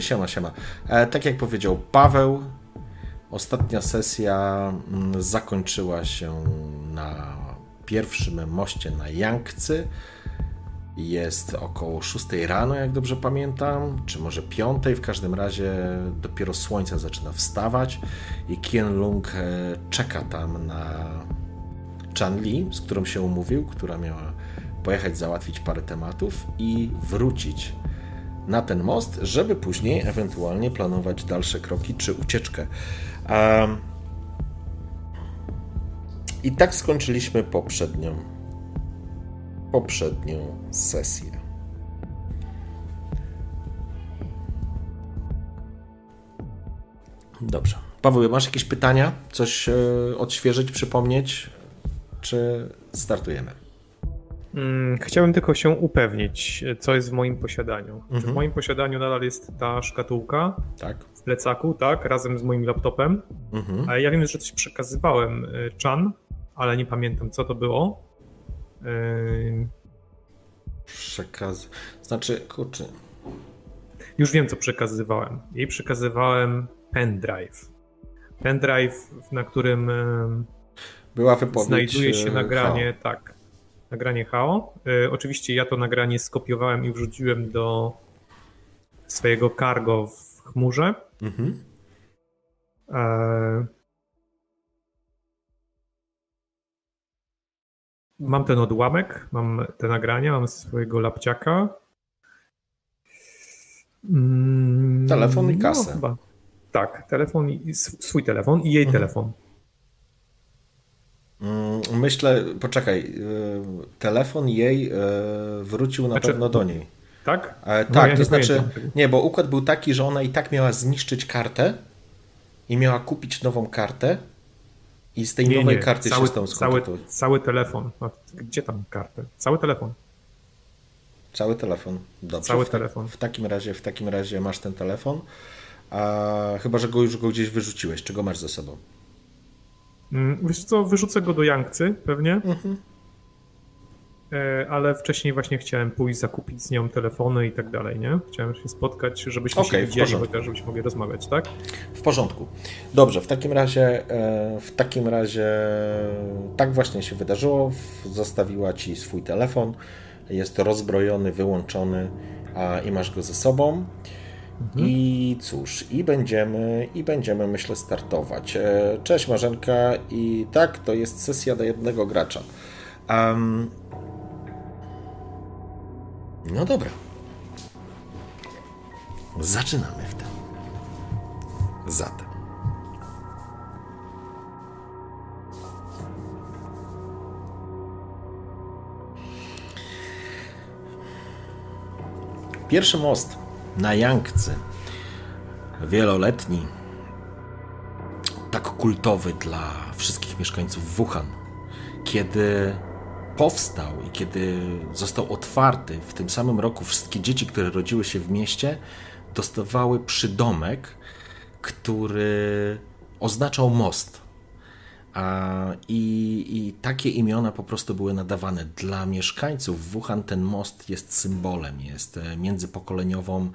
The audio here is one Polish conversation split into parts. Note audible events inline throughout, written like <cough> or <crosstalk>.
Siema, siema. E, tak jak powiedział Paweł, ostatnia sesja mm, zakończyła się na pierwszym moście na Yangtze. Jest około 6 rano, jak dobrze pamiętam, czy może 5. W każdym razie dopiero słońce zaczyna wstawać i Kien Lung e, czeka tam na Chan Li, z którą się umówił, która miała pojechać załatwić parę tematów i wrócić na ten most, żeby później ewentualnie planować dalsze kroki czy ucieczkę. I tak skończyliśmy poprzednią, poprzednią sesję. Dobrze. Paweł, masz jakieś pytania? Coś e, odświeżyć, przypomnieć? Czy startujemy? Mm, chciałbym tylko się upewnić, co jest w moim posiadaniu. Mhm. Czy w mhm. moim posiadaniu nadal jest ta szkatułka tak. w plecaku, tak, razem z moim laptopem. Mhm. A ja wiem, że coś przekazywałem y, Chan, ale nie pamiętam, co to było. Yy... Przekaz... Znaczy, kurczę... Już wiem, co przekazywałem. Jej przekazywałem pendrive. Pendrive, na którym była wypowiedź. Znajduje się nagranie, tak nagranie HAO. Y, oczywiście ja to nagranie skopiowałem i wrzuciłem do swojego cargo w chmurze. Mhm. E... Mam ten odłamek, mam te nagrania, mam swojego lapciaka. Mm, telefon i kasę. No, chyba. Tak, telefon i swój telefon i jej mhm. telefon. Mm, myślę, poczekaj, y, telefon jej y, wrócił na znaczy, pewno do niej. Tak? E, tak, ja to znaczy, nie, bo układ był taki, że ona i tak miała zniszczyć kartę i miała kupić nową kartę i z tej nie, nowej nie. karty cały, się z tą cały, cały telefon. Gdzie tam kartę? Cały telefon. Cały telefon. Dobrze. Cały w, telefon. W takim razie, w takim razie masz ten telefon. A chyba, że go już go gdzieś wyrzuciłeś. Czego masz ze sobą? Mm, wiesz co, wyrzucę go do Jankcy pewnie. Mhm. E, ale wcześniej właśnie chciałem pójść, zakupić z nią telefony i tak dalej, nie? Chciałem się spotkać, żebyśmy okay, się widzieli, chociaż żebyśmy mogli rozmawiać, tak? W porządku. Dobrze, w takim razie e, w takim razie tak właśnie się wydarzyło. Zostawiła ci swój telefon. Jest rozbrojony, wyłączony a, i masz go ze sobą. Mhm. I cóż, i będziemy, i będziemy, myślę, startować. E, cześć Marzenka, i tak, to jest sesja do jednego gracza. Um, no dobra. Zaczynamy w tym. Zatem. Pierwszy most na Yangtze, wieloletni, tak kultowy dla wszystkich mieszkańców Wuhan, kiedy powstał i kiedy został otwarty w tym samym roku, wszystkie dzieci, które rodziły się w mieście, dostawały przydomek, który oznaczał most. I, I, takie imiona po prostu były nadawane. Dla mieszkańców Wuhan ten most jest symbolem, jest e, międzypokoleniową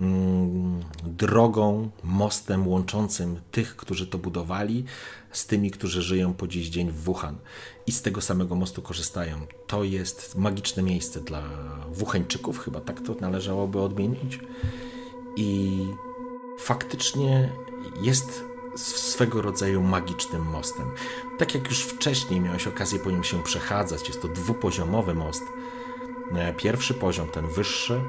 mm, drogą, mostem łączącym tych, którzy to budowali, z tymi, którzy żyją po dziś dzień w Wuhan i z tego samego mostu korzystają. To jest magiczne miejsce dla Wuchańczyków, chyba tak to należałoby odmienić. I faktycznie jest swego rodzaju magicznym mostem. Tak jak już wcześniej miałeś okazję po nim się przechadzać, jest to dwupoziomowy most. E, pierwszy poziom, ten wyższy,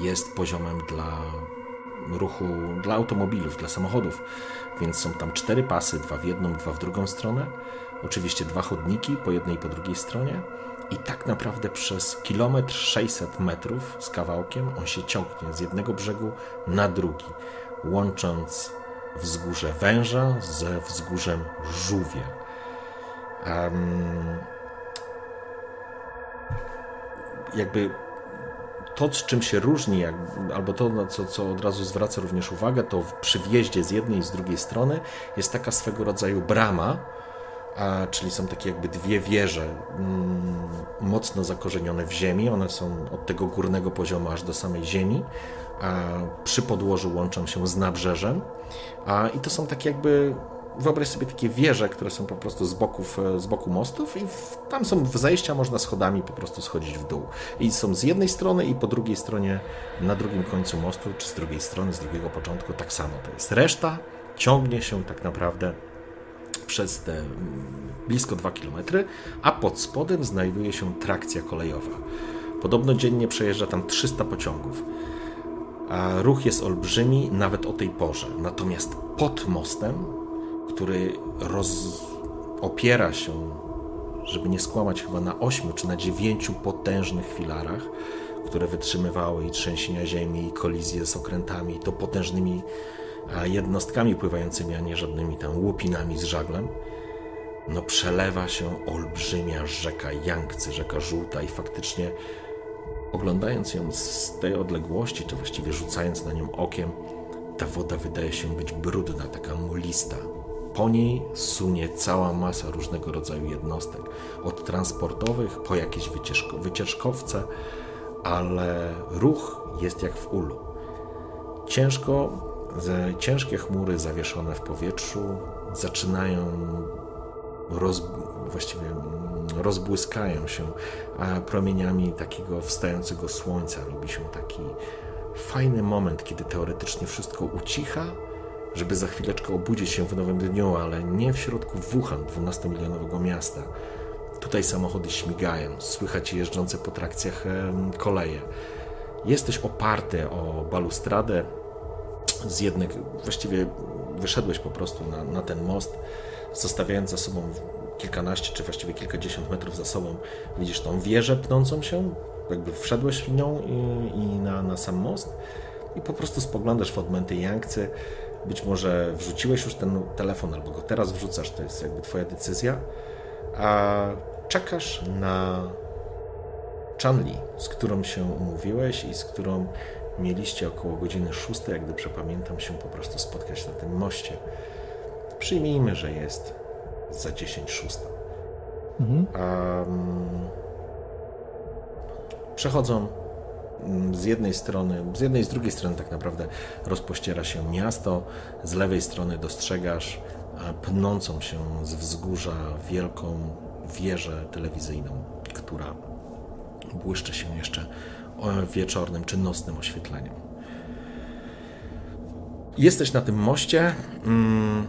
jest poziomem dla ruchu, dla automobilów, dla samochodów, więc są tam cztery pasy, dwa w jedną, dwa w drugą stronę. Oczywiście dwa chodniki po jednej i po drugiej stronie I tak naprawdę przez kilometr 600 metrów z kawałkiem on się ciągnie z jednego brzegu na drugi, łącząc wzgórze węża ze wzgórzem żółwia. Um, jakby to, z czym się różni, albo to, na co, co od razu zwraca również uwagę, to przy wjeździe z jednej i z drugiej strony jest taka swego rodzaju brama, a, czyli są takie jakby dwie wieże mm, mocno zakorzenione w ziemi. One są od tego górnego poziomu aż do samej ziemi. A przy podłożu łączą się z nabrzeżem. I to są takie jakby wyobraź sobie takie wieże, które są po prostu z, boków, e, z boku mostów i w, tam są zejścia, można schodami po prostu schodzić w dół. I są z jednej strony i po drugiej stronie, na drugim końcu mostu, czy z drugiej strony, z drugiego początku, tak samo to jest. Reszta ciągnie się tak naprawdę przez te mm, blisko 2 km, a pod spodem znajduje się trakcja kolejowa. Podobno dziennie przejeżdża tam 300 pociągów. A ruch jest olbrzymi nawet o tej porze. Natomiast pod mostem, który roz... opiera się, żeby nie skłamać, chyba na 8 czy na 9 potężnych filarach, które wytrzymywały i trzęsienia ziemi, i kolizje z okrętami, to potężnymi jednostkami pływającymi, a nie żadnymi tam łupinami z żaglem, no przelewa się olbrzymia rzeka Yangtze, rzeka żółta i faktycznie oglądając ją z tej odległości, czy właściwie rzucając na nią okiem, ta woda wydaje się być brudna, taka mulista. Po niej sunie cała masa różnego rodzaju jednostek, od transportowych po jakieś wycieczko, wycieczkowce, ale ruch jest jak w ulu. Ciężko ciężkie chmury zawieszone w powietrzu zaczynają roz, właściwie rozbłyskają się promieniami takiego wstającego słońca. Robi się taki fajny moment, kiedy teoretycznie wszystko ucicha, żeby za chwileczkę obudzić się w nowym dniu, ale nie w środku Wuhan, 12-milionowego miasta. Tutaj samochody śmigają, słychać jeżdżące po trakcjach koleje. Jesteś oparty o balustradę, z jednych, właściwie wyszedłeś po prostu na, na ten most, zostawiając za sobą kilkanaście, czy właściwie kilkadziesiąt metrów za sobą, widzisz tą wieżę pnącą się, jakby wszedłeś w nią i, i na, na sam most i po prostu spoglądasz w odmęty Yangtze. Być może wrzuciłeś już ten telefon, albo go teraz wrzucasz, to jest jakby twoja decyzja, a czekasz na Chanli, z którą się umówiłeś i z którą mieliście około godziny 6, jak dobrze pamiętam, się po prostu spotkać na tym moście. Przyjmijmy, że jest za 10 szósta. Mhm. Um, przechodzą mm, z jednej strony, z jednej i z drugiej strony tak naprawdę rozpościera się miasto, z lewej strony dostrzegasz pnącą się z wzgórza wielką wieżę telewizyjną, która błyszczy się jeszcze wieczornym czy nocnym oświetleniem. Jesteś na tym moście. Mm,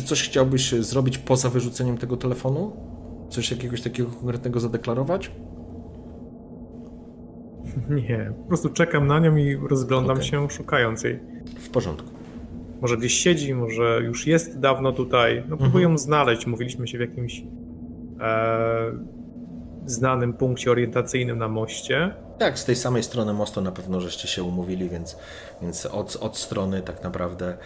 czy coś chciałbyś zrobić poza wyrzuceniem tego telefonu? Coś jakiegoś takiego konkretnego zadeklarować? <laughs> Nie, po prostu czekam na nią i rozglądam okay. się, szukając jej. W porządku. Może gdzieś siedzi, może już jest dawno tutaj. No próbuję mhm. ją znaleźć. Mówiliśmy się w jakimś e, znanym punkcie orientacyjnym na moście. Tak, z tej samej strony mostu na pewno żeście się umówili, więc, więc od, od strony tak naprawdę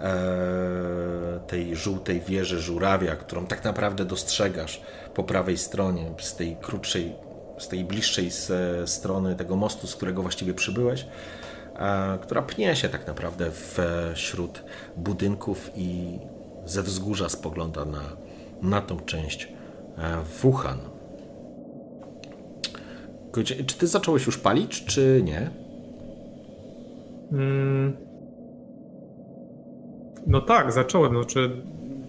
e, tej żółtej wieży żurawia, którą tak naprawdę dostrzegasz po prawej stronie, z tej krótszej, z tej bliższej z, strony tego mostu, z którego właściwie przybyłeś, e, która pnie się tak naprawdę wśród budynków i ze wzgórza spogląda na, na tą część e, Wuhan. Czy ty zacząłeś już palić, czy nie? Mm. No tak, zacząłem. Znaczy,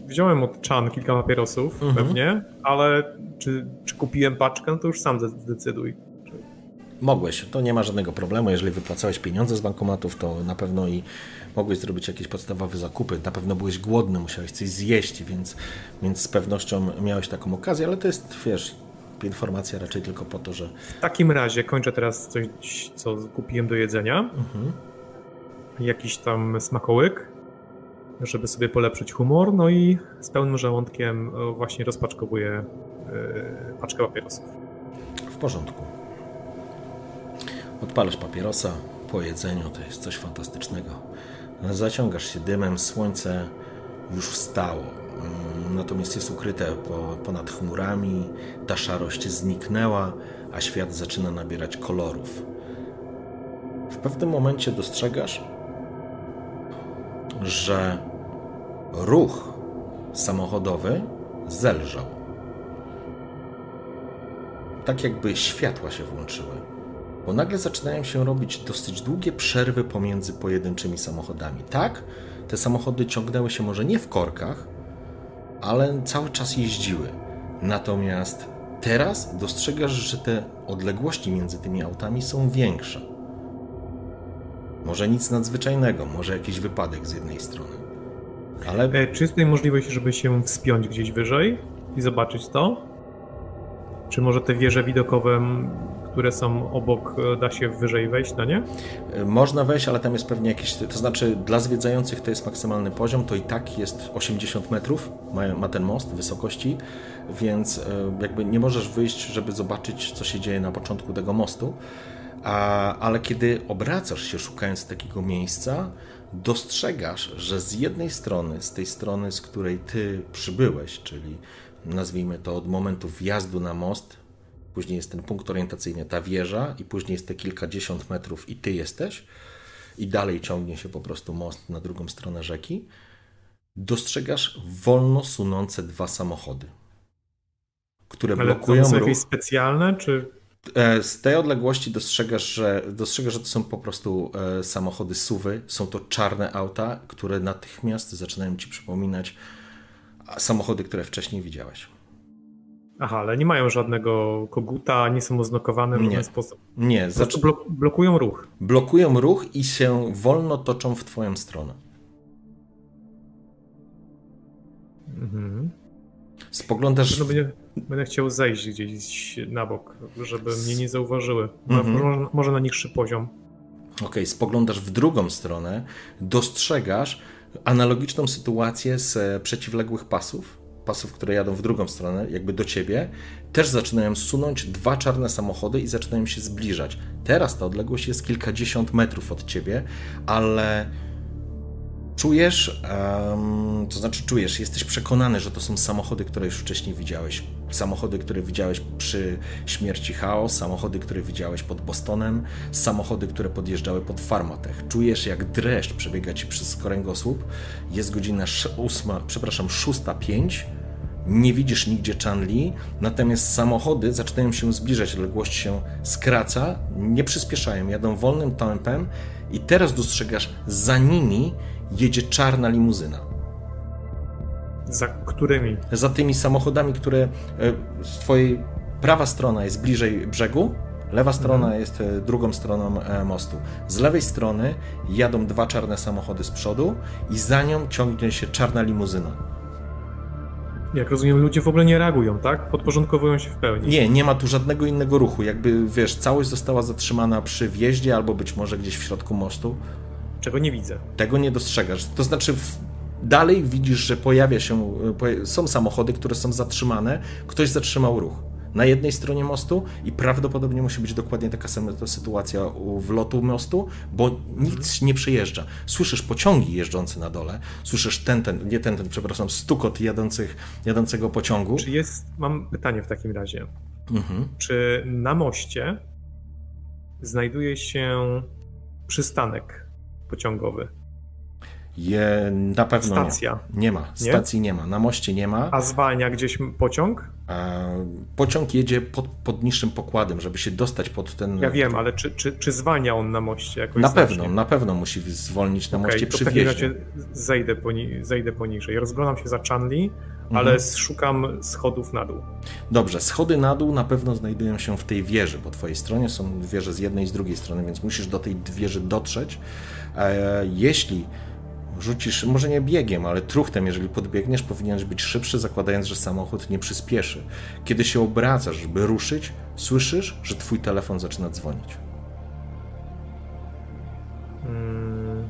wziąłem od Chan kilka papierosów mhm. pewnie, ale czy, czy kupiłem paczkę, to już sam zdecyduj. Mogłeś, to nie ma żadnego problemu. Jeżeli wypłacałeś pieniądze z bankomatów, to na pewno i mogłeś zrobić jakieś podstawowe zakupy. Na pewno byłeś głodny, musiałeś coś zjeść, więc, więc z pewnością miałeś taką okazję, ale to jest, wiesz, informacja raczej tylko po to, że. W takim razie kończę teraz coś, co kupiłem do jedzenia. Mhm. Jakiś tam smakołyk, żeby sobie polepszyć humor. No i z pełnym żołądkiem właśnie rozpaczkowuję yy, paczkę papierosów. W porządku. Odpalasz papierosa po jedzeniu, to jest coś fantastycznego. Zaciągasz się dymem, słońce już wstało, natomiast jest ukryte po, ponad chmurami, ta szarość zniknęła, a świat zaczyna nabierać kolorów. W pewnym momencie dostrzegasz, że ruch samochodowy zelżał. Tak jakby światła się włączyły. Bo nagle zaczynają się robić dosyć długie przerwy pomiędzy pojedynczymi samochodami. Tak, te samochody ciągnęły się może nie w korkach, ale cały czas jeździły. Natomiast teraz dostrzegasz, że te odległości między tymi autami są większe. Może nic nadzwyczajnego, może jakiś wypadek z jednej strony. Ale... E, czy jest tutaj możliwość, żeby się wspiąć gdzieś wyżej i zobaczyć to? Czy może te wieże widokowe, które są obok, e, da się wyżej wejść na nie? E, można wejść, ale tam jest pewnie jakiś. To znaczy, dla zwiedzających to jest maksymalny poziom, to i tak jest 80 metrów, ma, ma ten most wysokości, więc jakby nie możesz wyjść, żeby zobaczyć, co się dzieje na początku tego mostu. A, ale kiedy obracasz się szukając takiego miejsca, dostrzegasz, że z jednej strony, z tej strony, z której ty przybyłeś, czyli nazwijmy to od momentu wjazdu na most, później jest ten punkt orientacyjny, ta wieża, i później jest te kilkadziesiąt metrów, i ty jesteś, i dalej ciągnie się po prostu most na drugą stronę rzeki, dostrzegasz wolno sunące dwa samochody, które Ale blokują to są ruch. jakieś specjalne, czy E, z tej odległości dostrzegasz, że, dostrzegasz, że to są po prostu e, samochody suwy. Są to czarne auta, które natychmiast zaczynają ci przypominać samochody, które wcześniej widziałeś. Aha, ale nie mają żadnego koguta, nie są oznakowane w żaden Nie. sposób. Nie, prostu blok blokują ruch. blokują ruch i się wolno toczą w twoją stronę. Mhm. Spoglądasz. No będę, będę chciał zejść gdzieś na bok, żeby mnie nie zauważyły. Mhm. Może, może na niższy poziom. Okej, spoglądasz w drugą stronę, dostrzegasz analogiczną sytuację z e, przeciwległych pasów, pasów, które jadą w drugą stronę, jakby do ciebie, też zaczynają sunąć dwa czarne samochody i zaczynają się zbliżać. Teraz ta odległość jest kilkadziesiąt metrów od ciebie, ale czujesz, em, to znaczy czujesz, jesteś przekonany, że to są samochody, które już wcześniej widziałeś. Samochody, które widziałeś przy śmierci Chaos, samochody, które widziałeś pod Bostonem, samochody, które podjeżdżały pod Farmatech. Czujesz, jak dreszcz przebiega ci przez kręgosłup. Jest godzina sz- ósma, przepraszam, szósta pięć. Nie widzisz nigdzie Chanli, natomiast samochody zaczynają się zbliżać, odległość się skraca, nie przyspieszają, jadą wolnym tempem i teraz dostrzegasz, za nimi jedzie czarna limuzyna. Za którymi? Za tymi samochodami, które e, z twojej prawa strona jest bliżej brzegu, lewa strona jest e, drugą stroną e, mostu. Z lewej strony jadą dwa czarne samochody z przodu i za nią ciągnie się czarna limuzyna. Jak rozumiem, ludzie w ogóle nie reagują, tak? Podporządkowują się w pełni. Nie, nie ma tu żadnego innego ruchu. Jakby, wiesz, całość została zatrzymana przy wjeździe albo być może gdzieś w środku mostu. Czego nie widzę. Tego nie dostrzegasz. To znaczy, w, dalej widzisz, że pojawia się, poja- są samochody, które są zatrzymane. Ktoś zatrzymał ruch na jednej stronie mostu i prawdopodobnie musi być dokładnie taka sama sytuacja u wlotu mostu, bo nic nie przejeżdża. Słyszysz pociągi jeżdżące na dole, słyszysz ten, ten, nie ten, ten, przepraszam, stukot jadących, jadącego pociągu. Czy jest. Mam pytanie w takim razie. Mhm. Czy na moście znajduje się przystanek pociągowy? Je, na pewno Stacja. nie. Nie ma. Stacji nie ma. Na moście nie ma. A zwalnia gdzieś pociąg? E, Pociąg jedzie pod, pod niższym pokładem, żeby się dostać pod ten. Ja wiem, ale czy, czy, czy zwalnia on na moście jakoś Na znacznie? pewno, na pewno musi zwolnić na Okej, moście przy wjeździe. zejdę, poni zejdę poniżej. Rozglądam się za Chanli, Mhm. ale szukam schodów na dół. Dobrze, schody na dół na pewno znajdują się w tej wieży. Po twojej stronie są wieże z jednej i z drugiej strony, więc musisz do tej wieży dotrzeć. E, jeśli rzucisz, może nie biegiem, ale truchtem, jeżeli podbiegniesz, powinieneś być szybszy, zakładając, że samochód nie przyspieszy. Kiedy się obracasz, żeby ruszyć, słyszysz, że twój telefon zaczyna dzwonić. Mm,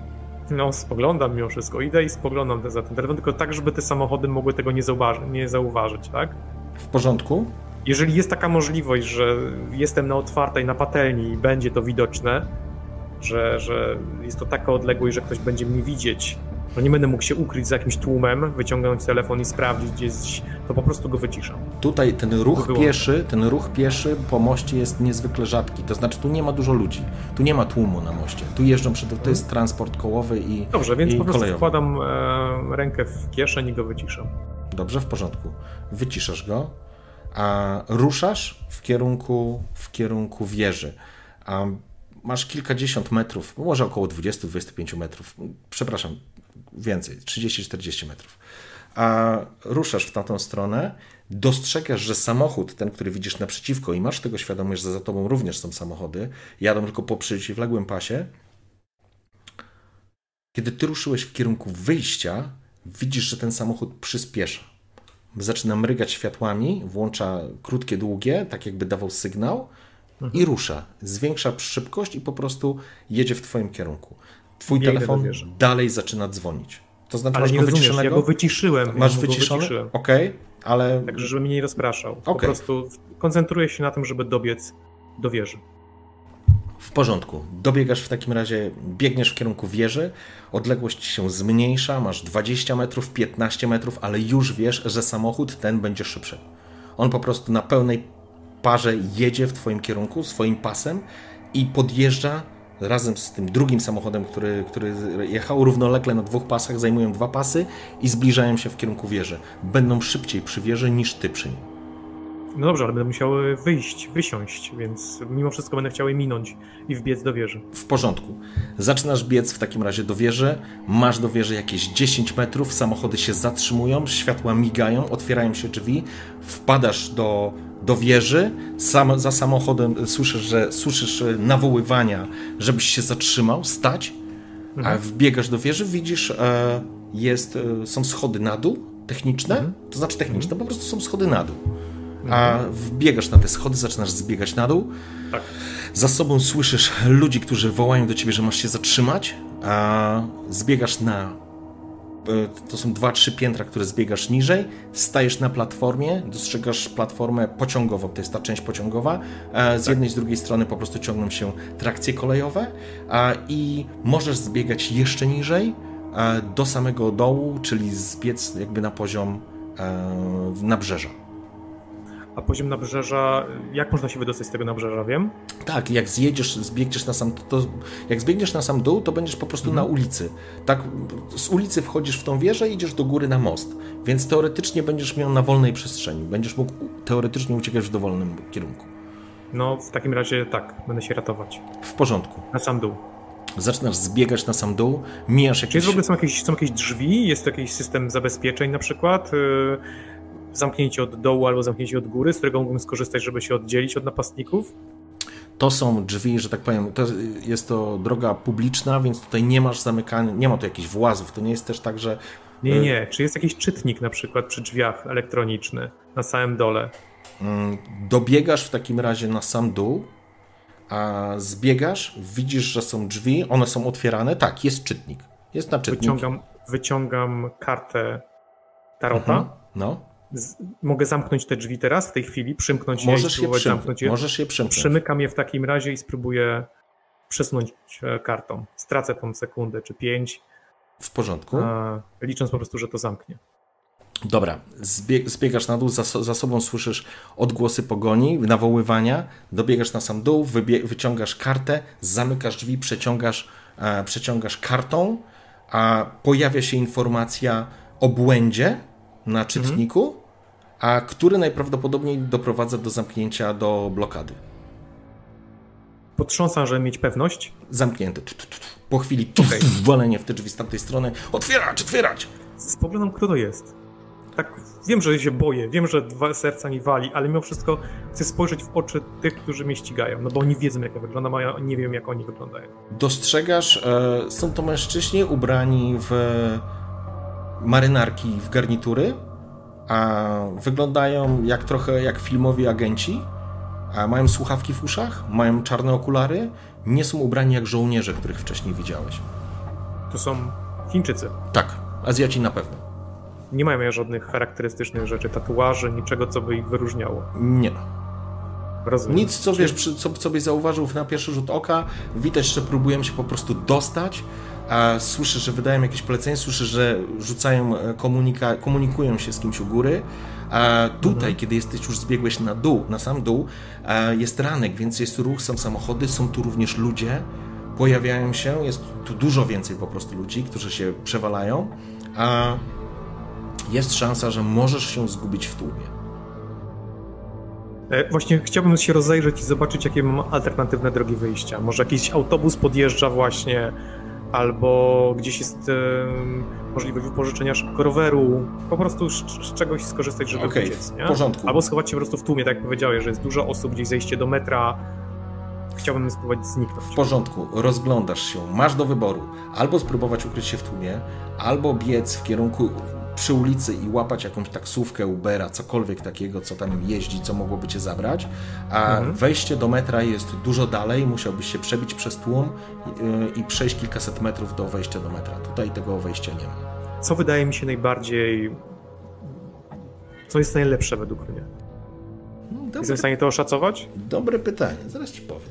No, spoglądam mimo wszystko. Idę i spoglądam za ten telefon, tylko tak, żeby te samochody mogły tego nie, zauważy, nie zauważyć, tak? W porządku. Jeżeli jest taka możliwość, że jestem na otwartej, na patelni i będzie to widoczne, że, że jest to taka odległość, że ktoś będzie mnie widzieć, no nie będę mógł się ukryć za jakimś tłumem, wyciągnąć telefon i sprawdzić gdzieś, to po prostu go wyciszam. Tutaj ten ruch pieszy, ten ruch pieszy po moście jest niezwykle rzadki, to znaczy tu nie ma dużo ludzi, tu nie ma tłumu na moście, tu jeżdżą przed, to jest transport kołowy i Dobrze, więc i po prostu kolejowy. wkładam e, rękę w kieszeń i go wyciszam. Dobrze, w porządku. Wyciszasz go, a ruszasz w kierunku, w kierunku wieży. A masz kilkadziesiąt metrów, może około 20-25 metrów, przepraszam, więcej, 30-40 metrów. A ruszasz w tamtą stronę, dostrzegasz, że samochód, ten, który widzisz naprzeciwko i masz tego świadomość, że za tobą również są samochody, jadą tylko po przeciwległym pasie. Kiedy ty ruszyłeś w kierunku wyjścia, widzisz, że ten samochód przyspiesza. Zaczyna mrygać światłami, włącza krótkie, długie, tak jakby dawał sygnał i rusza. Zwiększa szybkość i po prostu jedzie w twoim kierunku. Twój Biegnę telefon dalej zaczyna dzwonić. To znaczy, Ale masz nie go rozumiesz, ja go wyciszyłem. Masz ja wyciszony? Okej, ale Także, żeby mnie nie rozpraszał. Po Okej. prostu koncentruję się na tym, żeby dobiec do wieży. w porządku. Dobiegasz w takim razie, biegniesz w kierunku wieży, odległość się zmniejsza, masz 20 metrów, 15 metrów, ale już wiesz, że samochód ten będzie szybszy. On po prostu na pełnej parze jedzie w twoim kierunku, swoim pasem i podjeżdża razem z tym drugim samochodem, który, który jechał równolegle na dwóch pasach, zajmują dwa pasy i zbliżają się w kierunku wieży. Będą szybciej przy wieży niż ty przy nim. No dobrze, ale będę musiał wyjść, wysiąść, więc mimo wszystko będę chciał je minąć i wbiec do wieży. W porządku. Zaczynasz biec w takim razie do wieży. Masz do wieży jakieś 10 metrów, samochody się zatrzymują, światła migają, otwierają się drzwi, wpadasz do, do wieży, sam, za samochodem słyszysz, że słyszysz e, nawoływania, żebyś się zatrzymał, stać, a wbiegasz do wieży, widzisz, e, jest, e, są schody na dół, techniczne, to znaczy techniczne, po prostu są schody na dół. A wbiegasz na te schody, zaczynasz zbiegać na dół. Tak. Za sobą słyszysz ludzi, którzy wołają do ciebie, że masz się zatrzymać, a zbiegasz na. E, To są dwa, trzy piętra, które zbiegasz niżej. Stajesz na platformie, dostrzegasz platformę pociągową, to jest ta część pociągowa. E, Z jednej, z drugiej strony po prostu ciągną się trakcje kolejowe i możesz zbiegać jeszcze niżej e, do samego dołu, czyli zbiec jakby na poziom nabrzeża. A poziom nabrzeża, jak można się wydostać z tego nabrzeża, wiem? Tak, jak zjedziesz, zbiegniesz na sam, to, jak zbiegniesz na sam dół, to będziesz po prostu na ulicy. Tak, z ulicy wchodzisz w tą wieżę i idziesz do góry na most. Więc teoretycznie będziesz miał na wolnej przestrzeni. Będziesz mógł teoretycznie uciekać w dowolnym kierunku. No, w takim razie tak, będę się ratować. W porządku. Na sam dół. Zaczynasz zbiegać na sam dół, mijasz Czy jest jakieś... w ogóle są jakieś, są jakieś drzwi? Jest to jakiś system zabezpieczeń na przykład? Zamknięcie od dołu albo zamknięcie od góry, z którego mógłbym skorzystać, żeby się oddzielić od napastników? To są drzwi, że tak powiem, to jest to droga publiczna, więc tutaj nie masz zamykania, nie ma tu jakichś włazów. To nie jest też tak, że Nie, nie. Czy jest jakiś czytnik na przykład przy drzwiach elektroniczny na samym dole? Mm, Dobiegasz w takim razie na sam dół, a zbiegasz, widzisz, że są drzwi, one są otwierane. Tak, jest czytnik. Jest na czytnik. Wyciągam, wyciągam kartę tarota. Mhm. No, Z, mogę zamknąć te drzwi teraz, w tej chwili, przymknąć je możesz je, przymknąć. zamknąć je. możesz je przymknąć. Przymykam je w takim razie i spróbuję przesunąć e, kartą. Stracę tą sekundę czy pięć, W porządku. a, licząc po prostu, że to zamknie. Dobra, zbieg, zbiegasz na dół, za, za sobą słyszysz odgłosy pogoni, nawoływania, dobiegasz na sam dół, wyciągasz kartę, zamykasz drzwi, przeciągasz, e, przeciągasz kartą, a pojawia się informacja o błędzie na czytniku, a który najprawdopodobniej doprowadza do zamknięcia do blokady. Potrząsam, żeby mieć pewność. Tu. Po chwili walenie w te drzwi z tamtej strony. Otwierać, otwierać! Spoglądam, kto to jest. Tak, wiem, że się boję, wiem, że dwa serca mi wali, ale mimo wszystko chcę spojrzeć w oczy tych, którzy mnie ścigają, no bo oni wiedzą, jak ja wyglądam, a ja nie wiem, jak oni wyglądają. Dostrzegasz, e, są to mężczyźni ubrani w marynarki, w garnitury, a wyglądają jak trochę jak filmowi agenci, a mają słuchawki w uszach, mają czarne okulary, nie są ubrani jak żołnierze, których wcześniej widziałeś. To są Chińczycy. Tak, Azjaci na pewno. Nie mają żadnych charakterystycznych rzeczy, tatuaży, niczego, co by ich wyróżniało. Nie. Rozumiem. Nic, co wiesz, co, co byś zauważył na pierwszy rzut oka, widać, że próbują się po prostu dostać, a słyszysz, że wydają jakieś polecenie, słyszysz, że rzucają e, komunika, komunikują się z kimś u góry, a tutaj, mhm. kiedy jesteś już zbiegłeś na dół, na sam dół, jest ranek, więc jest ruch, są samochody, są tu również ludzie, pojawiają się, jest tu dużo więcej po prostu ludzi, którzy się przewalają, a jest szansa, że możesz się zgubić w tłumie. E, właśnie chciałbym się rozejrzeć i zobaczyć, jakie mam alternatywne drogi wyjścia. Może jakiś autobus podjeżdża właśnie, albo gdzieś jest możliwość wypożyczenia szybko roweru, po prostu z, z czegoś skorzystać, żeby okay, uciec. Nie? W porządku. Albo schować się po prostu w tłumie, tak jak powiedziałeś, że jest dużo osób, gdzieś zejście do metra. Chciałbym spróbować zniknąć. W porządku, rozglądasz się, masz do wyboru albo spróbować ukryć się w tłumie, albo biec w kierunku przy ulicy i łapać jakąś taksówkę, Ubera, cokolwiek takiego, co tam jeździ, co mogłoby cię zabrać, a mhm. wejście do metra jest dużo dalej, musiałbyś się przebić przez tłum i, przejść kilkaset metrów do wejścia do metra. Tutaj tego wejścia nie ma. Co wydaje mi się najbardziej... Co jest najlepsze według mnie? No. Jestem w stanie to oszacować? Dobre pytanie, zaraz ci powiem.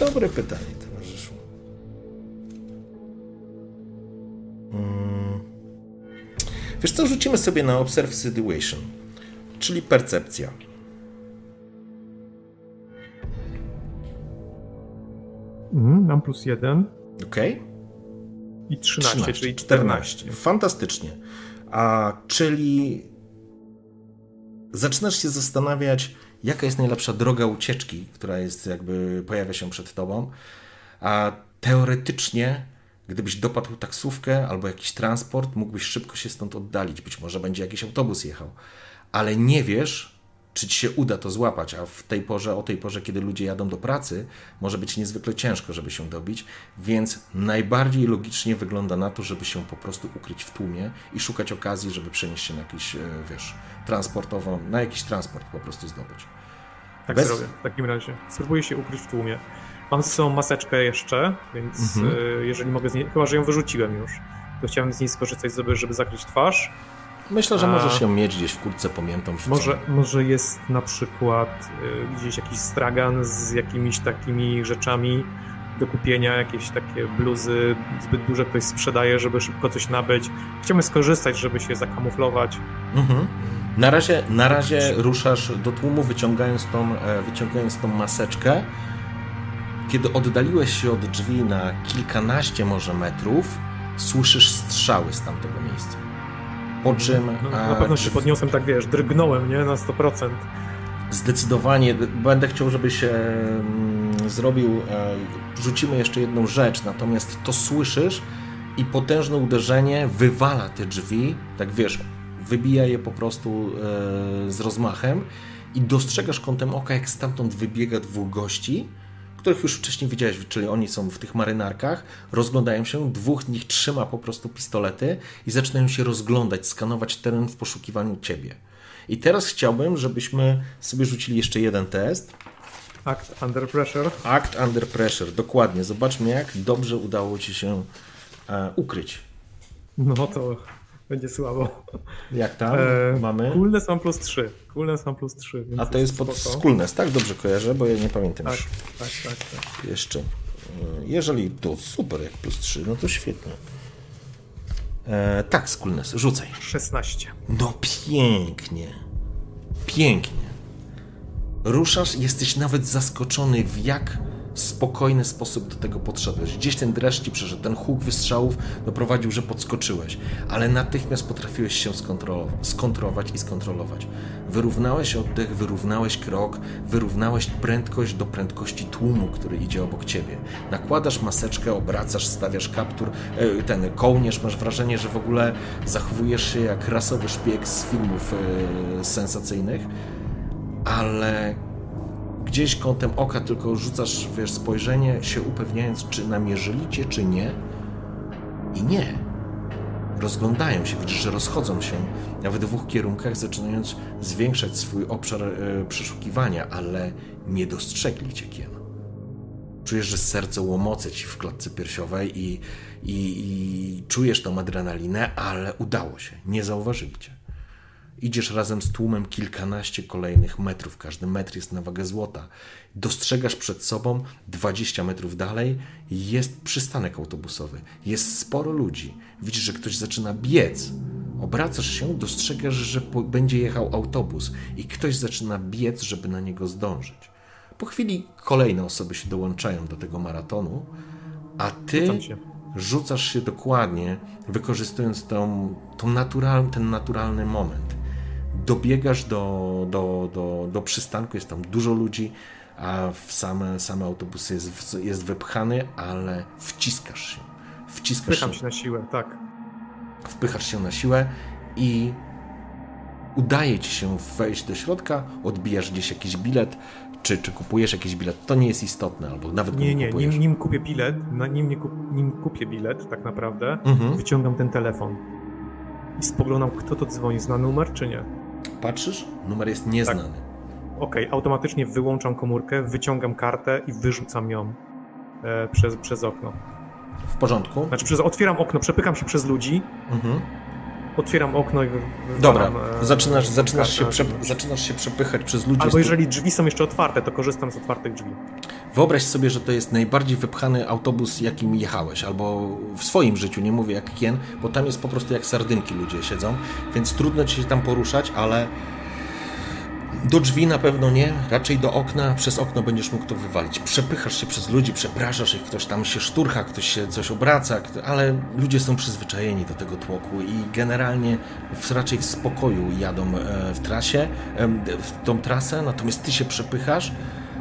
Dobre pytanie, towarzyszu. Hmm. Wiesz co, rzucimy sobie na Observe Situation, czyli percepcja. Mhm, mam plus jeden. Okej. Okay. I 13, 13, czyli 14. 14. Fantastycznie. A czyli zaczynasz się zastanawiać, jaka jest najlepsza droga ucieczki, która jest jakby pojawia się przed tobą. A teoretycznie Gdybyś dopadł taksówkę albo jakiś transport, mógłbyś szybko się stąd oddalić. Być może będzie jakiś autobus jechał. Ale nie wiesz, czy ci się uda to złapać, a w tej porze, o tej porze, kiedy ludzie jadą do pracy, może być niezwykle ciężko, żeby się dobić, więc najbardziej logicznie wygląda na to, żeby się po prostu ukryć w tłumie i szukać okazji, żeby przenieść się na jakiś, e, wiesz, transportową, na jakiś transport po prostu zdobyć. Tak Bez... zrobię, w takim razie. Spróbuję się ukryć w tłumie. Mam ze sobą maseczkę jeszcze, więc mhm. Y, jeżeli mogę z niej, chyba że ją wyrzuciłem już, to chciałem z niej skorzystać, żeby, żeby zakryć twarz. Myślę, że możesz ją mieć gdzieś w kurtce, pamiętam. Może, może jest na przykład y, gdzieś jakiś stragan z jakimiś takimi rzeczami do kupienia, jakieś takie bluzy zbyt duże ktoś sprzedaje, żeby szybko coś nabyć. Chciałbym skorzystać, żeby się zakamuflować. Mhm. Na razie, na razie ruszasz do tłumu, wyciągając tą, e, wyciągając tą maseczkę. Kiedy oddaliłeś się od drzwi na kilkanaście może metrów, słyszysz strzały z tamtego miejsca. Po czym... No, na pewno się podniosłem, tak wiesz, drgnąłem, nie? Na 100%. Zdecydowanie. Będę chciał, żebyś e, zrobił... E, rzucimy jeszcze jedną rzecz, natomiast to słyszysz i potężne uderzenie wywala te drzwi, tak wiesz, wybija je po prostu e, z rozmachem i dostrzegasz kątem oka, jak stamtąd wybiega dwóch gości, których już wcześniej widziałeś, czyli oni są w tych marynarkach, rozglądają się, dwóch z nich trzyma po prostu pistolety i zaczynają się rozglądać, skanować teren w poszukiwaniu ciebie. I teraz chciałbym, żebyśmy sobie rzucili jeszcze jeden test. Act Under Pressure. Act Under Pressure, dokładnie. Zobaczmy, jak dobrze udało ci się e, ukryć. No to będzie słabo. Jak tam e, mamy? Coolness mam plus 3. Coolness mam plus 3. A to jest pod Coolness, tak? Dobrze kojarzę, bo ja nie pamiętam tak, już. Tak, tak, tak. Jeszcze. E, jeżeli to super jak plus 3, no to świetnie. E, tak, Coolness, rzucaj. 16. No pięknie. Pięknie. Ruszasz, jesteś nawet zaskoczony w jak spokojny sposób do tego podszedłeś. Gdzieś ten dreszcz ci przeszedł, ten huk wystrzałów doprowadził, że podskoczyłeś, ale natychmiast potrafiłeś się skontrolować i skontrolować. Wyrównałeś oddech, wyrównałeś krok, wyrównałeś prędkość do prędkości tłumu, który idzie obok ciebie. Nakładasz maseczkę, obracasz, stawiasz kaptur, e, ten kołnierz, masz wrażenie, że w ogóle zachowujesz się jak rasowy szpieg z filmów e, sensacyjnych, ale gdzieś kątem oka tylko rzucasz, wiesz, spojrzenie, się upewniając, czy namierzyli cię, czy nie. I nie. Rozglądają się, widzisz, że rozchodzą się w dwóch kierunkach, zaczynając zwiększać swój obszar e, przeszukiwania, ale nie dostrzegli cię, Kien. Czujesz, że serce łomoce ci w klatce piersiowej i, i, i czujesz tą adrenalinę, ale udało się. Nie zauważyli cię. Idziesz razem z tłumem kilkanaście kolejnych metrów. Każdy metr jest na wagę złota. Dostrzegasz przed sobą 20 metrów dalej jest przystanek autobusowy. Jest sporo ludzi. Widzisz, że ktoś zaczyna biec. Obracasz się, dostrzegasz, że będzie jechał autobus i ktoś zaczyna biec, żeby na niego zdążyć. Po chwili kolejne osoby się dołączają do tego maratonu, a ty rzucasz się dokładnie, wykorzystując tą, tą natural, ten naturalny moment. Dobiegasz do, do, do, do przystanku, jest tam dużo ludzi, a w same, same autobusy jest, jest wypchany, ale wciskasz się. Wciskasz Wpycham się. się na siłę, tak. Wpychasz się na siłę i udaje ci się wejść do środka, odbijasz gdzieś jakiś bilet, czy, czy kupujesz jakiś bilet, to nie jest istotne, albo nawet nie, nie, nim, nim kupię bilet, nim, nie kup, nim kupię bilet tak naprawdę, mhm. wyciągam ten telefon i spoglądam, kto to dzwoni, zna numer czy nie. Patrzysz? Numer jest nieznany. Tak. Okej, okay, automatycznie wyłączam komórkę, wyciągam kartę i wyrzucam ją e, przez, przez okno. W porządku. Znaczy, przez, otwieram okno, przepykam się przez ludzi, mhm otwieram okno i Dobra, e, zaczynasz, zaczynasz, się prze, zaczynasz się przepychać przez ludzi. Albo jeżeli drzwi są jeszcze otwarte, to korzystam z otwartych drzwi. Wyobraź sobie, że to jest najbardziej wypchany autobus, jakim jechałeś, albo w swoim życiu, nie mówię jak kien, bo tam jest po prostu jak sardynki ludzie siedzą, więc trudno ci się tam poruszać, ale do drzwi na pewno nie, raczej do okna. Przez okno będziesz mógł to wywalić. Przepychasz się przez ludzi, przepraszasz ich, ktoś tam się szturcha, ktoś się coś obraca, ale ludzie są przyzwyczajeni do tego tłoku i generalnie w, raczej w spokoju jadą e, w trasie, w tą trasę, natomiast ty się przepychasz.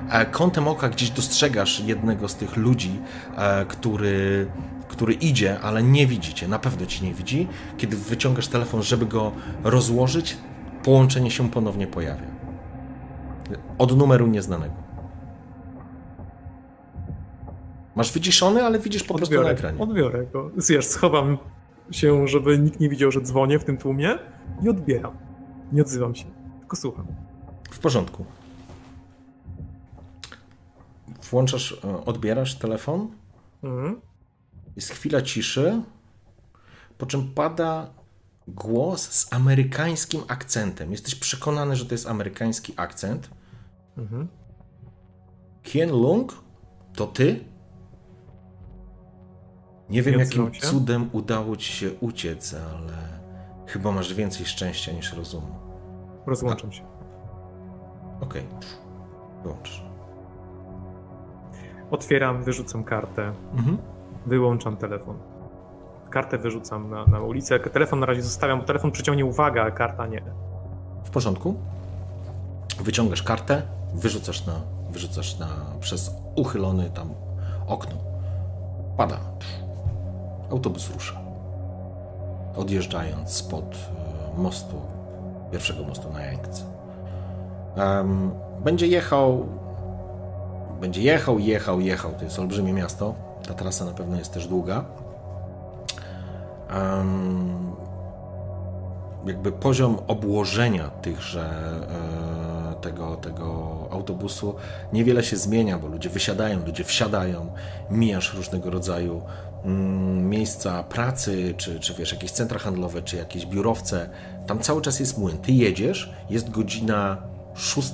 A kątem oka gdzieś dostrzegasz jednego z tych ludzi, e, który, który idzie, ale nie widzi cię, na pewno ci nie widzi. Kiedy wyciągasz telefon, żeby go rozłożyć, połączenie się ponownie pojawia. Od numeru nieznanego. Masz wyciszony, ale widzisz po prostu na ekranie. Odbiorę go. Wiesz, schowam się, żeby nikt nie widział, że dzwonię w tym tłumie i odbieram. Nie odzywam się, tylko słucham. W porządku. Włączasz, e, odbierasz telefon. Mhm. Jest chwila ciszy, po czym pada głos z amerykańskim akcentem. Jesteś przekonany, że to jest amerykański akcent. Mhm. Kien Lung? To ty? Nie wiem, jakim cudem udało ci się uciec, ale chyba masz więcej szczęścia niż rozumu. Rozłączam A... się. Okej. Okay. Wyłącz. Otwieram, wyrzucam kartę. Mhm. Wyłączam telefon. Kartę wyrzucam na, na ulicę. Telefon na razie zostawiam, bo telefon przyciągnie uwagę, a karta nie. W porządku. Wyciągasz kartę, wyrzucasz na, wyrzucasz na, przez uchylony tam okno. Pada. Autobus rusza. Odjeżdżając spod e, mostu, pierwszego mostu na Jękce. Um, będzie jechał, będzie jechał, jechał, jechał. To jest olbrzymie miasto. Ta trasa na pewno jest też długa. Um, jakby poziom obłożenia tychże e, tego, tego autobusu niewiele się zmienia, bo ludzie wysiadają, ludzie wsiadają, mijasz różnego rodzaju mm, miejsca pracy, czy, czy wiesz, jakieś centra handlowe, czy jakieś biurowce. Tam cały czas jest młyn. Ty jedziesz, jest godzina 6,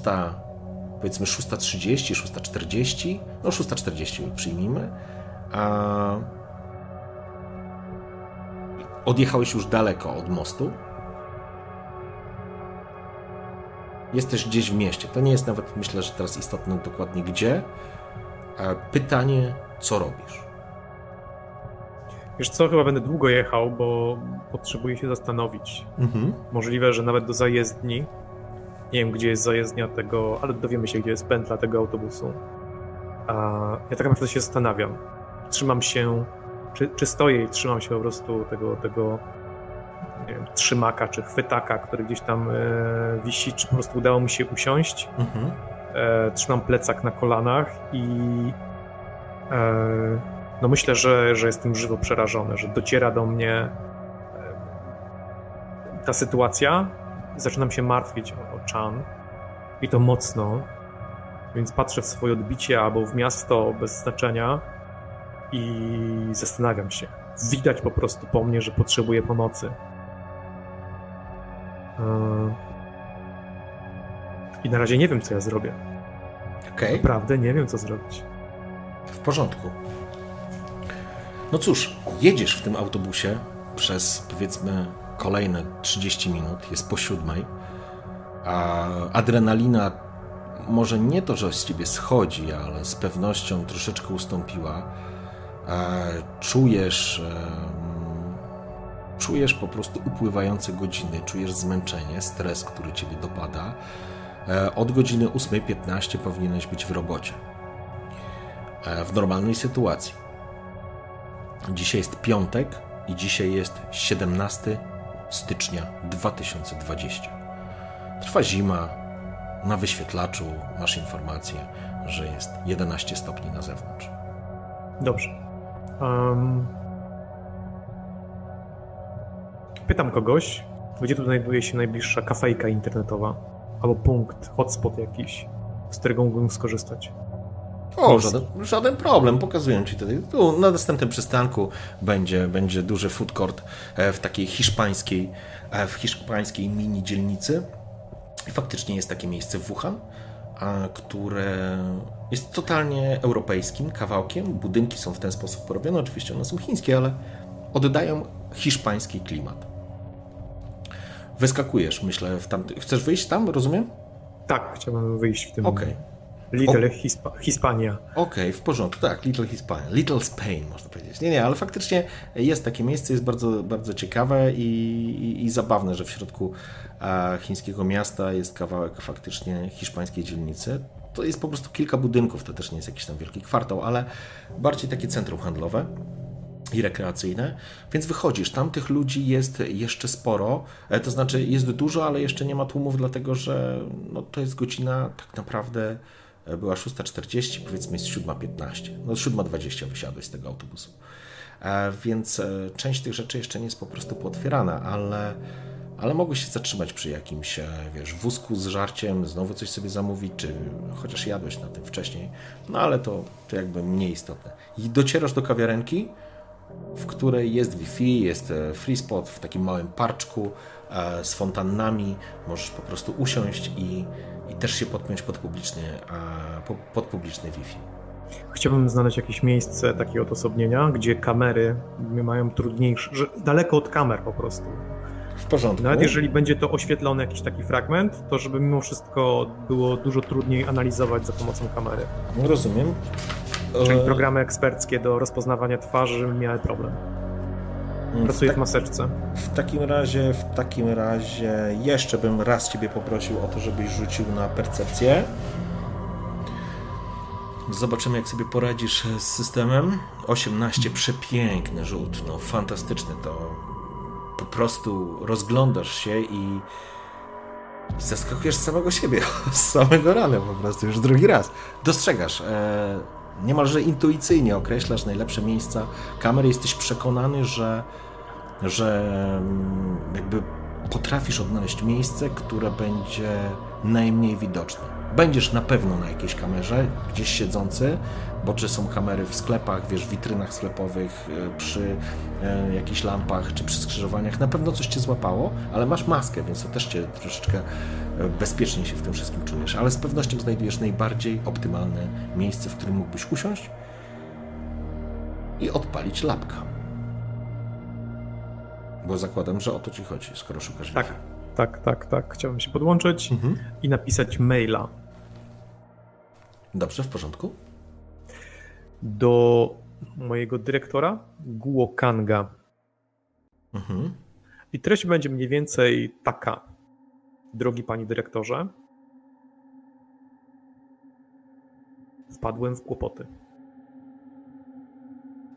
powiedzmy 6.30, 6.40, no 6.40 przyjmijmy, a odjechałeś już daleko od mostu, Jesteś gdzieś w mieście. To nie jest nawet, myślę, że teraz istotne dokładnie gdzie. Pytanie, co robisz? Wiesz co, chyba będę długo jechał, bo potrzebuję się zastanowić. Mhm. Możliwe, że nawet do zajezdni. Nie wiem, gdzie jest zajezdnia tego, ale dowiemy się, gdzie jest pętla tego autobusu. A ja tak naprawdę się zastanawiam. Trzymam się, czy, czy stoję i trzymam się po prostu tego, tego wiem, trzymaka czy chwytaka, który gdzieś tam e, wisi, czy po prostu udało mi się usiąść. Mhm. E, trzymam plecak na kolanach i e, no myślę, że, że jestem żywo przerażony, że dociera do mnie ta sytuacja. Zaczynam się martwić o, o Chan i to mocno. Więc patrzę w swoje odbicie albo w miasto bez znaczenia i zastanawiam się. Widać po prostu po mnie, że potrzebuję pomocy. Eee, I na razie nie wiem, co ja zrobię. Okay. Naprawdę nie wiem, co zrobić. W porządku. No cóż, jedziesz w tym autobusie przez powiedzmy kolejne 30 minut, jest po siódmej, a adrenalina może nie to, że z ciebie schodzi, ale z pewnością troszeczkę ustąpiła. Czujesz, czujesz po prostu upływające godziny, czujesz zmęczenie, stres, który ciebie dopada. E, od godziny 8.15 powinieneś być w robocie. E, w normalnej sytuacji. Dzisiaj jest piątek i dzisiaj jest 17 stycznia 2020. Trwa zima, na wyświetlaczu masz informację, że jest 11 stopni na zewnątrz. Dobrze. Um... Pytam kogoś, gdzie tu znajduje się najbliższa kafejka internetowa albo punkt, hotspot jakiś, z którego mógłbym skorzystać. O, żaden, żaden, problem, pokazuję Ci tutaj. Tu na następnym przystanku będzie, będzie duży food court e, w takiej hiszpańskiej, e, w hiszpańskiej mini dzielnicy. I faktycznie jest takie miejsce w Wuhan, które jest totalnie europejskim kawałkiem. Budynki są w ten sposób porobione, oczywiście one są chińskie, ale oddają hiszpański klimat. Wyskakujesz, myślę, w tamty... Chcesz wyjść tam, rozumiem? Tak, chciałbym wyjść w tym. Okej. Okay. Little Hispa Hispania. Okej, okay, w porządku, tak, Little Hispania. Little Spain, można powiedzieć. Nie, nie, ale faktycznie jest takie miejsce, jest bardzo, bardzo ciekawe i, i, i zabawne, że w środku chińskiego miasta jest kawałek faktycznie hiszpańskiej dzielnicy. To jest po prostu kilka budynków, to też nie jest jakiś tam wielki kwartał, ale bardziej takie centrum handlowe i rekreacyjne, więc wychodzisz, tam tych ludzi jest jeszcze sporo, e, to znaczy jest dużo, ale jeszcze nie ma tłumów, dlatego że no, to jest godzina tak naprawdę była 6.40, powiedzmy jest 7.15. No 7.20 wysiadłeś z tego autobusu. E, więc e, część tych rzeczy jeszcze nie jest po prostu pootwierana, ale, ale mogłeś się zatrzymać przy jakimś, e, wiesz, wózku z żarciem, znowu coś sobie zamówić, czy chociaż jadłeś na tym wcześniej, no ale to, to jakby mniej istotne. I docierasz do kawiarenki, w której jest Wi-Fi, jest free spot w takim małym parczku z fontannami, możesz po prostu usiąść i i też się podpiąć pod publiczny, pod publiczny Wi-Fi. Chciałbym znaleźć jakieś miejsce takiego odosobnienia, gdzie kamery mają trudniejsze, że daleko od kamer po prostu. W porządku. Nawet jeżeli będzie to oświetlony jakiś taki fragment, to żeby mimo wszystko było dużo trudniej analizować za pomocą kamery. Rozumiem. Czyli e, programy eksperckie do rozpoznawania twarzy miały problem. Pracuję w, w maseczce. W takim razie, w takim razie jeszcze bym raz Ciebie poprosił o to, żebyś rzucił na percepcję. Zobaczymy, jak sobie poradzisz z systemem. 18, przepiękny rzut, no fantastyczny to. Po prostu rozglądasz się i zaskakujesz samego siebie, <laughs> z samego rana po prostu, już drugi raz. Dostrzegasz, e, niemalże intuicyjnie określasz najlepsze miejsca kamery, jesteś przekonany, że że mm, jakby potrafisz odnaleźć miejsce, które będzie najmniej widoczne. Będziesz na pewno na jakiejś kamerze, gdzieś siedzący, bo czy są kamery w sklepach, wiesz, w witrynach sklepowych, e, przy e, jakichś lampach, czy przy skrzyżowaniach, na pewno coś cię złapało, ale masz maskę, więc to też cię troszeczkę e, bezpiecznie się w tym wszystkim czujesz, ale z pewnością znajdujesz najbardziej optymalne miejsce, w którym mógłbyś usiąść i odpalić lapka. Bo zakładam, że o to ci chodzi, skoro szukasz Tak, tak, tak, tak. Chciałbym się podłączyć mhm. i napisać maila. Dobrze, w porządku. Do mojego dyrektora Guo Kanga. Mhm. I treść będzie mniej więcej taka. Drogi panie dyrektorze, wpadłem w kłopoty.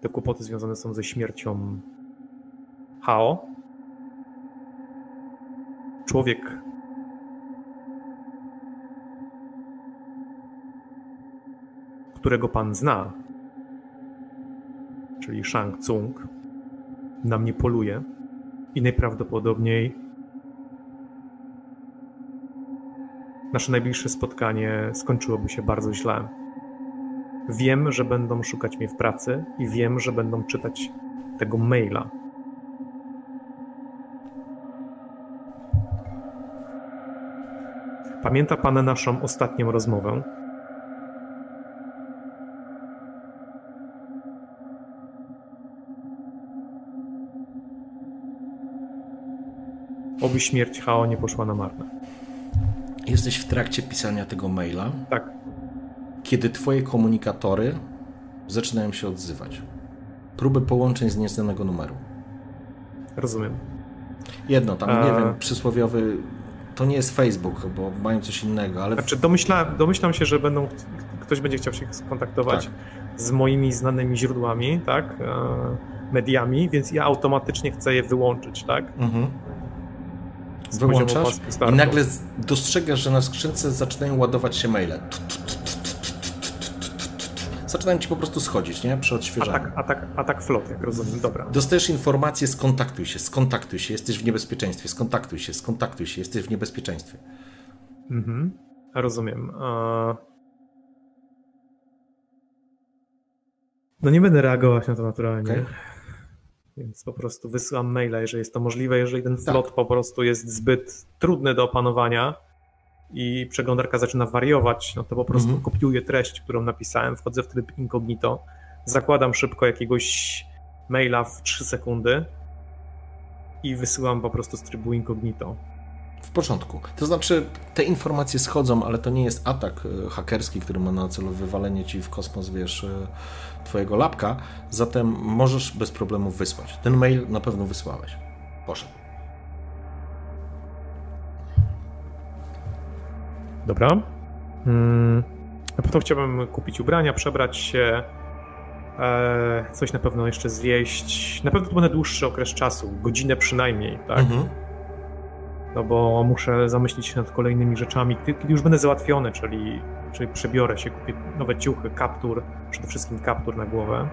Te kłopoty związane są ze śmiercią Hao. Człowiek. którego pan zna, czyli Shang Tsung, na mnie poluje i najprawdopodobniej nasze najbliższe spotkanie skończyłoby się bardzo źle. Wiem, że będą szukać mnie w pracy i wiem, że będą czytać tego maila. Pamięta pan naszą ostatnią rozmowę? Oby śmierć Hao nie poszła na marne. Jesteś w trakcie pisania tego maila, Tak, kiedy twoje komunikatory zaczynają się odzywać. Próby połączeń z nieznanego numeru. rozumiem. Jedno, tam A- nie wiem, przysłowiowy. To nie jest Facebook, bo mają coś innego, ale Znaczy, domyśla, domyślam się, że będą, ktoś będzie chciał się skontaktować Tak. z moimi znanymi źródłami, tak, e, mediami, więc ja automatycznie chcę je wyłączyć, tak? Mhm. Wyłączasz i nagle dostrzegasz, że na skrzynce zaczynają ładować się maile. Zaczynają ci po prostu schodzić, nie? Przy odświeżaniu. Atak, atak, atak flot, jak rozumiem, dobra. Dostajesz informację, skontaktuj się, skontaktuj się, jesteś w niebezpieczeństwie, skontaktuj się, skontaktuj się, jesteś w niebezpieczeństwie. Mhm. Rozumiem. E, No nie będę reagować na to naturalnie. Okej. Więc po prostu wysyłam maila, jeżeli jest to możliwe, jeżeli ten Tak. flot po prostu jest zbyt trudny do opanowania i przeglądarka zaczyna wariować, no to po prostu Mhm. kopiuję treść, którą napisałem, wchodzę w tryb incognito, zakładam szybko jakiegoś maila w 3 sekundy i wysyłam po prostu z trybu incognito. W porządku. To znaczy, te informacje schodzą, ale to nie jest atak e, hakerski, który ma na celu wywalenie ci w kosmos, wiesz, e, twojego lapka, zatem możesz bez problemu wysłać. Ten mail na pewno wysłałeś. Poszedł. Dobra. Mm, Na pewno chciałbym kupić ubrania, przebrać się, e, coś na pewno jeszcze zjeść. Na pewno to będzie dłuższy okres czasu, godzinę przynajmniej, tak? Mhm. No bo muszę zamyślić się nad kolejnymi rzeczami, kiedy już będę załatwiony, czyli, czyli przebiorę się, kupię nowe ciuchy, kaptur, przede wszystkim kaptur na głowę.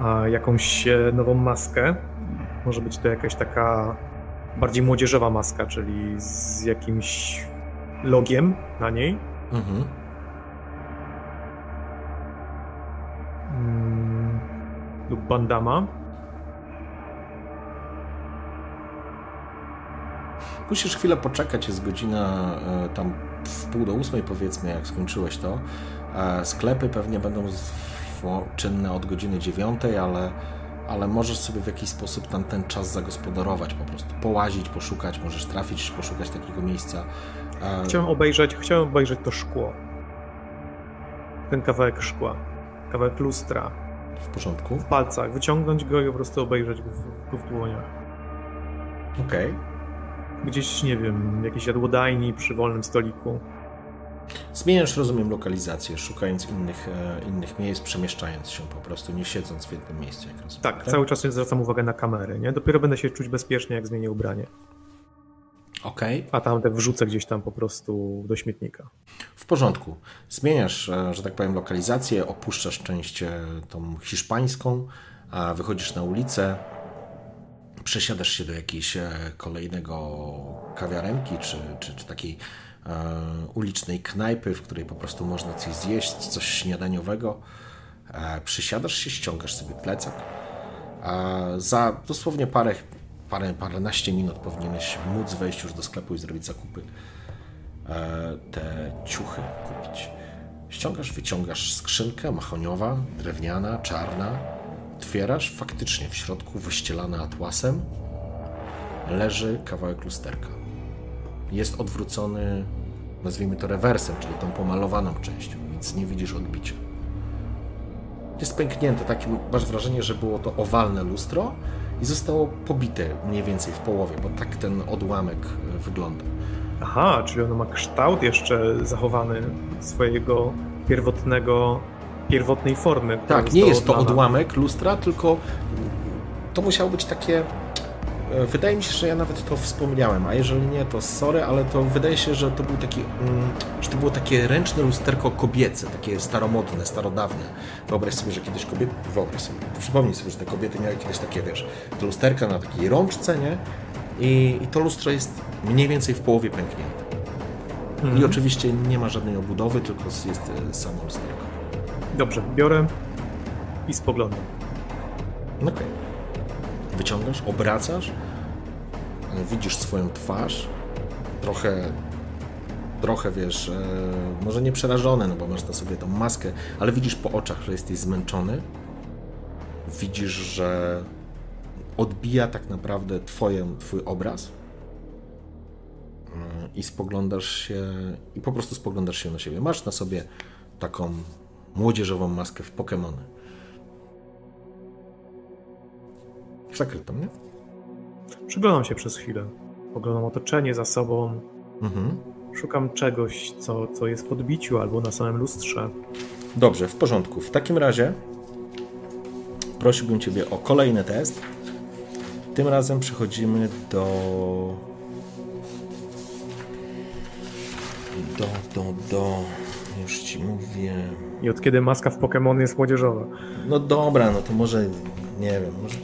A jakąś e, nową maskę. Może być to jakaś taka bardziej młodzieżowa maska, czyli z jakimś logiem na niej. Mhm. Mm, lub bandama. Musisz chwilę poczekać, jest godzina e, tam w pół do ósmej powiedzmy, jak skończyłeś to. E, Sklepy pewnie będą czynne od godziny dziewiątej, ale, ale możesz sobie w jakiś sposób tam ten czas zagospodarować, po prostu połazić, poszukać, możesz trafić, poszukać takiego miejsca. E, Chciałem obejrzeć, chciałem obejrzeć to szkło. Ten kawałek szkła. Kawałek lustra. W porządku. W palcach. Wyciągnąć go i po prostu obejrzeć go w, go w dłoniach. Okej. Gdzieś, nie wiem, jakiejś jadłodajni przy wolnym stoliku. Zmieniasz, rozumiem, lokalizację, szukając innych, e, innych miejsc, przemieszczając się po prostu, nie siedząc w jednym miejscu, jak rozumiem. Tak, cały czas zwracam uwagę na kamery, nie? Dopiero będę się czuć bezpiecznie, jak zmienię ubranie. Okej. A tamte wrzucę gdzieś tam po prostu do śmietnika. W porządku. Zmieniasz, e, że tak powiem, lokalizację, opuszczasz część e, tą hiszpańską, a wychodzisz na ulicę, przesiadasz się do jakiejś e, kolejnego kawiarenki, czy, czy, czy takiej e, ulicznej knajpy, w której po prostu można coś zjeść, coś śniadaniowego. E, przysiadasz się, ściągasz sobie plecak. Za dosłownie parę, parę, paręnaście minut powinieneś móc wejść już do sklepu i zrobić zakupy te ciuchy kupić. Ściągasz, wyciągasz skrzynkę mahoniowa, drewniana, czarna. Otwierasz, faktycznie w środku wyścielana atłasem leży kawałek lusterka. Jest odwrócony, nazwijmy to rewersem, czyli tą pomalowaną częścią, więc nie widzisz odbicia. Jest pęknięte, takie masz wrażenie, że było to owalne lustro i zostało pobite mniej więcej w połowie, bo tak ten odłamek e, wygląda. Aha, czyli ono ma kształt jeszcze zachowany swojego pierwotnego, pierwotnej formy. Tak, nie jest to odłamek lustra, tylko to musiało być takie. e, Wydaje mi się, że ja nawet to wspomniałem, a jeżeli nie, to sorry, ale to wydaje się, że to był taki, mm, że to było takie ręczne lusterko kobiece, takie staromodne, starodawne. Wyobraź sobie, że kiedyś kobiety, wyobraź sobie, przypomnij sobie, że te kobiety miały kiedyś takie, wiesz, te lusterka na takiej rączce, nie? i, i to lustro jest mniej więcej w połowie pęknięte. Mhm. I oczywiście nie ma żadnej obudowy, tylko jest e, samo lusterko. Dobrze, biorę i spoglądam. Okej. Wyciągasz, obracasz, widzisz swoją twarz, trochę, trochę wiesz, e, może nie przerażony, no bo masz na sobie tą maskę, ale widzisz po oczach, że jesteś zmęczony. Widzisz, że odbija tak naprawdę twoje, twój obraz e, i spoglądasz się, i po prostu spoglądasz się na siebie. Masz na sobie taką młodzieżową maskę w Pokémony. Zakrytą, nie? Przyglądam się przez chwilę. Oglądam otoczenie za sobą. Mhm. Szukam czegoś, co, co jest w odbiciu albo na samym lustrze. Dobrze, w porządku. W takim razie prosiłbym Ciebie o kolejny test. Tym razem przechodzimy do. Do, do, do. Już Ci mówię. I od kiedy maska w Pokémon jest młodzieżowa? No dobra, no to może. Nie wiem, może.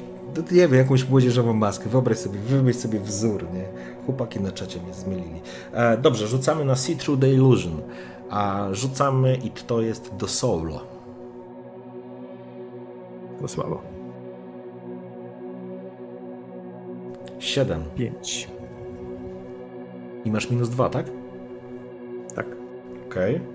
Nie wiem, jakąś młodzieżową maskę. Wyobraź sobie, wymyśl sobie wzór, nie? Chłopaki na czacie mnie zmylili. E, dobrze, rzucamy na See Through the Illusion. A rzucamy i to jest do solo. To słabo. 7. Pięć. I masz minus 2, tak? Tak. Okej. Sobie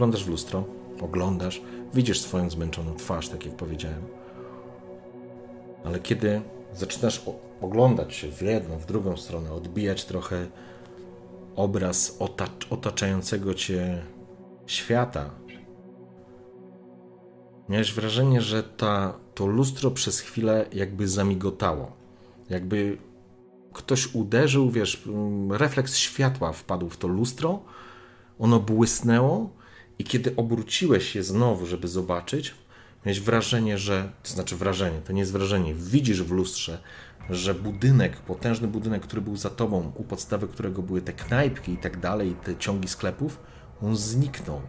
Spoglądasz w lustro, oglądasz, widzisz swoją zmęczoną twarz, tak jak powiedziałem. Ale kiedy zaczynasz oglądać się w jedną, w drugą stronę, odbijać trochę obraz otacz- otaczającego cię świata, miałeś wrażenie, że ta, to lustro przez chwilę jakby zamigotało. Jakby ktoś uderzył, wiesz, mm, refleks światła wpadł w to lustro, ono błysnęło i kiedy obróciłeś je znowu, żeby zobaczyć, miałeś wrażenie, że, to znaczy wrażenie, to nie jest wrażenie, widzisz w lustrze, że budynek, potężny budynek, który był za tobą, u podstawy którego były te knajpki i tak dalej, te ciągi sklepów, on zniknął.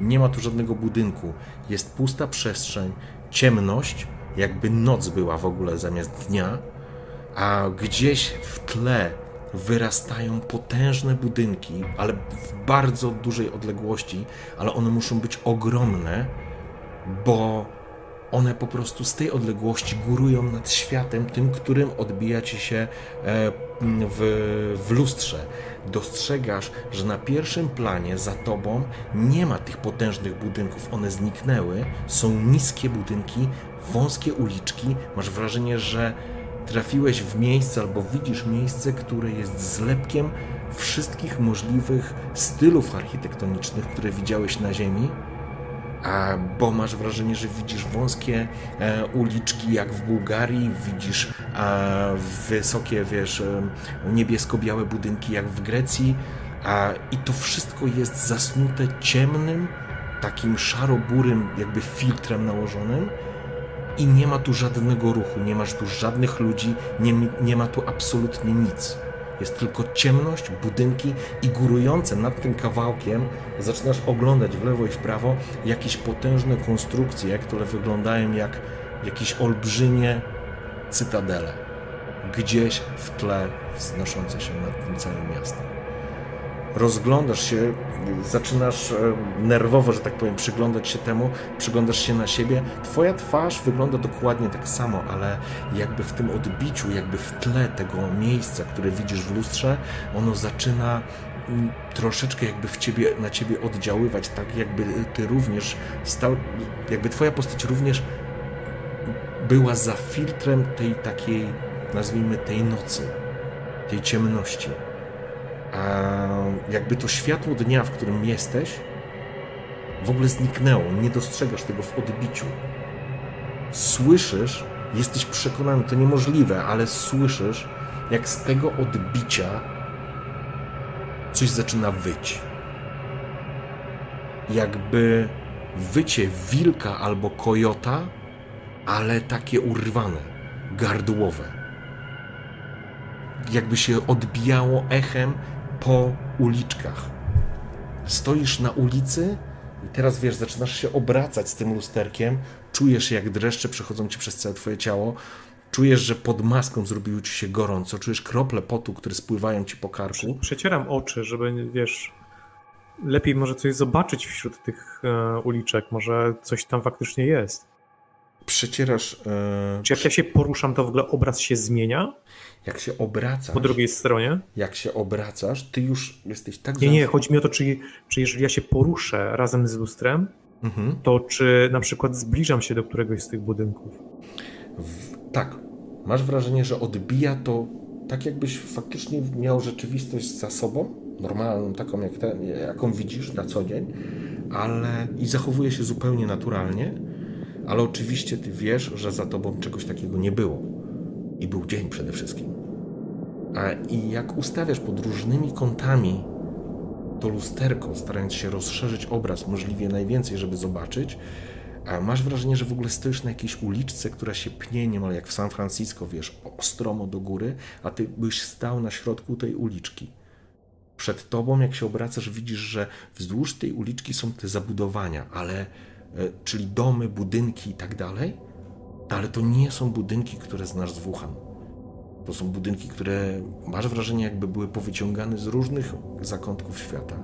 Nie ma tu żadnego budynku, jest pusta przestrzeń, ciemność, jakby noc była w ogóle zamiast dnia, a gdzieś w tle wyrastają potężne budynki, ale w bardzo dużej odległości, ale one muszą być ogromne, bo one po prostu z tej odległości górują nad światem, tym, którym odbija ci się e, w, w lustrze. Dostrzegasz, że na pierwszym planie za tobą nie ma tych potężnych budynków, one zniknęły. Są niskie budynki, wąskie uliczki. Masz wrażenie, że trafiłeś w miejsce albo widzisz miejsce, które jest zlepkiem wszystkich możliwych stylów architektonicznych, które widziałeś na Ziemi. A, bo masz wrażenie, że widzisz wąskie e, uliczki jak w Bułgarii, widzisz e, wysokie, wiesz, e, niebiesko-białe budynki jak w Grecji, a, i to wszystko jest zasnute ciemnym, takim szaro-burym, jakby filtrem nałożonym. I nie ma tu żadnego ruchu, nie masz tu żadnych ludzi, nie, nie ma tu absolutnie nic. Jest tylko ciemność, budynki i górujące nad tym kawałkiem zaczynasz oglądać w lewo i w prawo jakieś potężne konstrukcje, które wyglądają jak jakieś olbrzymie cytadele. Gdzieś w tle wznoszące się nad tym całym miastem. Rozglądasz się, zaczynasz e, nerwowo, że tak powiem, przyglądać się temu, przyglądasz się na siebie. Twoja twarz wygląda dokładnie tak samo, ale jakby w tym odbiciu, jakby w tle tego miejsca, które widzisz w lustrze, ono zaczyna mm, troszeczkę jakby w ciebie, na ciebie oddziaływać, tak jakby ty również stał, jakby twoja postać również była za filtrem tej takiej, nazwijmy tej nocy, tej ciemności. A jakby to światło dnia, w którym jesteś, w ogóle zniknęło. Nie dostrzegasz tego w odbiciu. Słyszysz, jesteś przekonany, to niemożliwe, ale słyszysz, jak z tego odbicia coś zaczyna wyć. Jakby wycie wilka albo kojota, ale takie urwane, gardłowe. Jakby się odbijało echem po uliczkach. Stoisz na ulicy i teraz wiesz, zaczynasz się obracać z tym lusterkiem, czujesz jak dreszcze przechodzą ci przez całe twoje ciało, czujesz, że pod maską zrobiło ci się gorąco, czujesz krople potu, które spływają ci po karku. Przecieram oczy, żeby, wiesz, lepiej może coś zobaczyć wśród tych e, uliczek, może coś tam faktycznie jest. Przecierasz... E, Czy jak ja się poruszam, to w ogóle obraz się zmienia? Jak się obracasz... Po drugiej stronie? Jak się obracasz, ty już jesteś tak... Nie, nie, chodzi mi o to, czy, czy jeżeli ja się poruszę razem z lustrem, mhm. to czy na przykład zbliżam się do któregoś z tych budynków? W, tak. Masz wrażenie, że odbija to tak, jakbyś faktycznie miał rzeczywistość za sobą, normalną, taką jak te, jaką widzisz na co dzień, ale i zachowuje się zupełnie naturalnie, ale oczywiście ty wiesz, że za tobą czegoś takiego nie było. I był dzień przede wszystkim. A i jak ustawiasz pod różnymi kątami to lusterko, starając się rozszerzyć obraz możliwie najwięcej, żeby zobaczyć, a masz wrażenie, że w ogóle stoisz na jakiejś uliczce, która się pnie niemal jak w San Francisco, wiesz, ostromo do góry, a ty byś stał na środku tej uliczki. Przed tobą, jak się obracasz, widzisz, że wzdłuż tej uliczki są te zabudowania, ale, czyli domy, budynki i tak dalej, ale to nie są budynki, które znasz z Wuhan. To są budynki, które masz wrażenie, jakby były powyciągane z różnych zakątków świata.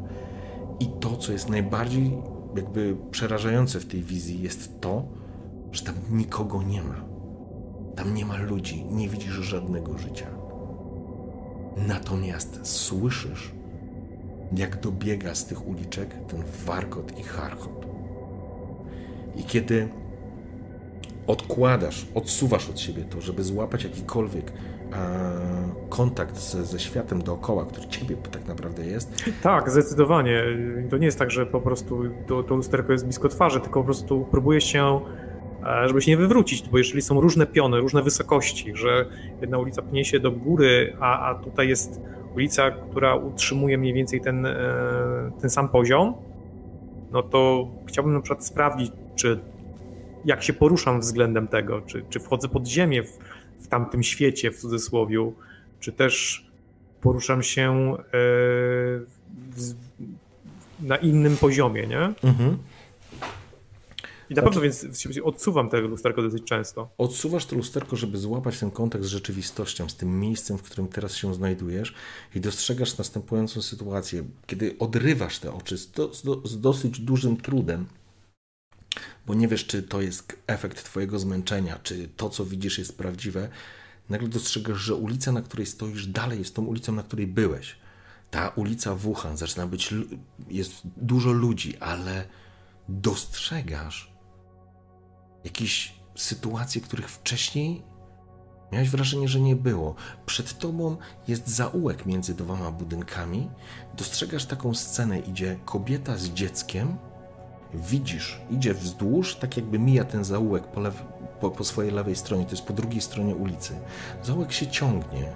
I to, co jest najbardziej jakby przerażające w tej wizji, jest to, że tam nikogo nie ma. Tam nie ma ludzi, nie widzisz żadnego życia. Natomiast słyszysz, jak dobiega z tych uliczek ten warkot i charchot. I kiedy odkładasz, odsuwasz od siebie to, żeby złapać jakikolwiek kontakt ze, ze, światem dookoła, który ciebie tak naprawdę jest. Tak, zdecydowanie. To nie jest tak, że po prostu to, to lusterko jest blisko twarzy, tylko po prostu próbuje się, e, żeby się nie wywrócić, bo jeżeli są różne piony, różne wysokości, że jedna ulica pnie się do góry, a, a tutaj jest ulica, która utrzymuje mniej więcej ten, e, ten sam poziom, no to chciałbym na przykład sprawdzić, czy jak się poruszam względem tego, czy, czy wchodzę pod ziemię w, w tamtym świecie, w cudzysłowie, czy też poruszam się e, w, na innym poziomie, nie? Mhm. I na pewno więc odsuwam te lusterko dosyć często. Odsuwasz to lusterko, żeby złapać ten kontakt z rzeczywistością, z tym miejscem, w którym teraz się znajdujesz i dostrzegasz następującą sytuację. Kiedy odrywasz te oczy z, do, z dosyć dużym trudem, bo nie wiesz, czy to jest efekt Twojego zmęczenia, czy to, co widzisz, jest prawdziwe, nagle dostrzegasz, że ulica, na której stoisz, dalej jest tą ulicą, na której byłeś. Ta ulica Wuhan zaczyna być, jest dużo ludzi, ale dostrzegasz jakieś sytuacje, których wcześniej miałeś wrażenie, że nie było. Przed tobą jest zaułek między dwoma budynkami. Dostrzegasz taką scenę, idzie kobieta z dzieckiem widzisz, idzie wzdłuż, tak jakby mija ten zaułek po, lew, po, po swojej lewej stronie, to jest po drugiej stronie ulicy. Zaułek się ciągnie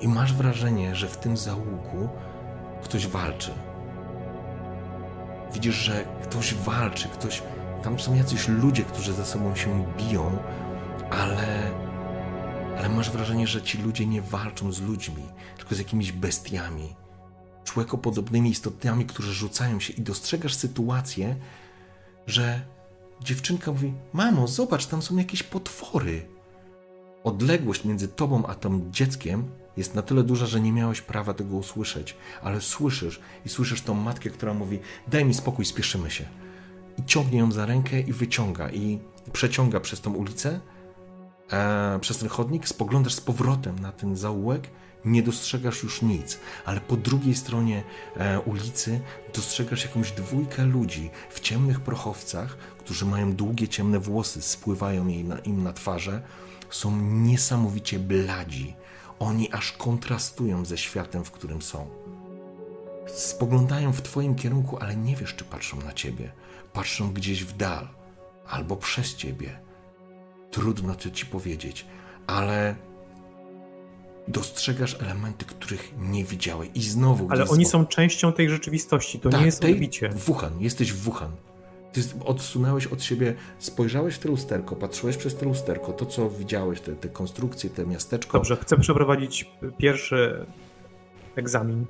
i masz wrażenie, że w tym zaułku ktoś walczy. Widzisz, że ktoś walczy, ktoś. Tam są jacyś ludzie, którzy ze sobą się biją, ale. Ale masz wrażenie, że ci ludzie nie walczą z ludźmi, tylko z jakimiś bestiami, człekopodobnymi istotami, którzy rzucają się i dostrzegasz sytuację, że dziewczynka mówi: Mamo, zobacz, tam są jakieś potwory. Odległość między tobą a tym dzieckiem jest na tyle duża, że nie miałeś prawa tego usłyszeć, ale słyszysz i słyszysz tą matkę, która mówi: Daj mi spokój, spieszymy się. I ciągnie ją za rękę i wyciąga, i przeciąga przez tą ulicę, e, przez ten chodnik. Spoglądasz z powrotem na ten zaułek nie dostrzegasz już nic, ale po drugiej stronie e, ulicy dostrzegasz jakąś dwójkę ludzi w ciemnych prochowcach, którzy mają długie, ciemne włosy, spływają im na twarze, są niesamowicie bladzi. Oni aż kontrastują ze światem, w którym są. Spoglądają w Twoim kierunku, ale nie wiesz, czy patrzą na Ciebie. Patrzą gdzieś w dal albo przez Ciebie. Trudno to Ci powiedzieć, ale dostrzegasz elementy, których nie widziałeś. I znowu. Ale oni są częścią tej rzeczywistości, to tak, nie jest tej... odbicie. Wuhan, jesteś w Wuhan. Ty odsunąłeś od siebie, spojrzałeś w te lusterko, patrzyłeś przez te lusterko, to co widziałeś, te, te konstrukcje, te miasteczko. Dobrze, chcę przeprowadzić pierwszy egzamin.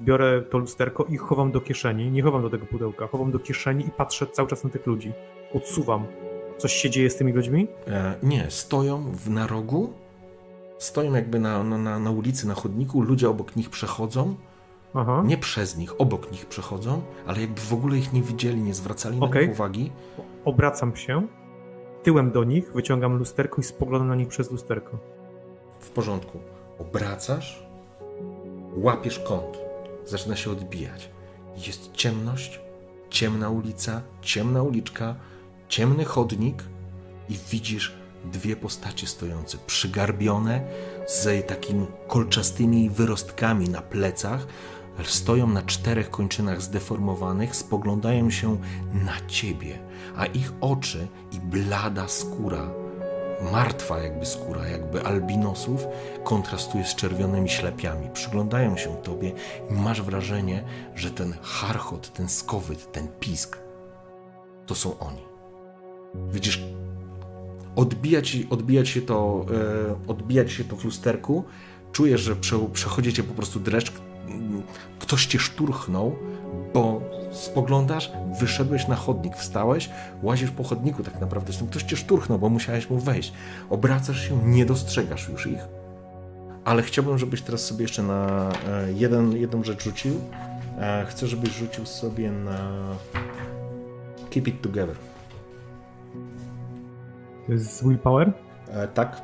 Biorę to lusterko i chowam do kieszeni. Nie chowam do tego pudełka, chowam do kieszeni i patrzę cały czas na tych ludzi. Odsuwam. Coś się dzieje z tymi ludźmi? E, nie, stoją w, na rogu, stoją jakby na, na, na ulicy, na chodniku, ludzie obok nich przechodzą. Aha. Nie przez nich, obok nich przechodzą, ale jakby w ogóle ich nie widzieli, nie zwracali okay. na nich uwagi. Obracam się tyłem do nich, wyciągam lusterko i spoglądam na nich przez lusterko. W porządku. Obracasz, łapiesz kąt, zaczyna się odbijać. Jest ciemność, ciemna ulica, ciemna uliczka, ciemny chodnik i widzisz dwie postacie stojące, przygarbione, z takimi kolczastymi wyrostkami na plecach, stoją na czterech kończynach zdeformowanych, spoglądają się na ciebie, a ich oczy i blada skóra, martwa jakby skóra, jakby albinosów, kontrastuje z czerwionymi ślepiami. Przyglądają się tobie i masz wrażenie, że ten charchot, ten skowyt, ten pisk to są oni. Widzisz, odbijać, się, to, e, odbijać się to w lusterku, czujesz, że prze, przechodzi cię po prostu dreszcz, ktoś cię szturchnął, bo spoglądasz, wyszedłeś na chodnik, wstałeś, łazisz po chodniku tak naprawdę, z tym ktoś cię szturchnął, bo musiałeś mu wejść. Obracasz się, nie dostrzegasz już ich, ale chciałbym, żebyś teraz sobie jeszcze na e, jeden, jedną rzecz rzucił. E, chcę, żebyś rzucił sobie na Keep It Together. To jest willpower? E, tak.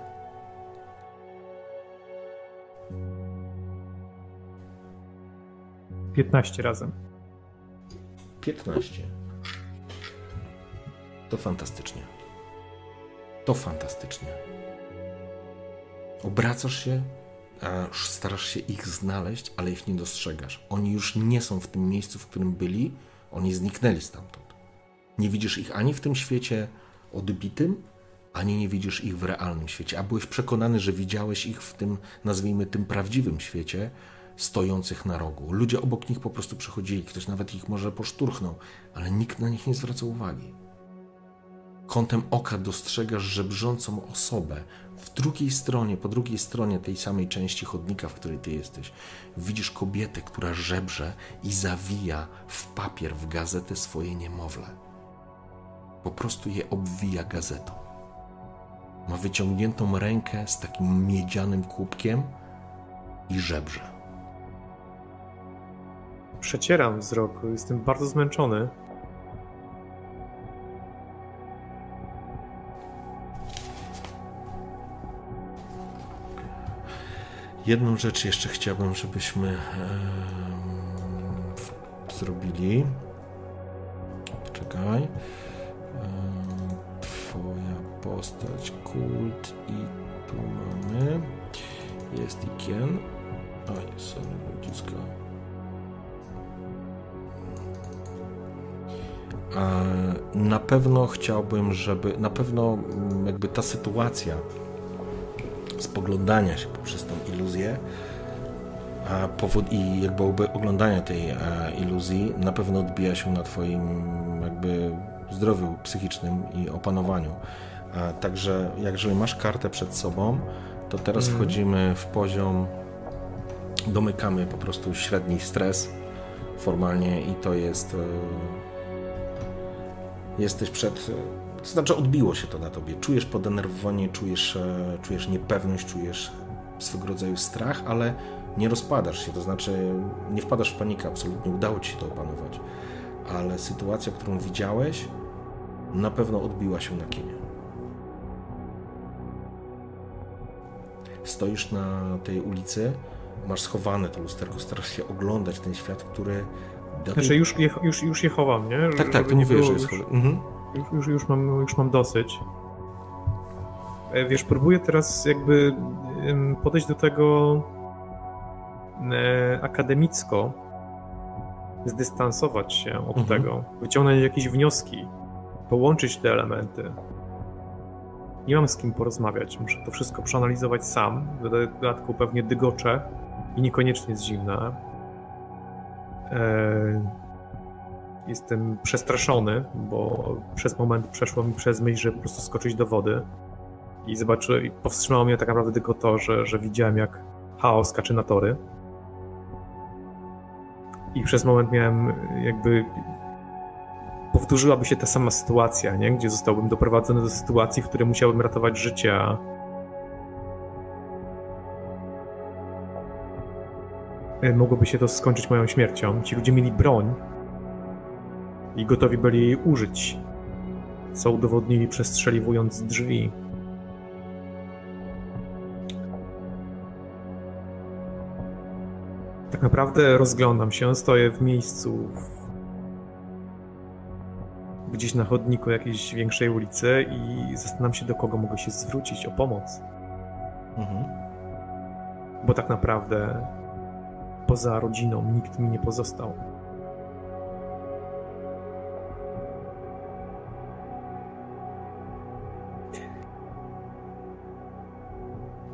Piętnaście razem. 15. To fantastycznie. To fantastycznie. Obracasz się, starasz się ich znaleźć, ale ich nie dostrzegasz. Oni już nie są w tym miejscu, w którym byli, oni zniknęli stamtąd. Nie widzisz ich ani w tym świecie odbitym, ani nie widzisz ich w realnym świecie, a byłeś przekonany, że widziałeś ich w tym, nazwijmy, tym prawdziwym świecie, stojących na rogu. Ludzie obok nich po prostu przechodzili, ktoś nawet ich może poszturchnął, ale nikt na nich nie zwracał uwagi. Kątem oka dostrzegasz żebrzącą osobę w drugiej stronie, po drugiej stronie tej samej części chodnika, w której ty jesteś. Widzisz kobietę, która żebrze i zawija w papier, w gazetę swoje niemowlę. Po prostu je obwija gazetą. Ma wyciągniętą rękę z takim miedzianym kubkiem i żebrze przecieram wzrok, jestem bardzo zmęczony. Jedną rzecz jeszcze chciałbym, żebyśmy zrobili. Czekaj. E, postać, kult i tu mamy. Jest Ikien. Oj, sorry, ludziska. Na pewno chciałbym, żeby, na pewno mm, jakby ta sytuacja spoglądania się poprzez tą iluzję powód i jakby oglądania tej iluzji na pewno odbija się na Twoim jakby zdrowiu psychicznym i opanowaniu. Także jeżeli masz kartę przed sobą, to teraz mm. wchodzimy w poziom, domykamy po prostu średni stres formalnie i to jest e, jesteś przed. To znaczy, odbiło się to na tobie. Czujesz podenerwowanie, czujesz, e, czujesz niepewność, czujesz swego rodzaju strach, ale nie rozpadasz się. To znaczy, nie wpadasz w panikę, absolutnie udało ci się to opanować. Ale sytuacja, którą widziałeś, na pewno odbiła się na kinie. Stoisz na tej ulicy, masz schowane to lusterko, starasz się oglądać ten świat, który znaczy już je, już, już je chowam, nie? Tak, tak, to mówię, że jest już, mhm. już, już, już, mam, już mam dosyć. E, wiesz, próbuję teraz jakby podejść do tego e, akademicko, zdystansować się od mhm. tego, wyciągnąć jakieś wnioski, połączyć te elementy. Nie mam z kim porozmawiać. Muszę to wszystko przeanalizować sam. W dodatku pewnie dygocze i niekoniecznie jest zimna. Eee, jestem przestraszony, bo przez moment przeszło mi przez myśl, że po prostu skoczyć do wody. I zobaczy, powstrzymało mnie tak naprawdę tylko to, że, że widziałem jak chaos skacze na tory. I przez moment miałem jakby powtórzyłaby się ta sama sytuacja, nie? gdzie zostałbym doprowadzony do sytuacji, w której musiałbym ratować życie. Mogłoby się to skończyć moją śmiercią. Ci ludzie mieli broń i gotowi byli jej użyć, co udowodnili przestrzeliwując drzwi. Tak naprawdę rozglądam się, stoję w miejscu, gdzieś na chodniku jakiejś większej ulicy i zastanawiam się, do kogo mogę się zwrócić o pomoc. Mhm. Bo tak naprawdę poza rodziną nikt mi nie pozostał.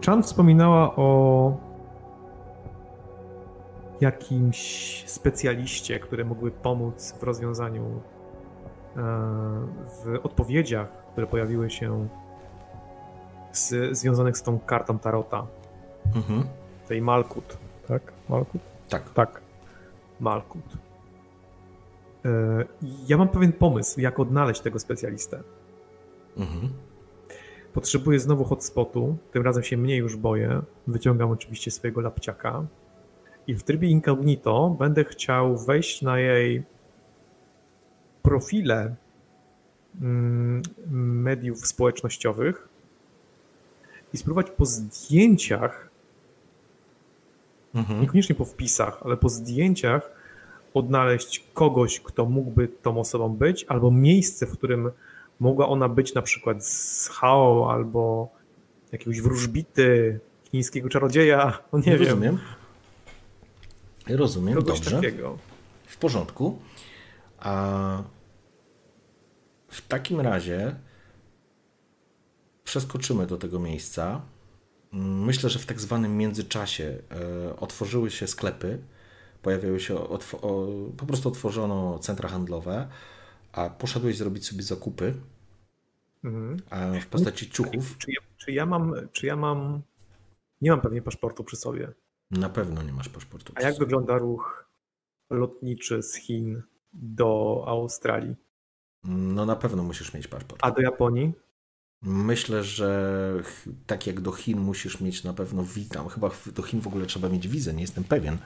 Chan wspominała o jakimś specjaliście, który mógłby pomóc w rozwiązaniu w odpowiedziach, które pojawiły się z, związanych z tą kartą Tarota. Mhm. Tej Malkut, tak? Malkut? Tak. Tak. Malkut. E, ja mam pewien pomysł, jak odnaleźć tego specjalistę. Mhm. Potrzebuję znowu hotspotu, tym razem się mniej już boję. Wyciągam oczywiście swojego lapciaka i w trybie incognito będę chciał wejść na jej profile mm, mediów społecznościowych i spróbować po zdjęciach, mhm. niekoniecznie po wpisach, ale po zdjęciach odnaleźć kogoś, kto mógłby tą osobą być, albo miejsce, w którym mogła ona być, na przykład z Hao, albo jakiegoś wróżbity, chińskiego czarodzieja, no nie Rozumiem. wiem. Rozumiem, Kogoś dobrze. Takiego. W porządku. A w takim razie przeskoczymy do tego miejsca. Myślę, że w tak zwanym międzyczasie e, otworzyły się sklepy, pojawiały się, po prostu otworzono centra handlowe, a poszedłeś zrobić sobie zakupy mhm. w postaci ciuchów. Czy ja, czy ja mam, czy ja mam, nie mam pewnie paszportu przy sobie. Na pewno nie masz paszportu. A jak sobie. wygląda ruch lotniczy z Chin do Australii? No na pewno musisz mieć paszport. A do Japonii? Myślę, że tak jak do Chin musisz mieć na pewno witam. Chyba do Chin w ogóle trzeba mieć wizę, nie jestem pewien,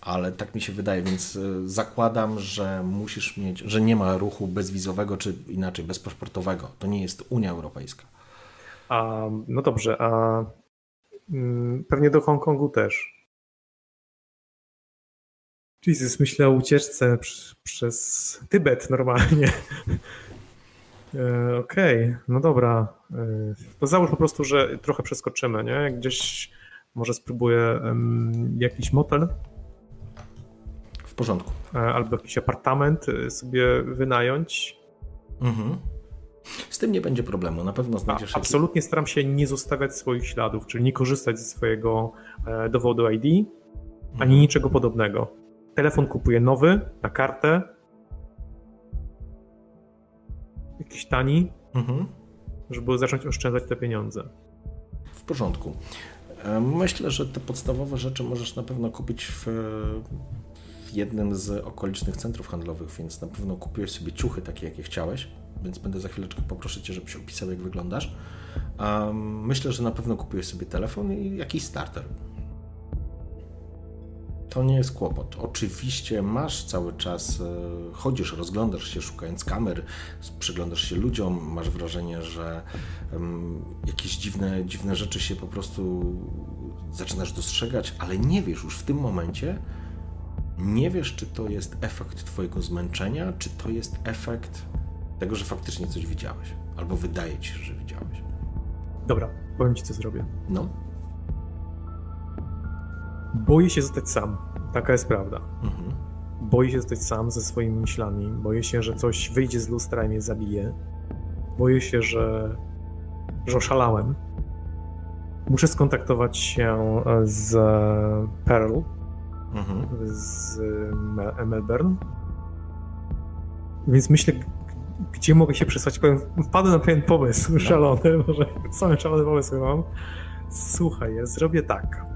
ale tak mi się wydaje, więc e, zakładam, że musisz mieć, że nie ma ruchu bezwizowego, czy inaczej bezpaszportowego. To nie jest Unia Europejska. A, no dobrze, a mm, pewnie do Hongkongu też. Jesus, myślę o ucieczce przez Tybet normalnie. <laughs> E, okej, okay, no dobra. E, to załóż po prostu, że trochę przeskoczymy, nie? Gdzieś może spróbuję um, jakiś motel. W porządku. E, albo jakiś apartament sobie wynająć. Mhm. Z tym nie będzie problemu, na pewno znajdziesz. A, absolutnie staram się nie zostawiać swoich śladów, czyli nie korzystać ze swojego dowodu ID ani mhm. niczego podobnego. Telefon kupuję nowy, na kartę. Jakiś tani, mhm. żeby zacząć oszczędzać te pieniądze. W porządku. E, myślę, że te podstawowe rzeczy możesz na pewno kupić w, w jednym z okolicznych centrów handlowych, więc na pewno kupiłeś sobie ciuchy takie, jakie chciałeś, więc będę za chwileczkę poproszę Cię, żebyś opisał, jak wyglądasz. Um, myślę, że na pewno kupiłeś sobie telefon i jakiś starter to nie jest kłopot. Oczywiście masz cały czas, e, chodzisz, rozglądasz się, szukając kamer, przyglądasz się ludziom, masz wrażenie, że jakieś dziwne, dziwne rzeczy się po prostu zaczynasz dostrzegać, ale nie wiesz już w tym momencie, nie wiesz, czy to jest efekt Twojego zmęczenia, czy to jest efekt tego, że faktycznie coś widziałeś, albo wydaje Ci się, że widziałeś. Dobra, powiem Ci, co zrobię. No. Boję się zostać sam. Taka jest prawda. Mhm. Boję się zostać sam ze swoimi myślami. Boję się, że coś wyjdzie z lustra i mnie zabije. Boję się, że że oszalałem. Muszę skontaktować się z Pearl, mhm. z Melbourne. Więc myślę, gdzie mogę się przesłać. Powiem, wpadłem na pewien pomysł no. szalony, <laughs> może same szalone pomysły mam. Słuchaj, ja zrobię tak.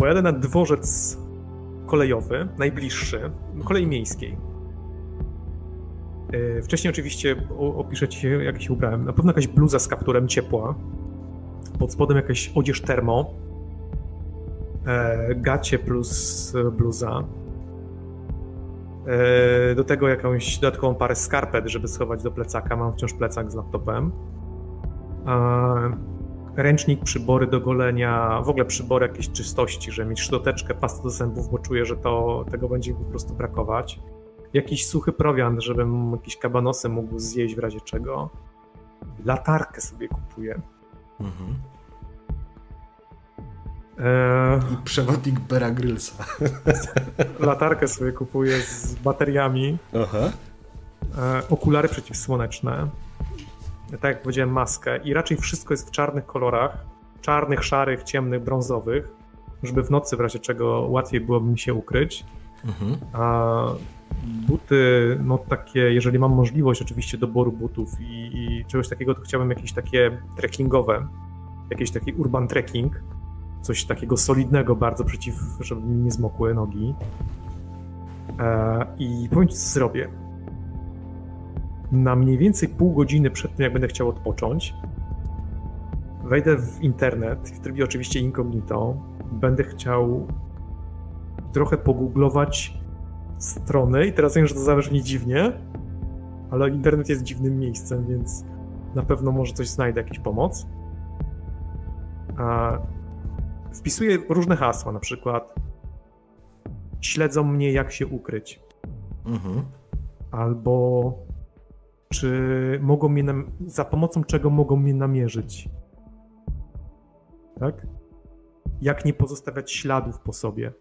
Pojadę na dworzec kolejowy, najbliższy, kolei miejskiej. E, wcześniej oczywiście opiszę ci, jak się ubrałem. Na pewno jakaś bluza z kapturem ciepła. Pod spodem jakaś odzież termo. E, gacie plus bluza. E, do tego jakąś dodatkową parę skarpet, żeby schować do plecaka. Mam wciąż plecak z laptopem. Ręcznik, przybory do golenia, w ogóle przybory jakieś czystości, żeby mieć szczoteczkę, pastę do zębów, bo czuję, że to, tego będzie mi po prostu brakować. Jakiś suchy prowiant, żebym jakieś kabanosy mógł zjeść w razie czego. Latarkę sobie kupuję. Mhm. E... I przewodnik Bera Grylsa. <laughs> Latarkę sobie kupuję z bateriami. Aha. E, okulary przeciwsłoneczne. Tak jak powiedziałem, maskę. I raczej wszystko jest w czarnych kolorach. Czarnych, szarych, ciemnych, brązowych. Żeby w nocy w razie czego łatwiej byłoby mi się ukryć. Mhm. A buty, no takie, jeżeli mam możliwość oczywiście doboru butów i, i czegoś takiego, to chciałbym jakieś takie trekkingowe, jakiś taki urban trekking, coś takiego solidnego bardzo przeciw, żeby mi nie zmokły nogi. E, I powiem ci, co zrobię. Na mniej więcej pół godziny przed tym, jak będę chciał odpocząć, wejdę w internet, w trybie oczywiście incognito, będę chciał trochę pogooglować strony i teraz wiem, że to zabrzmi dziwnie, ale internet jest dziwnym miejscem, więc na pewno może coś znajdę, jakąś pomoc. A wpisuję różne hasła, na przykład śledzą mnie, jak się ukryć. Mhm. Albo czy mogą mnie, za pomocą czego mogą mnie namierzyć. Tak? Jak nie pozostawiać śladów po sobie.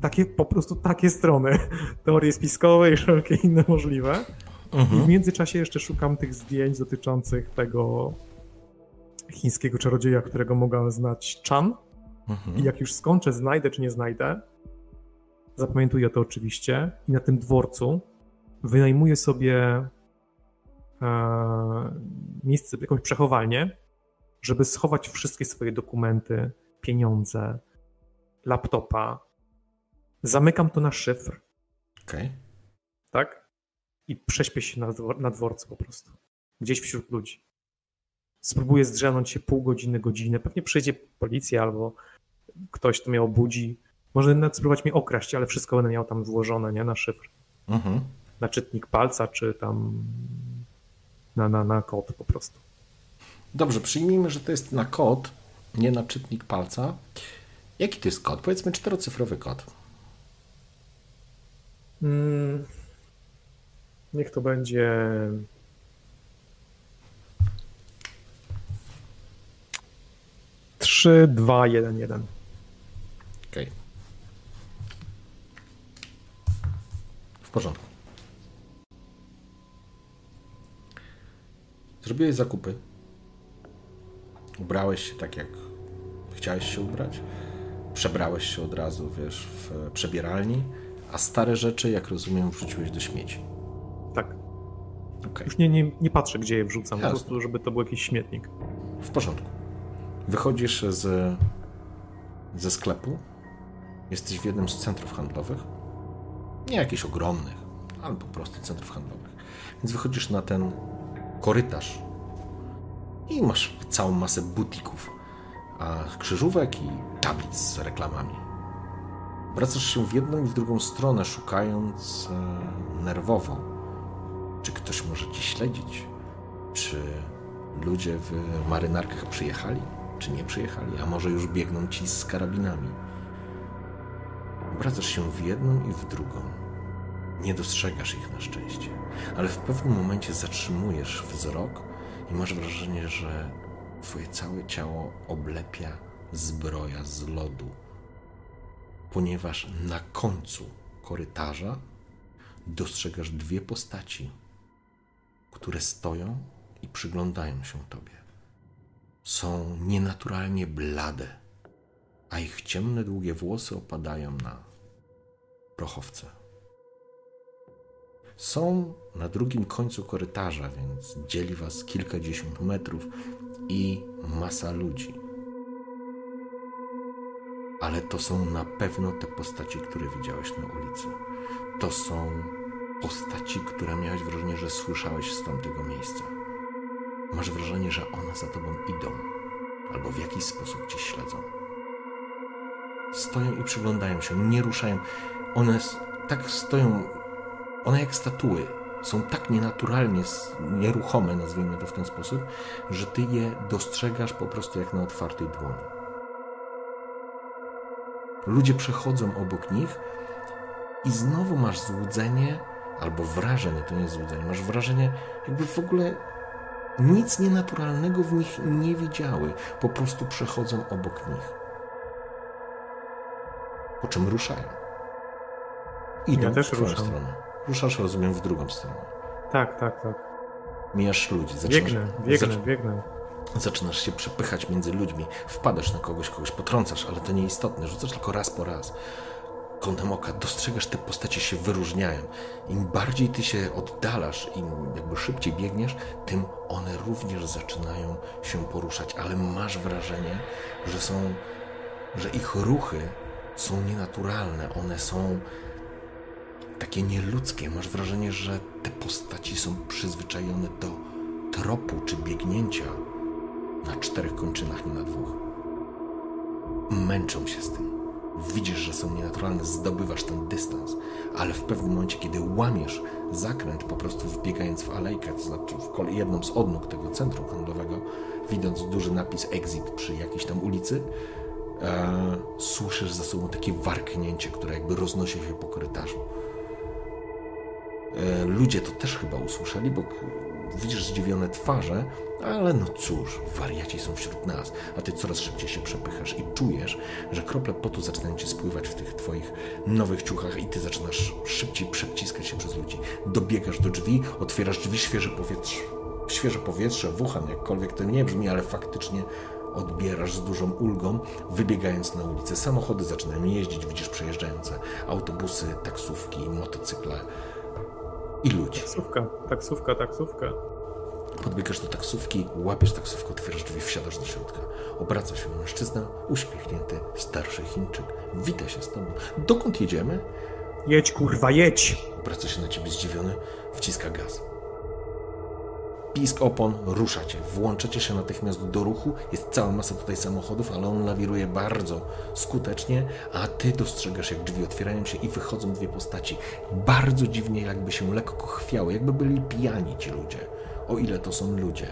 Takie, po prostu takie strony. <laughs> Teorie spiskowe i wszelkie inne możliwe. Mhm. I w międzyczasie jeszcze szukam tych zdjęć dotyczących tego chińskiego czarodzieja, którego mogę znać Chan. Mhm. I jak już skończę, znajdę czy nie znajdę, zapamiętuję to oczywiście, i na tym dworcu wynajmuję sobie miejsce, jakąś przechowalnię, żeby schować wszystkie swoje dokumenty, pieniądze, laptopa. Zamykam to na szyfr. Okej. Okay. Tak? I prześpię się na, dwor na dworcu po prostu. Gdzieś wśród ludzi. Spróbuję zdrzemnąć się pół godziny, godzinę. Pewnie przyjdzie policja albo ktoś to mnie obudzi. Może nawet spróbować mnie okraść, ale wszystko będę miał tam włożone, nie? Na szyfr. Mhm. Na czytnik palca, czy tam na, na, na kod po prostu. Dobrze, przyjmijmy, że to jest na kod, nie na czytnik palca. Jaki to jest kod? Powiedzmy czterocyfrowy kod. Hmm. Niech to będzie. Trzy, dwa, jeden, jeden. Okej. Okay. W porządku. Zrobiłeś zakupy. Ubrałeś się tak, jak chciałeś się ubrać. Przebrałeś się od razu, wiesz, w przebieralni, a stare rzeczy, jak rozumiem, wrzuciłeś do śmieci. Tak. Okay. Już nie, nie, nie patrzę, gdzie je wrzucam, Jasne. po prostu, żeby to był jakiś śmietnik. W porządku. Wychodzisz z, ze sklepu, Jesteś w jednym z centrów handlowych. Nie jakichś ogromnych, ale po prostu centrów handlowych. Więc wychodzisz na ten korytarz i masz całą masę butików, a krzyżówek i tablic z reklamami. Wracasz się w jedną i w drugą stronę, szukając e, nerwowo, czy ktoś może ci śledzić, czy ludzie w marynarkach przyjechali, czy nie przyjechali, a może już biegną ci z karabinami. Obracasz się w jedną i w drugą. Nie dostrzegasz ich na szczęście, ale w pewnym momencie zatrzymujesz wzrok i masz wrażenie, że twoje całe ciało oblepia zbroja z lodu, ponieważ na końcu korytarza dostrzegasz dwie postaci, które stoją i przyglądają się tobie. Są nienaturalnie blade, a ich ciemne, długie włosy opadają na prochowce. Są na drugim końcu korytarza, więc dzieli was kilkadziesiąt metrów i masa ludzi. Ale to są na pewno te postaci, które widziałeś na ulicy. To są postaci, które miałeś wrażenie, że słyszałeś z tamtego miejsca. Masz wrażenie, że one za tobą idą, albo w jakiś sposób cię śledzą. Stoją i przyglądają się, nie ruszają. One tak stoją, one jak statuły, są tak nienaturalnie nieruchome, nazwijmy to w ten sposób, że ty je dostrzegasz po prostu jak na otwartej dłoni. Ludzie przechodzą obok nich i znowu masz złudzenie, albo wrażenie, to nie jest złudzenie, masz wrażenie, jakby w ogóle nic nienaturalnego w nich nie widziały, po prostu przechodzą obok nich. Po czym ruszają. Idą ja też w twoją ruszam. stronę. Ruszasz, rozumiem, w drugą stronę. Tak, tak, tak. Mijasz ludzi. Zaczynasz, Biegnę, biegnę, biegnę. Zaczynasz się przepychać między ludźmi, wpadasz na kogoś, kogoś potrącasz, ale to nieistotne, rzucasz tylko raz po raz. Kątem oka dostrzegasz, te postacie się wyróżniają. Im bardziej ty się oddalasz, im jakby szybciej biegniesz, tym one również zaczynają się poruszać, ale masz wrażenie, że są, że ich ruchy są nienaturalne, one są takie nieludzkie. Masz wrażenie, że te postaci są przyzwyczajone do tropu czy biegnięcia na czterech kończynach, nie na dwóch. Męczą się z tym. Widzisz, że są nienaturalne, zdobywasz ten dystans, ale w pewnym momencie, kiedy łamiesz zakręt, po prostu wbiegając w alejkę, to znaczy w kol- jedną z odnóg tego centrum handlowego, widząc duży napis exit przy jakiejś tam ulicy, e, słyszysz za sobą takie warknięcie, które jakby roznosi się po korytarzu. E, ludzie to też chyba usłyszeli, bo widzisz zdziwione twarze, ale no cóż, wariaci są wśród nas, a ty coraz szybciej się przepychasz i czujesz, że krople potu zaczynają ci spływać w tych twoich nowych ciuchach i ty zaczynasz szybciej przeciskać się przez ludzi. Dobiegasz do drzwi, otwierasz drzwi, świeże powietrze, świeże powietrze, wuchan, jakkolwiek to nie brzmi, ale faktycznie odbierasz z dużą ulgą, wybiegając na ulicę. Samochody zaczynają jeździć, widzisz przejeżdżające autobusy, taksówki, motocykle i ludzi. Taksówka, taksówka, taksówka. Podbiegasz do taksówki, łapiesz taksówkę, otwierasz drzwi, wsiadasz do środka. Obraca się mężczyzna, uśmiechnięty, starszy Chińczyk. Wita się z tobą. Dokąd jedziemy? Jedź, kurwa, jedź! Obraca się na ciebie zdziwiony, wciska gaz. Pisk opon, ruszacie, włączacie się natychmiast do ruchu. Jest cała masa tutaj samochodów, ale on lawiruje bardzo skutecznie, a ty dostrzegasz, jak drzwi otwierają się i wychodzą dwie postaci. Bardzo dziwnie, jakby się lekko chwiały, jakby byli pijani ci ludzie. O ile to są ludzie.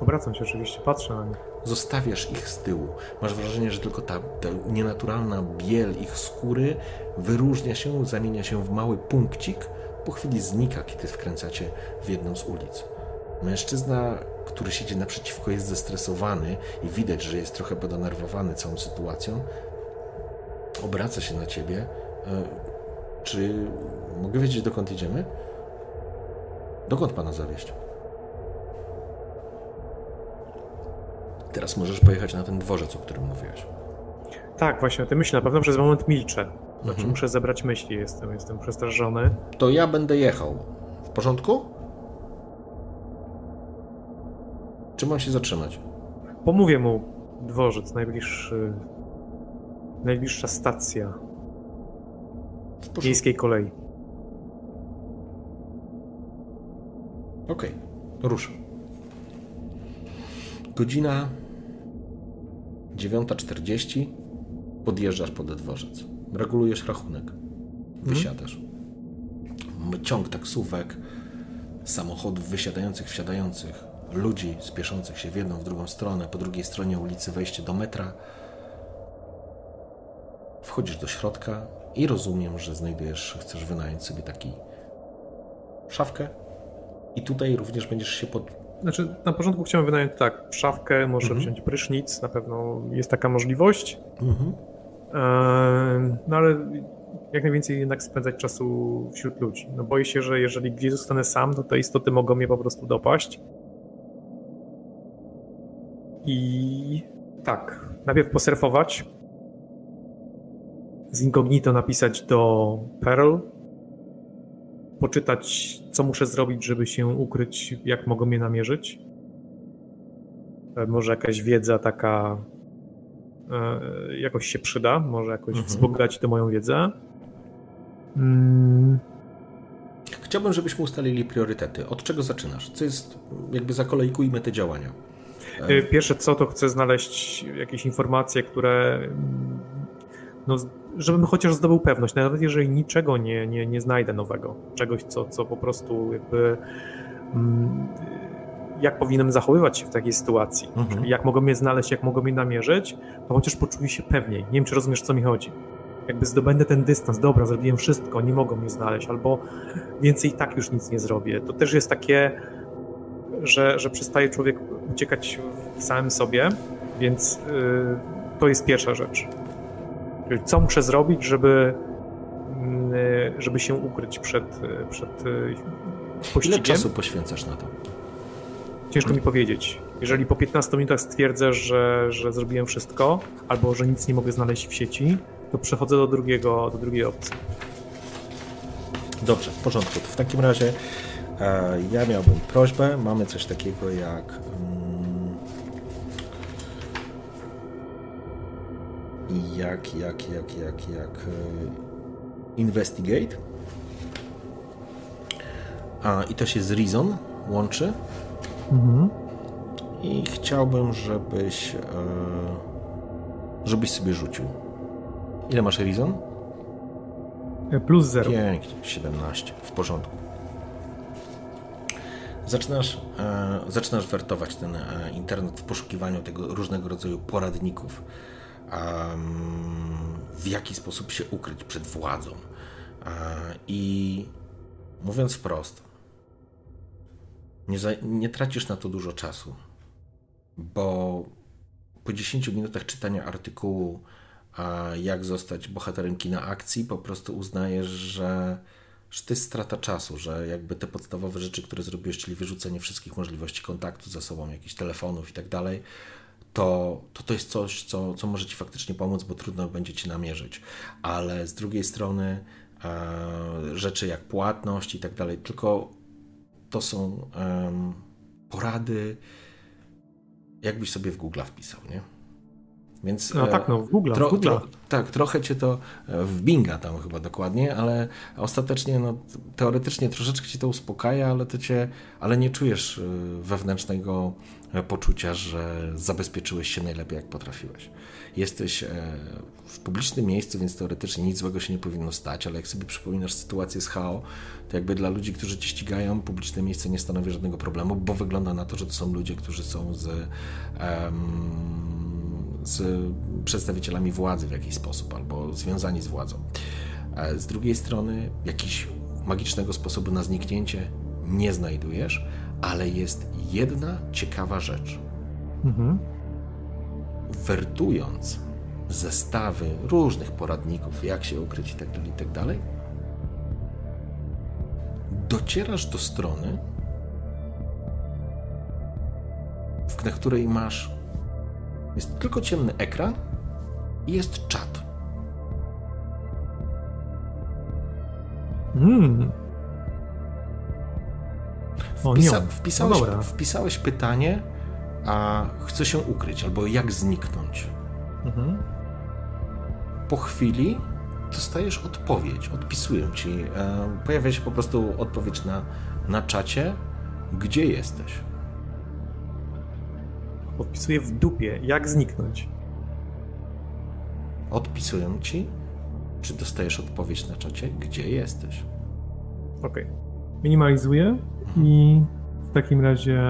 Obracam się oczywiście, patrzę na nich. Zostawiasz ich z tyłu. Masz wrażenie, że tylko ta, ta nienaturalna biel ich skóry wyróżnia się, zamienia się w mały punkcik. Po chwili znika, kiedy wkręcacie w jedną z ulic. Mężczyzna, który siedzi naprzeciwko, jest zestresowany i widać, że jest trochę podenerwowany całą sytuacją. Obraca się na ciebie. E, Czy mogę wiedzieć, dokąd idziemy? Dokąd pana zawieść? Teraz możesz pojechać na ten dworzec, o którym mówiłeś. Tak, właśnie o tym myślę. Na pewno przez moment milczę. Znaczy Mhm. muszę zebrać myśli, jestem, jestem przestraszony. To ja będę jechał. W porządku? Czy mam się zatrzymać? Pomówię mu dworzec, najbliższy... Najbliższa stacja miejskiej kolei. Okej, ruszę. Godzina 9.40. Podjeżdżasz pod dworzec. Regulujesz rachunek. Wysiadasz. M- Ciąg taksówek, samochodów wysiadających, wsiadających, ludzi spieszących się w jedną, w drugą stronę, po drugiej stronie ulicy wejście do metra. Wchodzisz do środka i rozumiem, że znajdujesz, chcesz wynająć sobie taki szafkę i tutaj również będziesz się pod... Znaczy, na początku chciałem wynająć tak, szafkę, może Mhm. wziąć prysznic, na pewno jest taka możliwość. Mhm. Eee, No ale jak najwięcej jednak spędzać czasu wśród ludzi. No boję się, że jeżeli gdzieś zostanę sam, to te istoty mogą mnie po prostu dopaść. I tak, najpierw posurfować, z incognito napisać do Pearl, poczytać, co muszę zrobić, żeby się ukryć, jak mogą mnie namierzyć. E, może jakaś wiedza taka jakoś się przyda, może jakoś mhm. wzbogaci to moją wiedzę. Mm. Chciałbym, żebyśmy ustalili priorytety. Od czego zaczynasz? Co jest, jakby zakolejkujmy te działania. E, pierwsze co, to chcę znaleźć jakieś informacje, które no, żebym chociaż zdobył pewność, nawet jeżeli niczego nie, nie, nie znajdę nowego, czegoś, co, co po prostu jakby mm, jak powinienem zachowywać się w takiej sytuacji, mhm. jak mogą mnie znaleźć, jak mogą mnie namierzyć, to chociaż poczuję się pewniej. Nie wiem, czy rozumiesz, co mi chodzi. Jakby zdobędę ten dystans, dobra, zrobiłem wszystko, nie mogą mnie znaleźć, albo więcej i tak już nic nie zrobię. To też jest takie, że, że przestaje człowiek uciekać w samym sobie, więc yy, to jest pierwsza rzecz. Co muszę zrobić, żeby, mm, żeby się ukryć przed, przed pościgiem? Ile czasu poświęcasz na to? Ciężko mi powiedzieć. Jeżeli po 15 minutach stwierdzę, że, że zrobiłem wszystko, albo że nic nie mogę znaleźć w sieci, to przechodzę do, drugiego, do drugiej opcji. Dobrze, w porządku. To w takim razie e, ja miałbym prośbę. Mamy coś takiego jak. Mm, jak, jak, jak, jak, jak. E, investigate. A, I to się z Reason łączy. Mhm. I chciałbym, żebyś. E, żebyś sobie rzucił. Ile masz Reason? E, plus 0. Pięknie, 17. W porządku. Zaczynasz, e, zaczynasz wertować ten e, internet w poszukiwaniu tego różnego rodzaju poradników, w jaki sposób się ukryć przed władzą. E, I mówiąc wprost, nie, za, nie tracisz na to dużo czasu, bo po 10 minutach czytania artykułu, a jak zostać bohaterem kina akcji, po prostu uznajesz, że, że to jest strata czasu, że jakby te podstawowe rzeczy, które zrobiłeś, czyli wyrzucenie wszystkich możliwości kontaktu ze sobą, jakichś telefonów i tak dalej, to, to to jest coś, co, co może ci faktycznie pomóc, bo trudno będzie ci namierzyć. Ale z drugiej strony e, rzeczy jak płatność i tak dalej, tylko to są um, porady, jakbyś sobie w Google wpisał, nie? Więc, no tak, no w Google. Tro, Google. Tro, tak, trochę cię to e, w Binga tam chyba dokładnie, ale ostatecznie, no teoretycznie troszeczkę cię to uspokaja, ale to cię, ale nie czujesz e, wewnętrznego e, poczucia, że zabezpieczyłeś się najlepiej jak potrafiłeś. Jesteś w publicznym miejscu, więc teoretycznie nic złego się nie powinno stać, ale jak sobie przypominasz sytuację z HAO, to jakby dla ludzi, którzy ci ścigają, publiczne miejsce nie stanowi żadnego problemu, bo wygląda na to, że to są ludzie, którzy są z, um, z przedstawicielami władzy w jakiś sposób albo związani z władzą. E, z drugiej strony, jakiś magicznego sposobu na zniknięcie nie znajdujesz, ale jest jedna ciekawa rzecz. Mhm. Wertując zestawy różnych poradników, jak się ukryć i tak dalej, i tak docierasz do strony, na której masz jest tylko ciemny ekran i jest czat. Hmm. Wpisa wpisałeś, no wpisałeś pytanie, a chcę się ukryć, albo jak zniknąć. Mhm. Po chwili dostajesz odpowiedź, odpisuję ci. E, pojawia się po prostu odpowiedź na, na czacie, gdzie jesteś. Odpisuję w dupie, jak zniknąć. Odpisuję ci, czy dostajesz odpowiedź na czacie, gdzie jesteś. Okej. Okay. Minimalizuję mhm. i w takim razie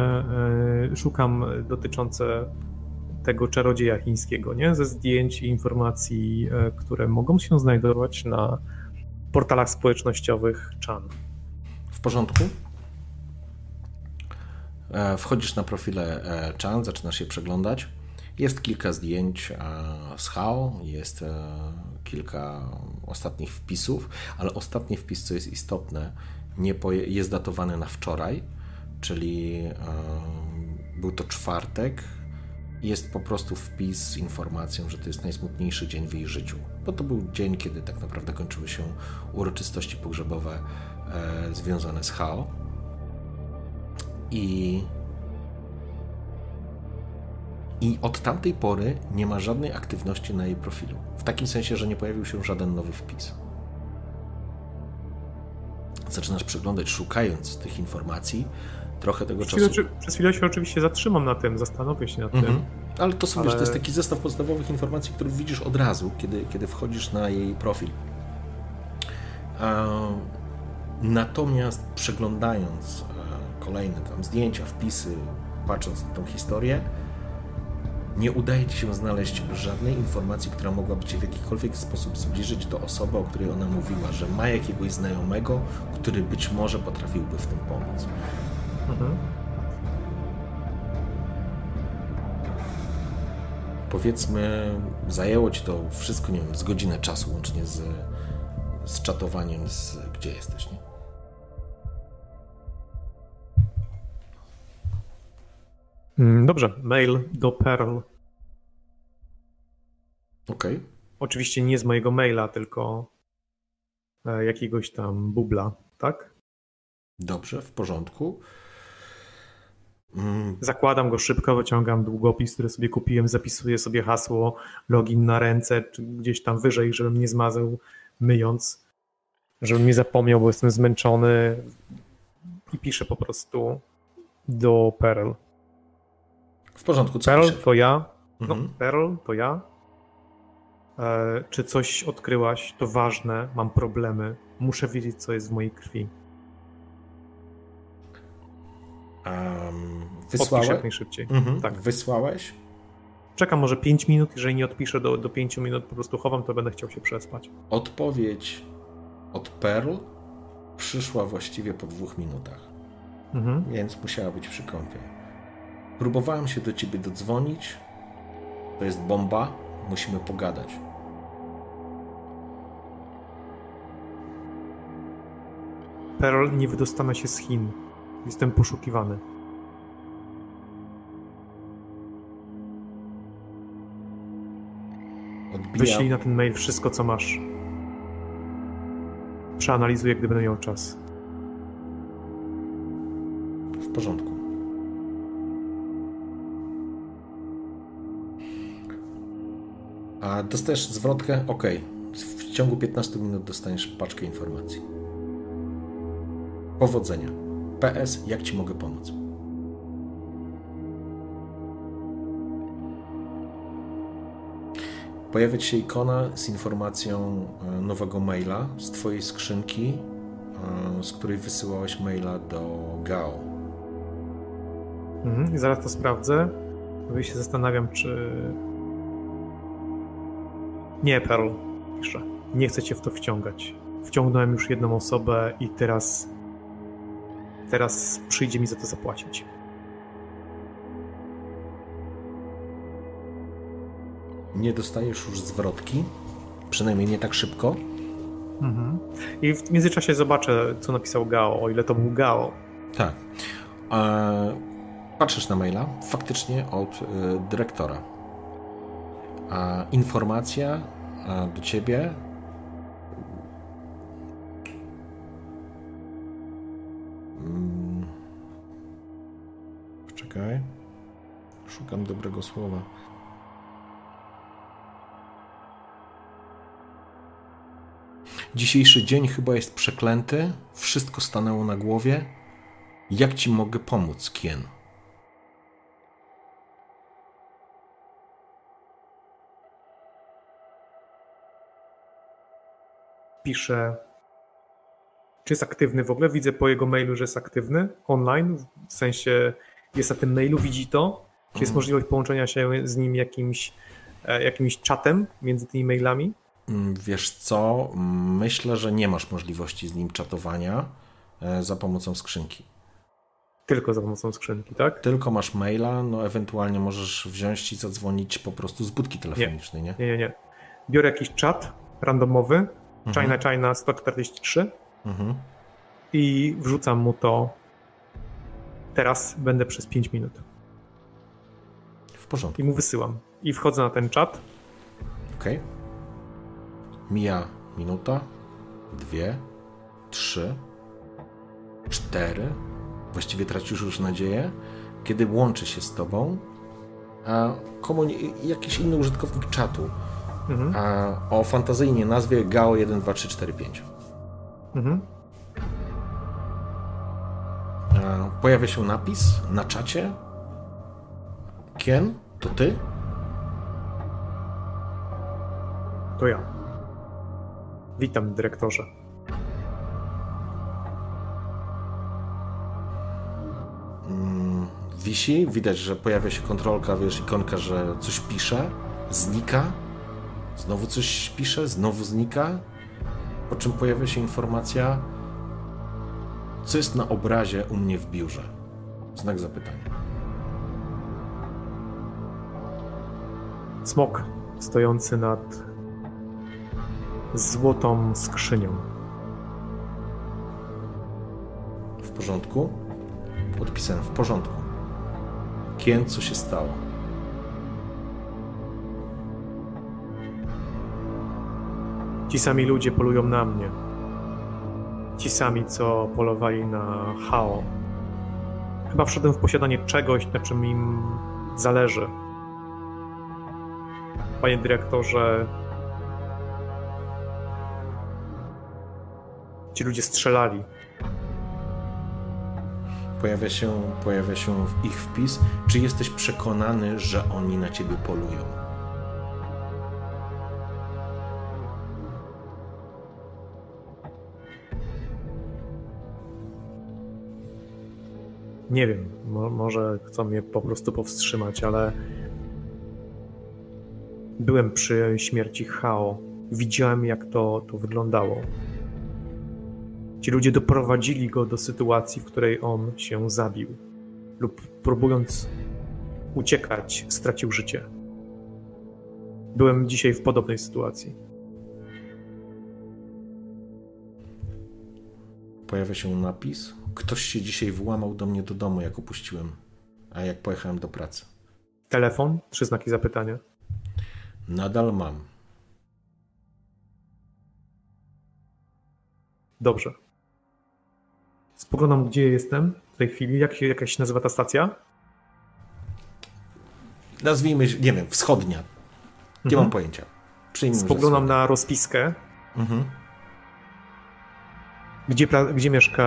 y, szukam dotyczące tego czarodzieja chińskiego, nie? Ze zdjęć i informacji, e, które mogą się znajdować na portalach społecznościowych Chan. W porządku. E, wchodzisz na profile e, Chan, zaczynasz je przeglądać Jest kilka zdjęć z HAO, jest kilka ostatnich wpisów, ale ostatni wpis, co jest istotne, nie jest datowany na wczoraj, czyli był to czwartek. Jest po prostu wpis z informacją, że to jest najsmutniejszy dzień w jej życiu, bo to był dzień, kiedy tak naprawdę kończyły się uroczystości pogrzebowe e, związane z HAO. I i od tamtej pory nie ma żadnej aktywności na jej profilu. W takim sensie, że nie pojawił się żaden nowy wpis. Zaczynasz przeglądać, szukając tych informacji, trochę tego przez czasu. przez chwilę się oczywiście zatrzymam na tym, zastanowię się nad mhm. tym. Ale to są, Ale... wiesz, to jest taki zestaw podstawowych informacji, które widzisz od razu, kiedy, kiedy wchodzisz na jej profil. Natomiast przeglądając e, kolejne tam zdjęcia, wpisy, patrząc na tą historię, nie udaje ci się znaleźć żadnej informacji, która mogłaby cię w jakikolwiek sposób zbliżyć do osoby, o której ona mówiła, że ma jakiegoś znajomego, który być może potrafiłby w tym pomóc. Mhm. Powiedzmy, zajęło ci to wszystko, nie wiem, z godzinę czasu, łącznie z, z czatowaniem, z gdzie jesteś, nie? Mm, dobrze, mail do Pearl. Okej. Okay. Oczywiście nie z mojego maila, tylko e, jakiegoś tam bubla, tak? Dobrze, w porządku. Zakładam go szybko, wyciągam długopis, który sobie kupiłem, zapisuję sobie hasło, login na ręce, czy gdzieś tam wyżej, żebym nie zmazał myjąc, żebym nie zapomniał, bo jestem zmęczony i piszę po prostu do Perl. W porządku, co piszesz? to ja. No, mhm. Pearl to ja. E, czy coś odkryłaś? To ważne, mam problemy. Muszę wiedzieć, co jest w mojej krwi. Um, wysłałeś? jak najszybciej. Mhm. Tak. Wysłałeś? Czekam może 5 minut, jeżeli nie odpiszę do, do 5 minut, po prostu chowam, to będę chciał się przespać. Odpowiedź od Pearl przyszła właściwie po dwóch minutach. Mhm. Więc musiała być przy kąpie. Próbowałem się do ciebie dodzwonić. To jest bomba. Musimy pogadać. Pearl nie wydostanę się z Chin. Jestem poszukiwany. Odbija... Wyślij na ten mail wszystko, co masz. Przeanalizuję, gdy będę miał czas. W porządku. A dostajesz zwrotkę? OK. W ciągu 15 minut dostaniesz paczkę informacji. Powodzenia. PS, jak Ci mogę pomóc? Pojawia się ikona z informacją e, nowego maila z Twojej skrzynki, e, z której wysyłałeś maila do GAO. Mhm, zaraz to sprawdzę. Bo się zastanawiam, czy nie, Pearl, pisze. Nie chcę cię w to wciągać. Wciągnąłem już jedną osobę i teraz. Teraz przyjdzie mi za to zapłacić. Nie dostajesz już zwrotki, przynajmniej nie tak szybko. Mhm. I w międzyczasie zobaczę, co napisał Gao, o ile to był Gao. Tak. E, patrzysz na maila, faktycznie od y, dyrektora a informacja do ciebie mm. Czekaj. Szukam dobrego słowa. Dzisiejszy dzień chyba jest przeklęty. Wszystko stanęło na głowie. Jak ci mogę pomóc, Kien? pisze, czy jest aktywny w ogóle. Widzę po jego mailu, że jest aktywny online, w sensie jest na tym mailu, widzi to. Czy jest mhm. możliwość połączenia się z nim jakimś, e, jakimś czatem między tymi mailami? Mm, wiesz co, myślę, że nie masz możliwości z nim czatowania e, za pomocą skrzynki. Tylko za pomocą skrzynki, tak? Tylko masz maila, no ewentualnie możesz wziąć i zadzwonić po prostu z budki telefonicznej, nie? Nie, nie, nie. Biorę jakiś czat randomowy, China China 143 Mhm. i wrzucam mu to. Teraz będę przez 5 minut. W porządku. I mu wysyłam. I wchodzę na ten czat. Okej. Mija minuta, dwie, trzy, cztery. Właściwie tracisz już nadzieję, kiedy łączy się z tobą a komuni- jakiś inny użytkownik czatu Mhm. a o fantazyjnie nazwie GAO12345. Mhm. A Pojawia się napis na czacie. Kien, to ty? To ja. Witam, dyrektorze. Wisi, widać, że pojawia się kontrolka, wiesz, ikonka, że coś pisze, znika, znowu coś pisze, znowu znika, po czym pojawia się informacja, co jest na obrazie u mnie w biurze. Znak zapytania. Smok stojący nad złotą skrzynią. W porządku? Odpisałem w porządku. Kien, co się stało? Ci sami ludzie polują na mnie. Ci sami, co polowali na Hao. Chyba wszedłem w posiadanie czegoś, na czym im zależy. Panie dyrektorze, ci ludzie strzelali. Pojawia się, pojawia się ich wpis. Czy jesteś przekonany, że oni na ciebie polują? Nie wiem, mo- może chcą mnie po prostu powstrzymać, ale byłem przy śmierci Hao. Widziałem, jak to, to wyglądało. Ci ludzie doprowadzili go do sytuacji, w której on się zabił. Lub próbując uciekać, stracił życie. Byłem dzisiaj w podobnej sytuacji. Pojawia się napis. Ktoś się dzisiaj włamał do mnie do domu, jak opuściłem, a jak pojechałem do pracy. Telefon, trzy znaki zapytania. Nadal mam. Dobrze. Spoglądam, gdzie jestem w tej chwili. Jak się jakaś nazywa ta stacja? Nazwijmy, nie wiem, wschodnia. Nie Mhm. mam pojęcia. Przyjmijmy, Spoglądam na rozpiskę. Mhm. Gdzie, gdzie mieszka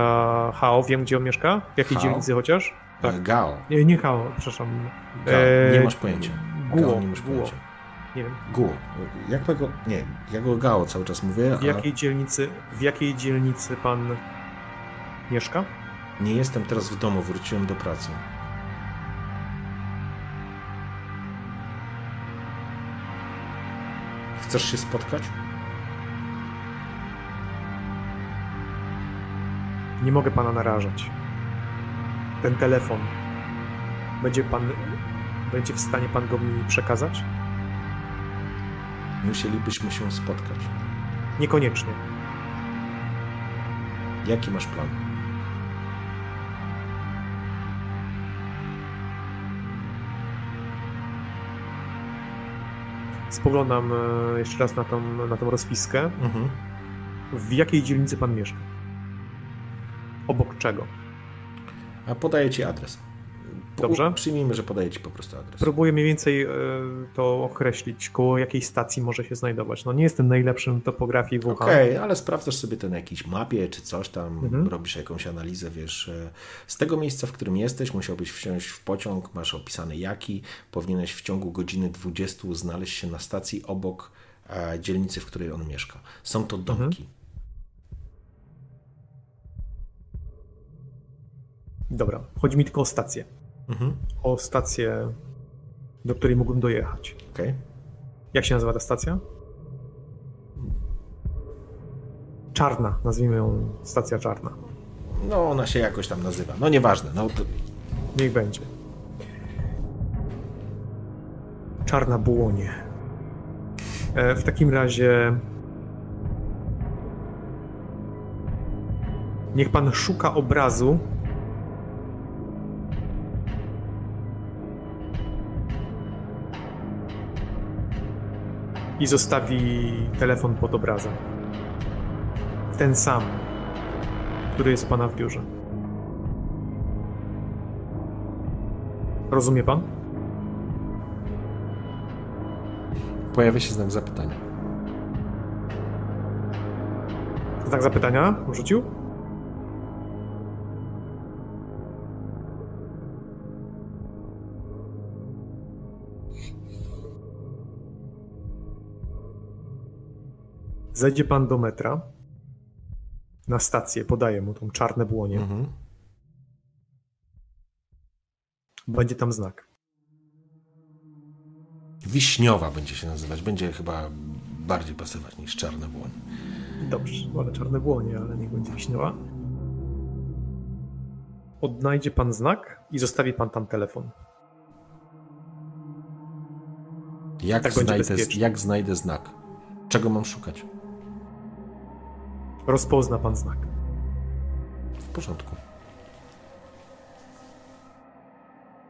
Hao? Wiem, gdzie on mieszka? W jakiej Hao? dzielnicy chociaż? Tak. Gao. Nie, nie Hao, przepraszam. Gao. E, Nie masz pojęcia. Guo, Gao nie masz Guo. pojęcia. Nie wiem. Guo. Jak my go... Nie, ja go Gao cały czas mówię, W a jakiej dzielnicy, w jakiej dzielnicy pan mieszka? nie jestem teraz w domu, wróciłem do pracy. Chcesz się spotkać? Nie mogę pana narażać. Ten telefon. Będzie pan. Będzie w stanie pan go mi przekazać? Musielibyśmy się spotkać. Niekoniecznie. Jaki masz plan? Spoglądam e, jeszcze raz na tą, na tą rozpiskę. Mhm. W jakiej dzielnicy pan mieszka? Obok czego? A podaję ci adres. Po- Dobrze. Przyjmijmy, że podaję ci po prostu adres. Próbuję mniej więcej e, to określić, koło jakiej stacji może się znajdować. No nie jestem najlepszym w topografii Wuhan. Okej, ale sprawdzasz sobie to na jakiejś mapie czy coś tam, Mhm. robisz jakąś analizę, wiesz. e, Z tego miejsca, w którym jesteś, musiałbyś wsiąść w pociąg, masz opisany jaki, powinieneś w ciągu godziny 20 znaleźć się na stacji obok e, dzielnicy, w której on mieszka. Są to domki. Dobra, chodzi mi tylko o stację. Mhm. O stację, do której mógłbym dojechać. Okej. Jak się nazywa ta stacja? Czarna, nazwijmy ją stacja czarna. No, ona się jakoś tam nazywa. No nieważne. No, to... Niech będzie. Czarna błonie. E, w takim razie. Niech pan szuka obrazu. I zostawi telefon pod obrazem. Ten sam, który jest pana w biurze. Rozumie pan? Pojawia się znak zapytania. Znak zapytania rzucił? Zejdzie pan do metra, na stację, podaję mu tą czarne błonie. Mhm. Będzie tam znak. Wiśniowa będzie się nazywać. Będzie chyba bardziej pasować niż czarne błoń. Dobrze, wolę czarne błonie, ale niech będzie wiśniowa. Odnajdzie pan znak i zostawi pan tam telefon. Jak, Tak znajdę, jak znajdę znak? Czego mam szukać? Rozpozna pan znak. W porządku.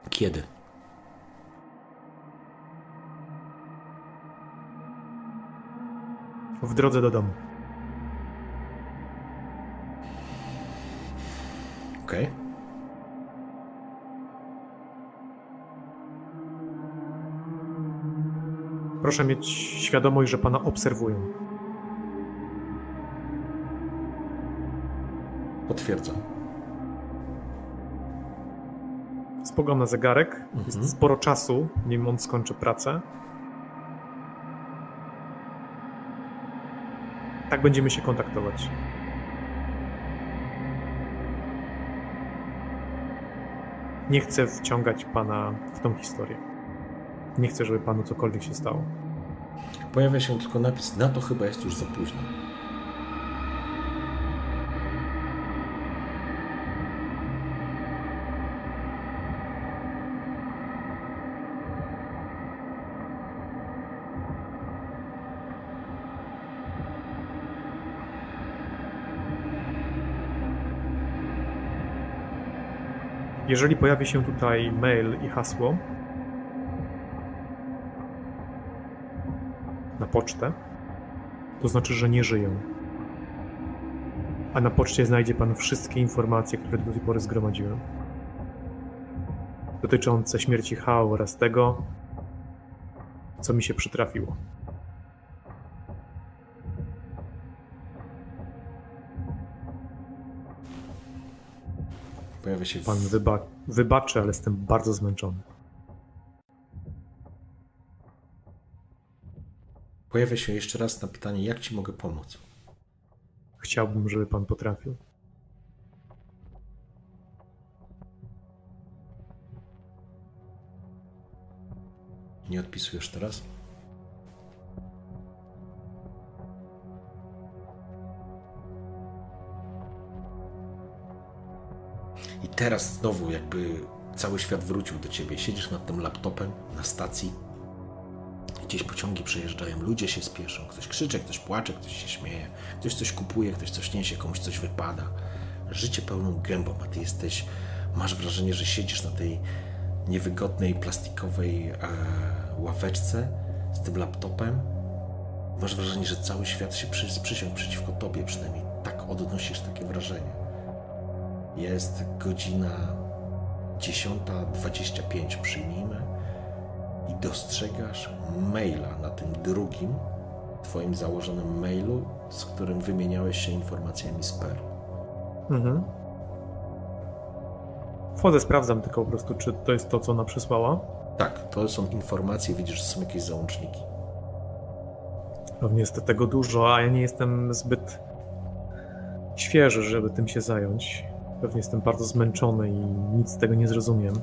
Kiedy? W drodze do domu. Okej. Proszę mieć świadomość, że pana obserwują. Potwierdzam. Spoglądam na zegarek. Mhm. Jest sporo czasu, nim on skończy pracę. Tak będziemy się kontaktować. Nie chcę wciągać pana w tą historię. Nie chcę, żeby panu cokolwiek się stało. Pojawia się tylko napis, na to chyba jest już za późno. Jeżeli pojawi się tutaj mail i hasło na pocztę, to znaczy, że nie żyją. A na poczcie znajdzie pan wszystkie informacje, które do tej pory zgromadziłem. Dotyczące śmierci Hao oraz tego, co mi się przytrafiło. Pojawia się Pan wyba- wybaczy, ale jestem bardzo zmęczony. Pojawia się jeszcze raz na pytanie, jak ci mogę pomóc? Chciałbym, żeby pan potrafił. Nie odpisujesz teraz? Teraz znowu jakby cały świat wrócił do ciebie. Siedzisz nad tym laptopem na stacji. Gdzieś pociągi przejeżdżają, ludzie się spieszą. Ktoś krzycze, ktoś płacze, ktoś się śmieje. Ktoś coś kupuje, ktoś coś niesie, komuś coś wypada. Życie pełną gębą, a ty jesteś... Masz wrażenie, że siedzisz na tej niewygodnej, plastikowej e, ławeczce z tym laptopem. Masz wrażenie, że cały świat się przy, przysiągł przeciwko tobie, przynajmniej tak odnosisz takie wrażenie. Jest godzina 10.25, przyjmijmy, i dostrzegasz maila na tym drugim, twoim założonym mailu, z którym wymieniałeś się informacjami z Per. Mhm. Wchodzę, sprawdzam tylko po prostu, czy to jest to, co ona przysłała. Tak, to są informacje, widzisz, że są jakieś załączniki. Pewnie jest tego dużo, a ja nie jestem zbyt świeży, żeby tym się zająć. Pewnie jestem bardzo zmęczony i nic z tego nie zrozumiem.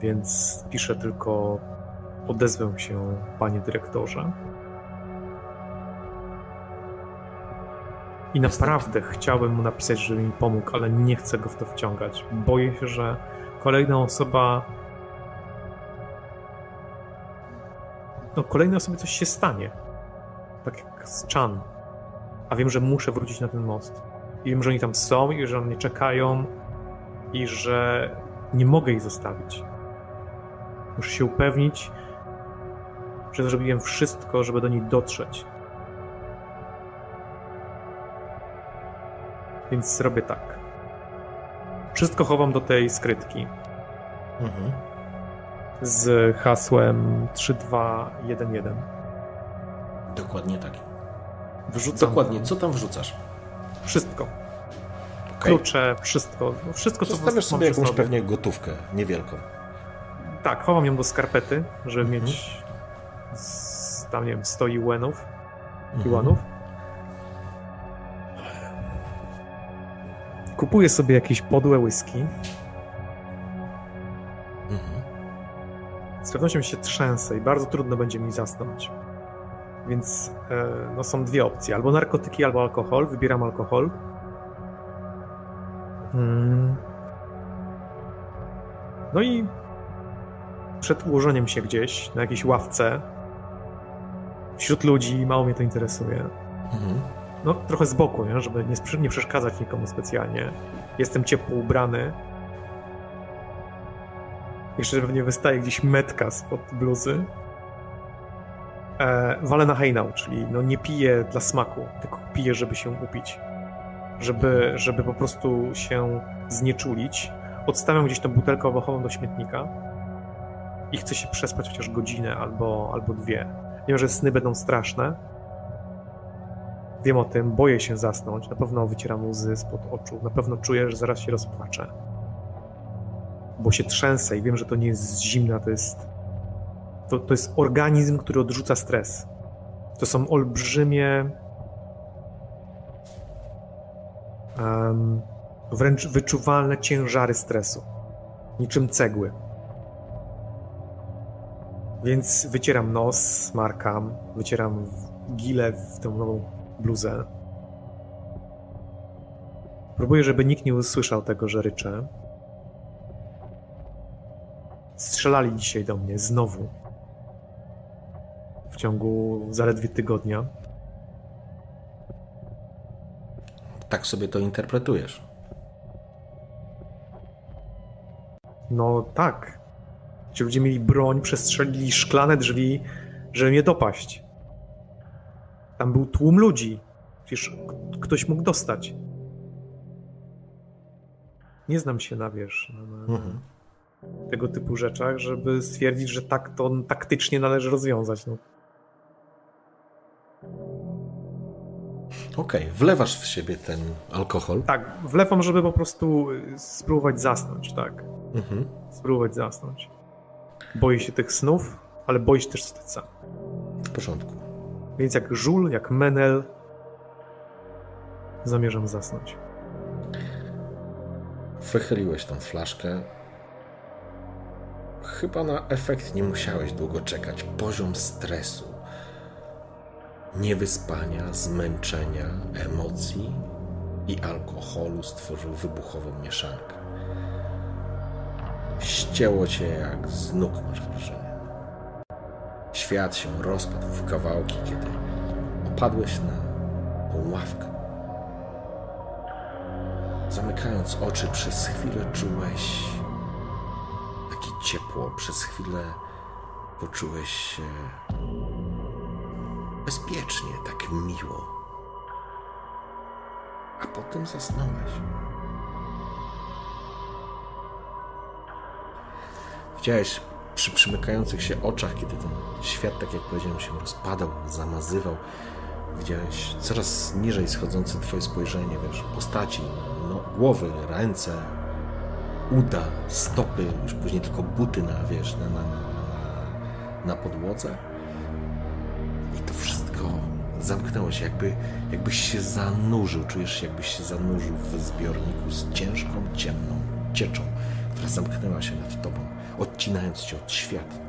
Więc piszę tylko odezwę się, panie dyrektorze. I naprawdę chciałbym mu napisać, żeby mi pomógł, ale nie chcę go w to wciągać. Boję się, że kolejna osoba. No, kolejnej osobie coś się stanie. Tak jak z Chan. A wiem, że muszę wrócić na ten most. I wiem, że oni tam są i że oni czekają i że nie mogę ich zostawić. Muszę się upewnić, że zrobiłem wszystko, żeby do nich dotrzeć. Więc zrobię tak. Wszystko chowam do tej skrytki. Mhm. Z hasłem 3211. Dokładnie tak. Wrzucam. Dokładnie, co tam wrzucasz? Wszystko. Klucze, wszystko. Wszystko, co Zostawiasz sobie jakąś sobie. pewnie gotówkę niewielką. Tak, chowam ją do skarpety, żeby mhm. mieć tam, nie wiem, 100 iwenów. Mhm. Kupuję sobie jakieś podłe whisky. Mhm. Z pewnością się trzęsę i bardzo trudno będzie mi zasnąć. Więc e, no, są dwie opcje: albo narkotyki, albo alkohol. Wybieram alkohol. No i przed ułożeniem się gdzieś na jakiejś ławce wśród ludzi, mało mnie to interesuje. Mhm no, trochę z boku, nie? żeby nie, nie przeszkadzać nikomu specjalnie. Jestem ciepło ubrany. Jeszcze pewnie wystaje gdzieś metka spod bluzy. E, walę na hejnał, czyli no nie piję dla smaku, tylko piję, żeby się upić. Żeby, żeby po prostu się znieczulić. Odstawiam gdzieś tą butelkę owochową do śmietnika i chcę się przespać chociaż godzinę albo, albo dwie. Wiem, że sny będą straszne, Wiem o tym, boję się zasnąć, na pewno wycieram łzy spod oczu, na pewno czuję, że zaraz się rozpłaczę. Bo się trzęsę i wiem, że to nie jest zimna, to jest. To, to jest organizm, który odrzuca stres. To są olbrzymie. Wręcz wyczuwalne ciężary stresu. Niczym cegły. Więc wycieram nos, smarkam, wycieram gilę w tę nową bluzę. Próbuję, żeby nikt nie usłyszał tego, że ryczę. Strzelali dzisiaj do mnie znowu. W ciągu zaledwie tygodnia. Tak sobie to interpretujesz. No tak. Ci ludzie mieli broń, przestrzelili szklane drzwi, żeby mnie dopaść. Tam był tłum ludzi. Przecież ktoś mógł dostać. Nie znam się na wiesz, na, mhm. tego typu rzeczach, żeby stwierdzić, że tak to taktycznie należy rozwiązać. No. Okej, okay. wlewasz w siebie ten alkohol. Tak, wlewam, żeby po prostu y, spróbować zasnąć, tak. Mhm. Spróbować zasnąć. Boję się tych snów, ale boję się też stać sam. W porządku. Więc jak żul, jak menel, zamierzam zasnąć. Wychyliłeś tą flaszkę. Chyba na efekt nie musiałeś długo czekać. Poziom stresu, niewyspania, zmęczenia, emocji i alkoholu stworzył wybuchową mieszankę. Ścięło cię jak z nóg, masz wrażenie. Świat się rozpadł w kawałki, kiedy opadłeś na tą ławkę. Zamykając oczy, przez chwilę czułeś takie ciepło, przez chwilę poczułeś się bezpiecznie, tak miło. A potem zasnąłeś. Widziałeś przy przymykających się oczach, kiedy ten świat, tak jak powiedziałem, się rozpadał, zamazywał, widziałeś coraz niżej schodzące twoje spojrzenie, wiesz, postaci, no, głowy, ręce, uda, stopy, już później tylko buty na, wiesz, na, na, na, podłodze. I to wszystko zamknęło się, jakby, jakbyś się zanurzył, czujesz się, jakbyś się zanurzył w zbiorniku z ciężką, ciemną cieczą, która zamknęła się nad tobą odcinając cię od światła.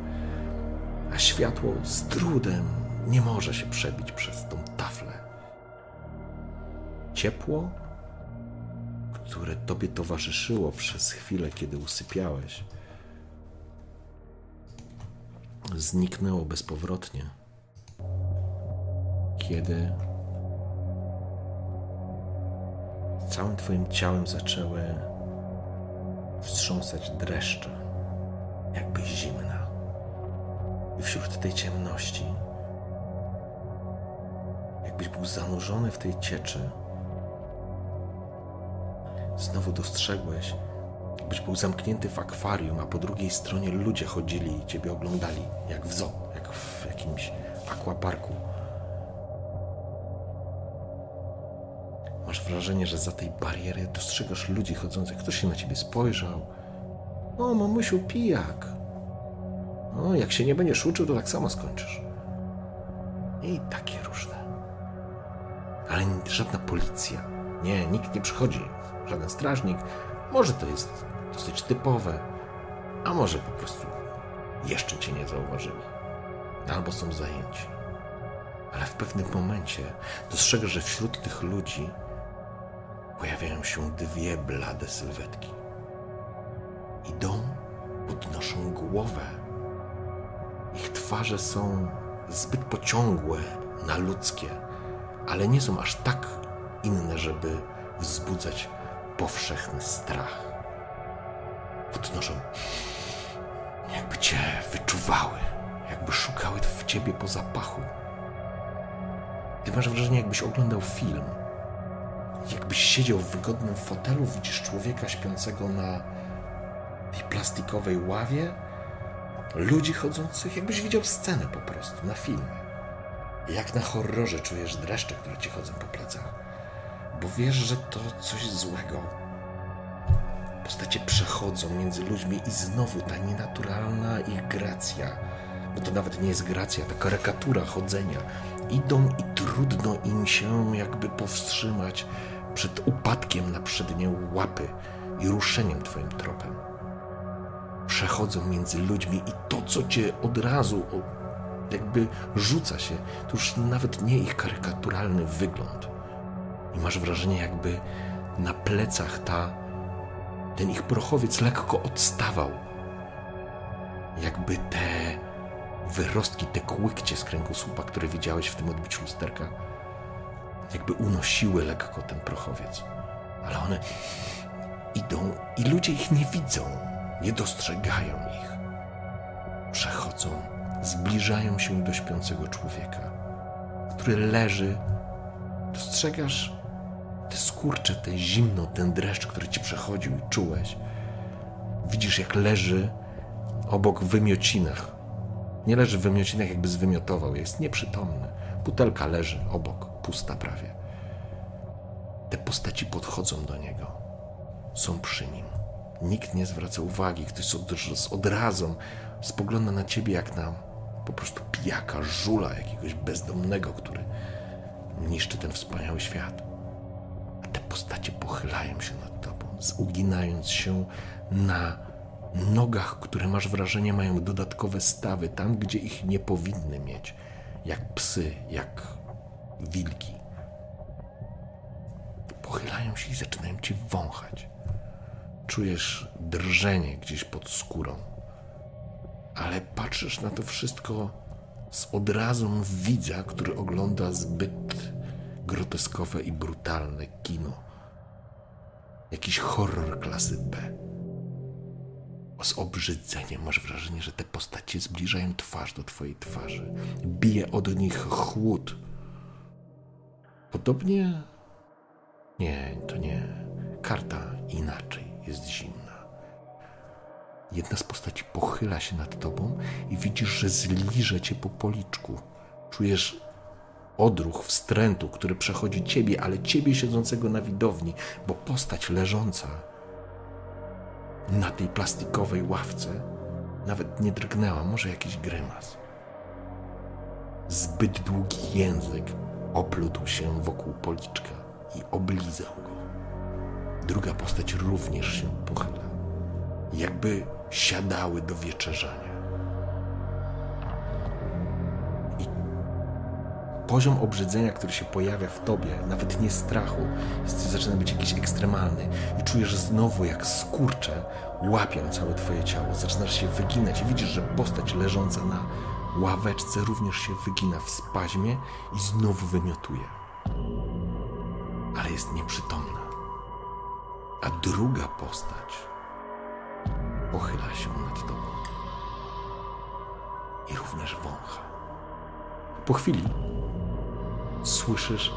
A światło z trudem nie może się przebić przez tą taflę. ciepło, które tobie towarzyszyło przez chwilę, kiedy usypiałeś, zniknęło bezpowrotnie, kiedy całym twoim ciałem zaczęły wstrząsać dreszcze, jakby zimna. I wśród tej ciemności, jakbyś był zanurzony w tej cieczy, znowu dostrzegłeś, jakbyś był zamknięty w akwarium, a po drugiej stronie ludzie chodzili i ciebie oglądali, jak w zoo, jak w jakimś aquaparku. Masz wrażenie, że za tej bariery dostrzegasz ludzi chodzących. Ktoś się na ciebie spojrzał. O, mamusiu, pijak. O, jak się nie będziesz uczył, to tak samo skończysz. I takie różne. Ale żadna policja. Nie, nikt nie przychodzi. Żaden strażnik. Może to jest dosyć typowe, a może po prostu jeszcze cię nie zauważyli. Albo są zajęci. Ale w pewnym momencie dostrzegasz, że wśród tych ludzi pojawiają się dwie blade sylwetki. Idą, podnoszą głowę. Ich twarze są zbyt pociągłe na ludzkie, ale nie są aż tak inne, żeby wzbudzać powszechny strach. Podnoszą, jakby cię wyczuwały, jakby szukały w ciebie po zapachu. Ty masz wrażenie, jakbyś oglądał film jakbyś siedział w wygodnym fotelu, widzisz człowieka śpiącego na tej plastikowej ławie, ludzi chodzących, jakbyś widział scenę po prostu na filmie. Jak na horrorze czujesz dreszcze, które ci chodzą po plecach, bo wiesz, że to coś złego. Postacie przechodzą między ludźmi i znowu ta nienaturalna ich gracja, bo to nawet nie jest gracja, to karykatura chodzenia. Idą i trudno im się jakby powstrzymać przed upadkiem na przednie łapy i ruszeniem Twoim tropem. Przechodzą między ludźmi i to, co Cię od razu jakby rzuca się, to już nawet nie ich karykaturalny wygląd. I masz wrażenie, jakby na plecach ta, ten ich prochowiec lekko odstawał. Jakby te wyrostki, te kłykcie z kręgosłupa, które widziałeś w tym odbiciu lusterka, jakby unosiły lekko ten prochowiec. Ale one idą i ludzie ich nie widzą, nie dostrzegają ich. Przechodzą, zbliżają się do śpiącego człowieka, który leży. Dostrzegasz te skurcze, te zimno, ten dreszcz, który ci przechodził i czułeś. Widzisz, jak leży obok wymiocinach. Nie leży w wymiocinach, jakby zwymiotował, jest nieprzytomny. Butelka leży obok pusta prawie. Te postaci podchodzą do niego, są przy nim. Nikt nie zwraca uwagi, ktoś z odrazą spogląda na ciebie jak na po prostu pijaka, żula jakiegoś bezdomnego, który niszczy ten wspaniały świat. A te postacie pochylają się nad tobą, uginając się na nogach, które masz wrażenie mają dodatkowe stawy, tam gdzie ich nie powinny mieć, jak psy, jak wilki. Pochylają się i zaczynają cię wąchać. Czujesz drżenie gdzieś pod skórą, ale patrzysz na to wszystko z odrazą widza, który ogląda zbyt groteskowe i brutalne kino. Jakiś horror klasy B. Z obrzydzeniem masz wrażenie, że te postacie zbliżają twarz do twojej twarzy. Bije od nich chłód Podobnie. Nie, to nie. Karta inaczej jest zimna. Jedna z postaci pochyla się nad tobą i widzisz, że zliże cię po policzku. Czujesz odruch wstrętu, który przechodzi ciebie, ale ciebie siedzącego na widowni, bo postać leżąca na tej plastikowej ławce nawet nie drgnęła, może jakiś grymas. Zbyt długi język oplótł się wokół policzka i oblizał go. Druga postać również się pochyla, jakby siadały do wieczerzania. Poziom obrzydzenia, który się pojawia w tobie, nawet nie strachu, jest, zaczyna być jakiś ekstremalny i czujesz znowu, jak skurcze łapią całe twoje ciało. Zaczynasz się wyginać i widzisz, że postać leżąca na ławeczce również się wygina w spaźmie i znowu wymiotuje. Ale jest nieprzytomna. A druga postać pochyla się nad tobą i również wącha. Po chwili słyszysz,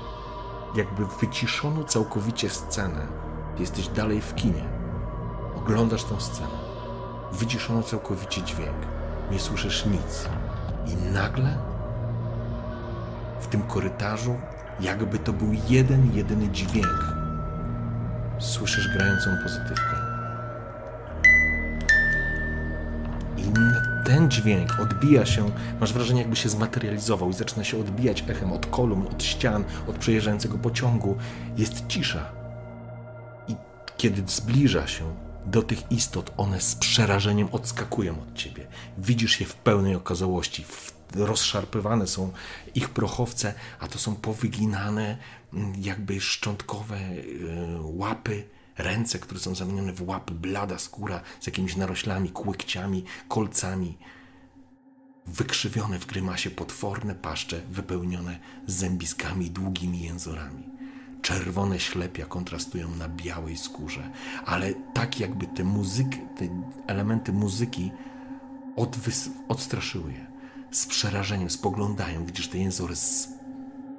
jakby wyciszono całkowicie scenę. Jesteś dalej w kinie. Oglądasz tę scenę. Wyciszono całkowicie dźwięk. Nie słyszysz nic. I nagle w tym korytarzu, jakby to był jeden, jedyny dźwięk, słyszysz grającą pozytywkę. I ten dźwięk odbija się, masz wrażenie, jakby się zmaterializował i zaczyna się odbijać echem od kolumn, od ścian, od przejeżdżającego pociągu. Jest cisza. I kiedy zbliża się do tych istot, one z przerażeniem odskakują od ciebie. Widzisz je w pełnej okazałości. Rozszarpywane są ich prochowce, a to są powyginane, mm, jakby szczątkowe y, łapy Ręce, które są zamienione w łapy, blada skóra z jakimiś naroślami, kłykciami, kolcami. Wykrzywione w grymasie potworne paszcze wypełnione zębiskami długimi jęzorami. Czerwone ślepia kontrastują na białej skórze, ale tak jakby te muzyki, te elementy muzyki odstraszyły je. Z przerażeniem spoglądają, widzisz te jęzory z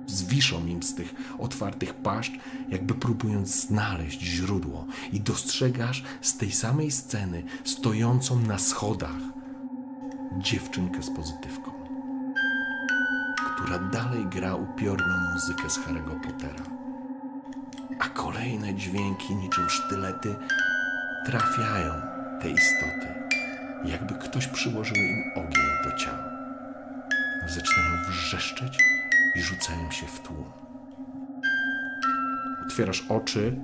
zwiszą im z tych otwartych paszcz, jakby próbując znaleźć źródło. I dostrzegasz z tej samej sceny, stojącą na schodach, dziewczynkę z pozytywką, która dalej gra upiorną muzykę z Harry'ego Pottera. A kolejne dźwięki, niczym sztylety, trafiają te istoty, jakby ktoś przyłożył im ogień do ciała. Zaczynają wrzeszczeć i rzucają się w tłum. Otwierasz oczy,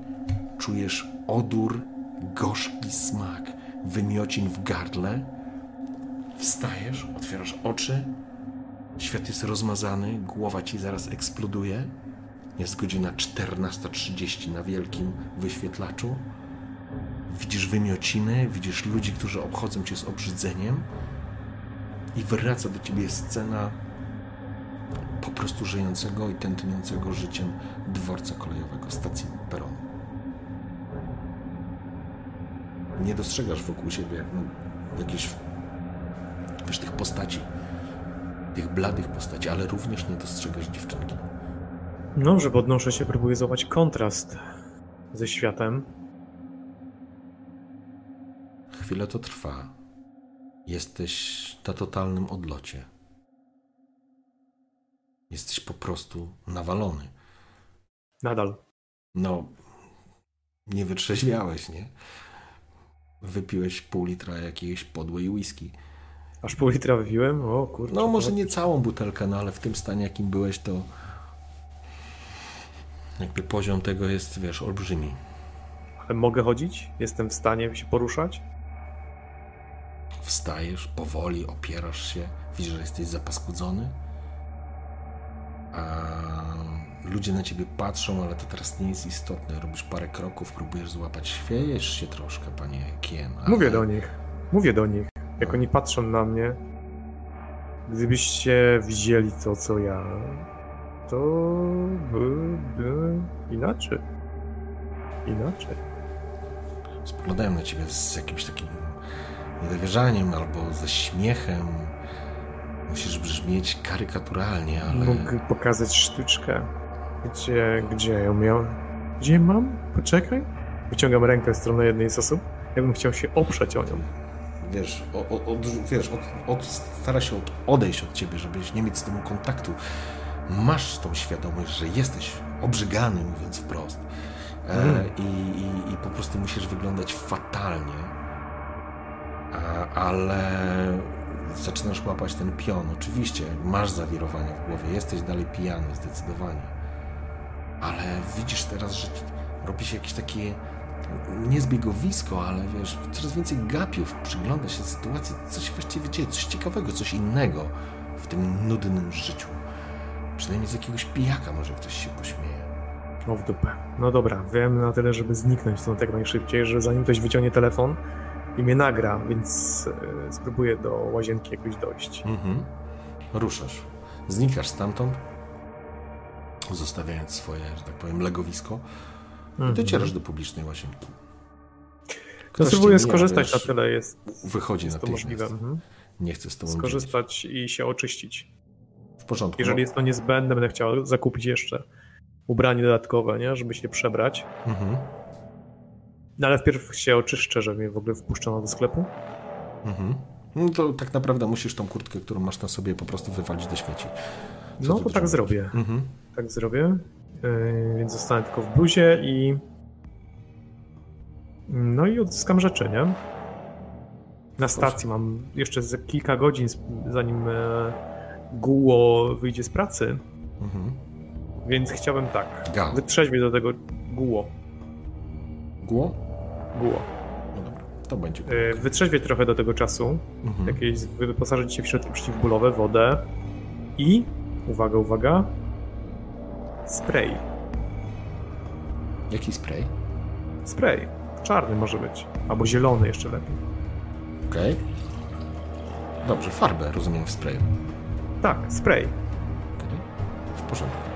czujesz odór, gorzki smak, wymiocin w gardle. Wstajesz, otwierasz oczy, świat jest rozmazany, głowa ci zaraz eksploduje. Jest godzina 14.30 na wielkim wyświetlaczu. Widzisz wymiociny, widzisz ludzi, którzy obchodzą cię z obrzydzeniem i wraca do ciebie scena prostu żyjącego i tętniącego życiem dworca kolejowego, stacji peronu. Nie dostrzegasz wokół siebie no, jakichś, wiesz, tych postaci, tych bladych postaci, ale również nie dostrzegasz dziewczynki. No, że podnoszę się, próbuję złapać kontrast ze światem. Chwilę to trwa. Jesteś na totalnym odlocie. Jesteś po prostu nawalony. Nadal. No, nie wytrzeźwiałeś, nie? Wypiłeś pół litra jakiejś podłej whisky. Aż pół litra wypiłem? O kurczę. No, może nie całą butelkę, no ale w tym stanie, jakim byłeś, to jakby poziom tego jest, wiesz, olbrzymi. Ale mogę chodzić? Jestem w stanie się poruszać? Wstajesz powoli, opierasz się, widzisz, że jesteś zapaskudzony ludzie na ciebie patrzą, ale to teraz nie jest istotne. Robisz parę kroków, próbujesz złapać, świejesz się troszkę, panie Kien. Ale... Mówię do nich, mówię do nich, jak no. oni patrzą na mnie. Gdybyście widzieli to, co ja, to by inaczej. Inaczej. Spoglądają na ciebie z jakimś takim niedowierzaniem albo ze śmiechem Musisz brzmieć karykaturalnie, ale... Mógł pokazać sztuczkę. Gdzie, gdzie ją miał? Gdzie mam? Poczekaj. Wyciągam rękę w stronę jednej z osób. Ja bym chciał się oprzeć o nią. Wiesz, o, o, od, wiesz od, od, stara się od, odejść od ciebie, żebyś nie mieć z tobą kontaktu. Masz tą świadomość, że jesteś obrzygany, mówiąc wprost. E, mm. i, i, I po prostu musisz wyglądać fatalnie. A, ale zaczynasz łapać ten pion. Oczywiście masz zawirowania w głowie, jesteś dalej pijany, zdecydowanie. Ale widzisz teraz, że robi się jakieś takie nie zbiegowisko, ale wiesz, coraz więcej gapiów przygląda się sytuacji, coś właściwie dzieje, coś ciekawego, coś innego w tym nudnym życiu. Przynajmniej z jakiegoś pijaka może ktoś się pośmieje. O w dupę. No dobra, wiem na tyle, żeby zniknąć stąd jak najszybciej, że zanim ktoś wyciągnie telefon i mnie nagra, więc e, spróbuję do łazienki jakoś dojść. Mhm. Ruszasz. Znikasz stamtąd, zostawiając swoje, że tak powiem, legowisko. I docierasz do publicznej łazienki. To Ktoś spróbuję cię mija, skorzystać wiesz, na tyle jest, Wychodzi jest to natychmiast. możliwe. Mhm. Nie chce z tobą dzielić. Skorzystać i się oczyścić. W porządku. Jeżeli no. jest to niezbędne, będę chciał zakupić jeszcze ubranie dodatkowe, nie? żeby się przebrać. Mhm. No ale wpierw się oczyszczę, żeby mnie w ogóle wpuszczono do sklepu. Mhm. No to tak naprawdę musisz tą kurtkę, którą masz na sobie, po prostu wywalić do śmieci. Co No to tak zrobię. Mhm. Tak zrobię. Yy, więc zostanę tylko w bluzie i. No i odzyskam rzeczy, nie? Na stacji mam jeszcze za kilka godzin, zanim e, Guło wyjdzie z pracy, Mhm. więc chciałbym tak. Gal. Wytrzeźwieć do tego Guło. Gło? Guło. No dobra, to będzie. Yy, wytrzeźwieć trochę do tego czasu. Mhm. Jakieś wyposażyć się w środki przeciwbólowe, wodę i. Uwaga, uwaga. Spray. Jaki spray? Spray. Czarny może być. Albo zielony jeszcze lepiej. Okej. Dobrze, farbę rozumiem w sprayu. Tak, spray. Okej. W porządku.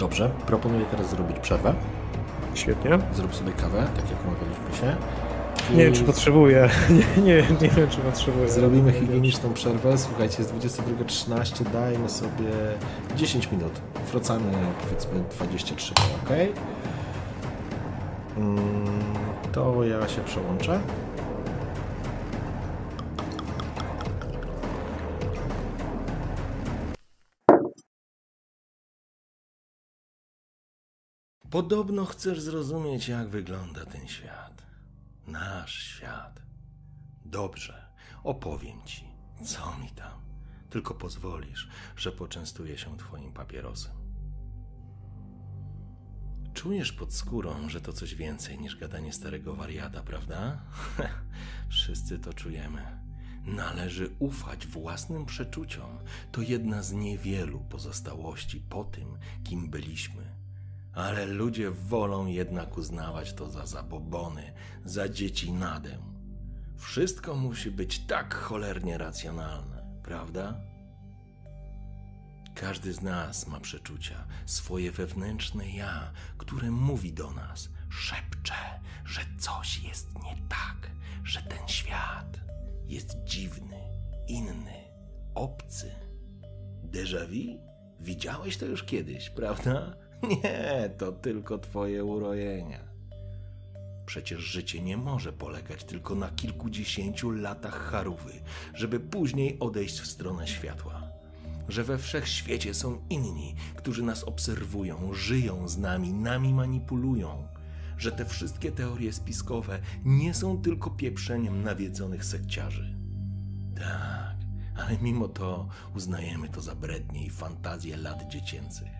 Dobrze, proponuję teraz zrobić przerwę. Świetnie. Zrób sobie kawę, tak jak umawialiśmy się. I Nie wiem, czy potrzebuję. <laughs> Nie, nie, nie wiem, czy potrzebuję. Zrobimy higieniczną przerwę. Słuchajcie, jest 22.13, dajmy sobie 10 minut. Wracamy powiedzmy 23, ok? Mm, To ja się przełączę. Podobno chcesz zrozumieć, jak wygląda ten świat. Nasz świat. Dobrze, opowiem ci, co mi tam. Tylko pozwolisz, że poczęstuję się twoim papierosem. Czujesz pod skórą, że to coś więcej niż gadanie starego wariata, prawda? <laughs> Wszyscy to czujemy. Należy ufać własnym przeczuciom. To jedna z niewielu pozostałości po tym, kim byliśmy. Ale ludzie wolą jednak uznawać to za zabobony, za dzieci nadę. Wszystko musi być tak cholernie racjonalne, prawda? Każdy z nas ma przeczucia, swoje wewnętrzne ja, które mówi do nas, szepcze, że coś jest nie tak, że ten świat jest dziwny, inny, obcy. Déjà vu? Widziałeś to już kiedyś, prawda? <laughs> Nie, to tylko twoje urojenia. Przecież życie nie może polegać tylko na kilkudziesięciu latach charówy, żeby później odejść w stronę światła. Że we wszechświecie są inni, którzy nas obserwują, żyją z nami, nami manipulują. Że te wszystkie teorie spiskowe nie są tylko pieprzeniem nawiedzonych sekciarzy. Tak, ale mimo to uznajemy to za brednie i fantazje lat dziecięcych.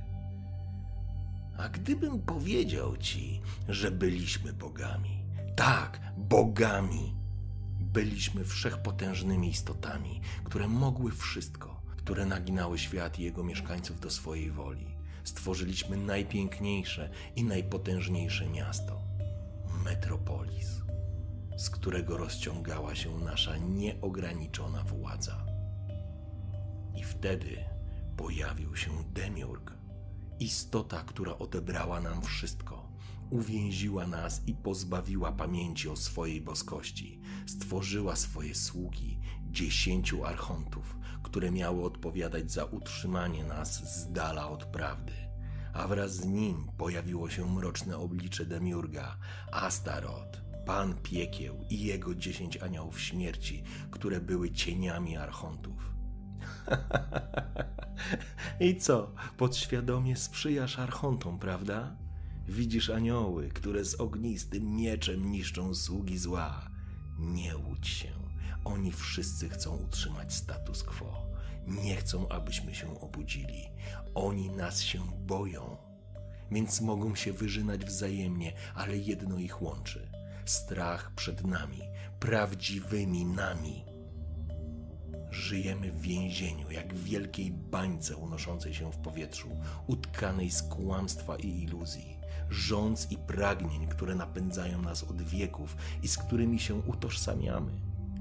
A gdybym powiedział ci, że byliśmy bogami, tak, bogami, byliśmy wszechpotężnymi istotami, które mogły wszystko, które naginały świat i jego mieszkańców do swojej woli. Stworzyliśmy najpiękniejsze i najpotężniejsze miasto metropolis, z którego rozciągała się nasza nieograniczona władza. I wtedy pojawił się Demiurg, istota, która odebrała nam wszystko, uwięziła nas i pozbawiła pamięci o swojej boskości, stworzyła swoje sługi, dziesięciu archontów, które miały odpowiadać za utrzymanie nas z dala od prawdy. A wraz z nim pojawiło się mroczne oblicze Demiurga, Astaroth, pan piekieł i jego dziesięć aniołów śmierci, które były cieniami archontów. <laughs> I co? Podświadomie sprzyjasz archontom, prawda? Widzisz anioły, które z ognistym mieczem niszczą sługi zła. Nie łudź się. Oni wszyscy chcą utrzymać status quo. Nie chcą, abyśmy się obudzili. Oni nas się boją. Więc mogą się wyżynać wzajemnie, ale jedno ich łączy: strach przed nami, prawdziwymi nami. Żyjemy w więzieniu, jak w wielkiej bańce unoszącej się w powietrzu, utkanej z kłamstwa i iluzji, rządz i pragnień, które napędzają nas od wieków i z którymi się utożsamiamy.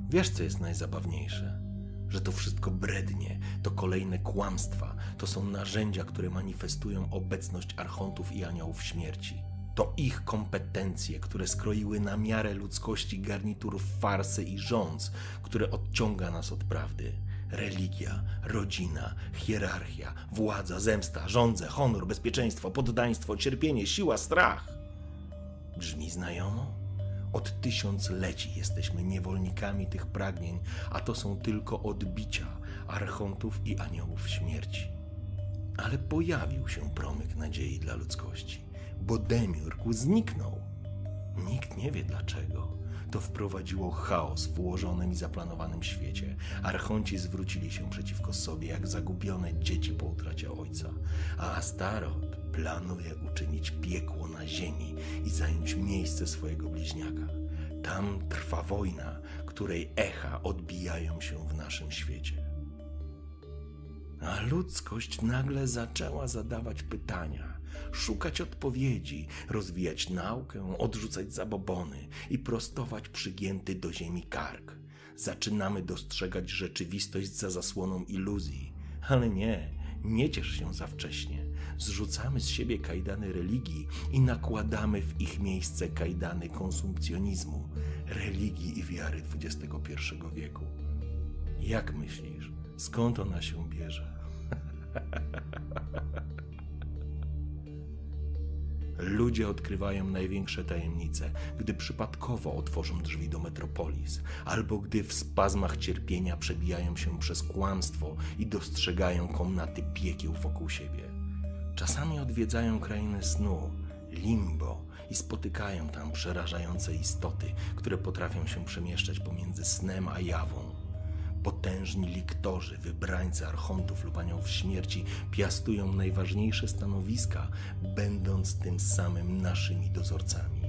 Wiesz, co jest najzabawniejsze? Że to wszystko brednie, to kolejne kłamstwa, to są narzędzia, które manifestują obecność archontów i aniołów śmierci. To ich kompetencje, które skroiły na miarę ludzkości garnitur farsy i rządz, które odciąga nas od prawdy. Religia, rodzina, hierarchia, władza, zemsta, rządze, honor, bezpieczeństwo, poddaństwo, cierpienie, siła, strach. Brzmi znajomo? Od tysiącleci jesteśmy niewolnikami tych pragnień, a to są tylko odbicia archontów i aniołów śmierci. Ale pojawił się promyk nadziei dla ludzkości bo Demiurg zniknął. Nikt nie wie dlaczego. To wprowadziło chaos w ułożonym i zaplanowanym świecie. Archonci zwrócili się przeciwko sobie jak zagubione dzieci po utracie ojca, a Astaroth planuje uczynić piekło na ziemi i zająć miejsce swojego bliźniaka. Tam trwa wojna, której echa odbijają się w naszym świecie. A ludzkość nagle zaczęła zadawać pytania szukać odpowiedzi, rozwijać naukę, odrzucać zabobony i prostować przygięty do ziemi kark. Zaczynamy dostrzegać rzeczywistość za zasłoną iluzji, ale nie, nie ciesz się za wcześnie. Zrzucamy z siebie kajdany religii i nakładamy w ich miejsce kajdany konsumpcjonizmu, religii i wiary XXI wieku. Jak myślisz, skąd ona się bierze? <laughs> Ludzie odkrywają największe tajemnice, gdy przypadkowo otworzą drzwi do metropolis, albo gdy w spazmach cierpienia przebijają się przez kłamstwo i dostrzegają komnaty piekieł wokół siebie. Czasami odwiedzają krainy snu, limbo i spotykają tam przerażające istoty, które potrafią się przemieszczać pomiędzy snem a jawą Potężni liktorzy, wybrańcy archontów lub aniołów śmierci piastują najważniejsze stanowiska, będąc tym samym naszymi dozorcami.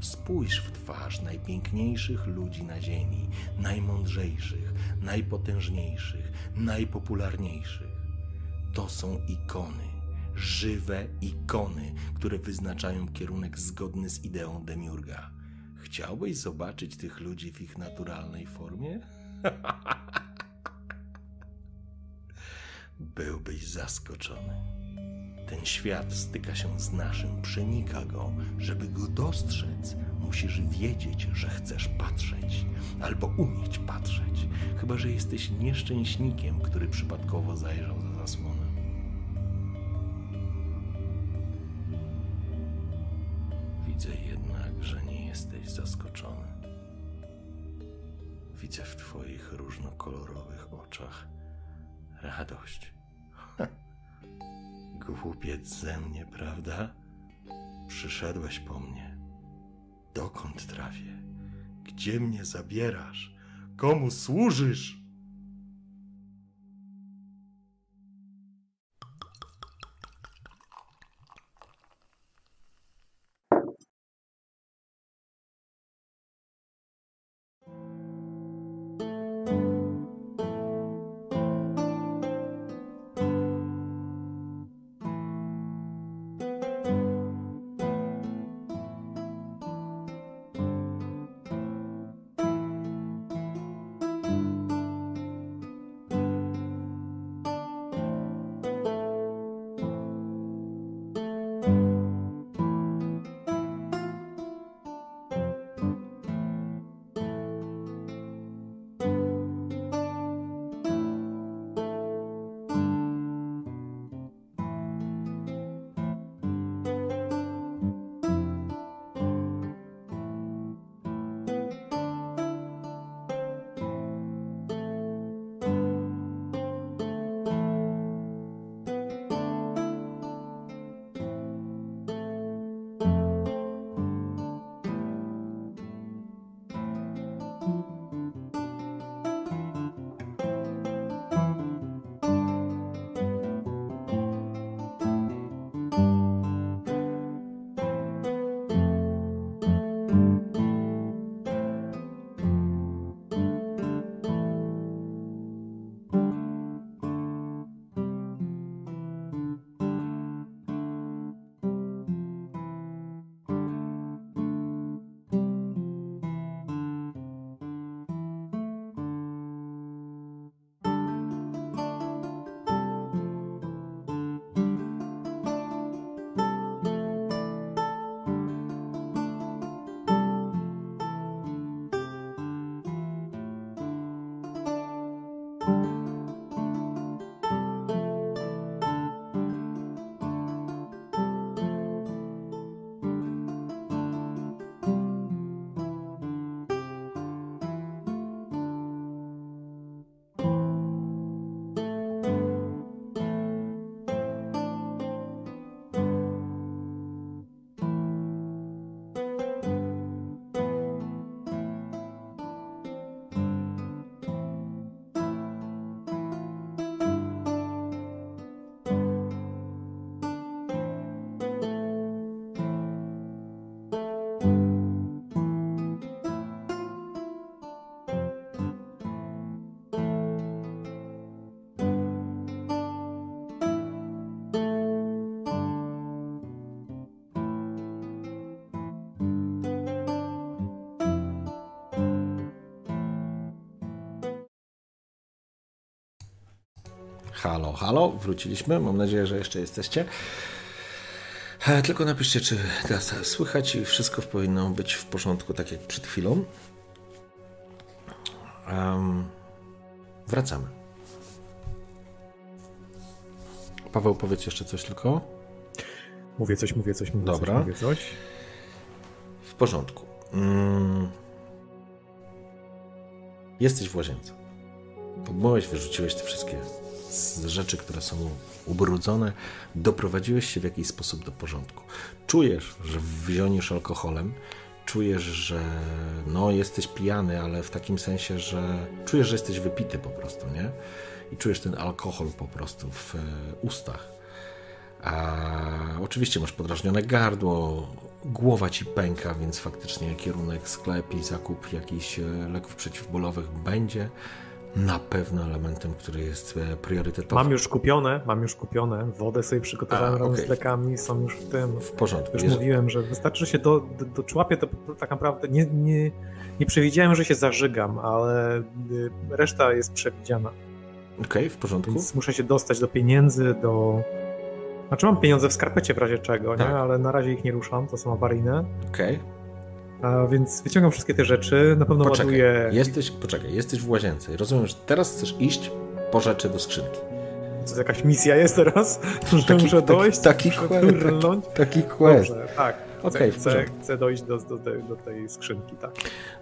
Spójrz w twarz najpiękniejszych ludzi na ziemi, najmądrzejszych, najpotężniejszych, najpopularniejszych. To są ikony, żywe ikony, które wyznaczają kierunek zgodny z ideą Demiurga. Chciałbyś zobaczyć tych ludzi w ich naturalnej formie? <laughs> Byłbyś zaskoczony. Ten świat styka się z naszym, przenika go. Żeby go dostrzec, musisz wiedzieć, że chcesz patrzeć, albo umieć patrzeć, chyba że jesteś nieszczęśnikiem, który przypadkowo zajrzał za zasłonę. Widzę jednak, że nie jesteś zaskoczony. Widzę w Twoich różnokolorowych oczach radość. Głupiec ze mnie, prawda? Przyszedłeś po mnie. Dokąd trafię? Gdzie mnie zabierasz? Komu służysz? Halo, halo, wróciliśmy. Mam nadzieję, że jeszcze jesteście. E, tylko napiszcie, czy teraz słychać i wszystko powinno być w porządku, tak jak przed chwilą. Um, wracamy. Paweł, powiedz jeszcze coś tylko. Mówię coś, mówię coś, mówię Dobra. coś, mówię coś. W porządku. Mm. Jesteś w łazience. Obmyłeś, wyrzuciłeś te wszystkie rzeczy, które są ubrudzone, doprowadziłeś się w jakiś sposób do porządku. Czujesz, że wzionisz alkoholem, czujesz, że no jesteś pijany, ale w takim sensie, że czujesz, że jesteś wypity po prostu, nie? I czujesz ten alkohol po prostu w e, ustach. A oczywiście masz podrażnione gardło, głowa ci pęka, więc faktycznie kierunek sklep i zakup jakichś e, leków przeciwbólowych będzie na pewno elementem, który jest e, priorytetowy. Mam już kupione, mam już kupione. Wodę sobie przygotowałem A, okej. z lekami, są już w tym. W porządku. Już Jeże- mówiłem, że wystarczy, że się do, do, doczłapię, to tak naprawdę nie, nie, nie przewidziałem, że się zażygam, ale y, reszta jest przewidziana. Okej, w porządku. Więc muszę się dostać do pieniędzy, do... Znaczy mam pieniądze w skarpecie w razie czego, Tak. nie? ale na razie ich nie ruszam, to są awaryjne. Okej. A więc wyciągam wszystkie te rzeczy, na pewno Poczekaj, ładuję... jesteś, poczekaj, jesteś w łazience. Rozumiem, że teraz chcesz iść po rzeczy do skrzynki. To jakaś misja jest teraz, <laughs> że Taki- muszę taki- dojść, taki quest, brnąć. Taki quest. Dobrze, tak. W chcę, chcę, dojść do, do, tej- do tej skrzynki, tak.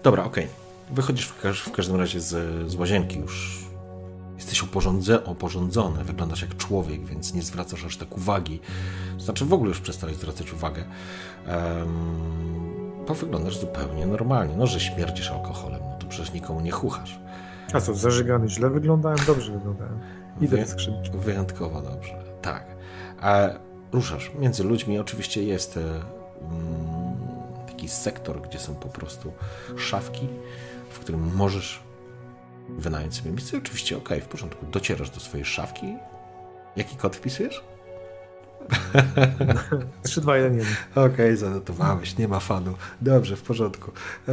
Dobra, okej. Wychodzisz w, każ, w każdym razie z, z łazienki już. Jesteś oporządze, oporządzony, wyglądasz jak człowiek, więc nie zwracasz aż tak uwagi. Znaczy w ogóle już przestałeś zwracać uwagę. Um, bo wyglądasz zupełnie normalnie. No, że śmierdzisz alkoholem, no to przecież nikomu nie chuchasz. A co, zażygany źle wyglądałem? Dobrze wyglądałem. Idę Wy- skrzynki. Wyjątkowo dobrze, tak. A ruszasz między ludźmi. Oczywiście jest e, mm, taki sektor, gdzie są po prostu szafki, w którym możesz wynająć sobie miejsce. Oczywiście, okej, w porządku. Docierasz do swojej szafki. Jaki kod wpisujesz? 3, 2, 1, 1. Okej, zanotowałeś, nie ma fanu. Dobrze, w porządku. E,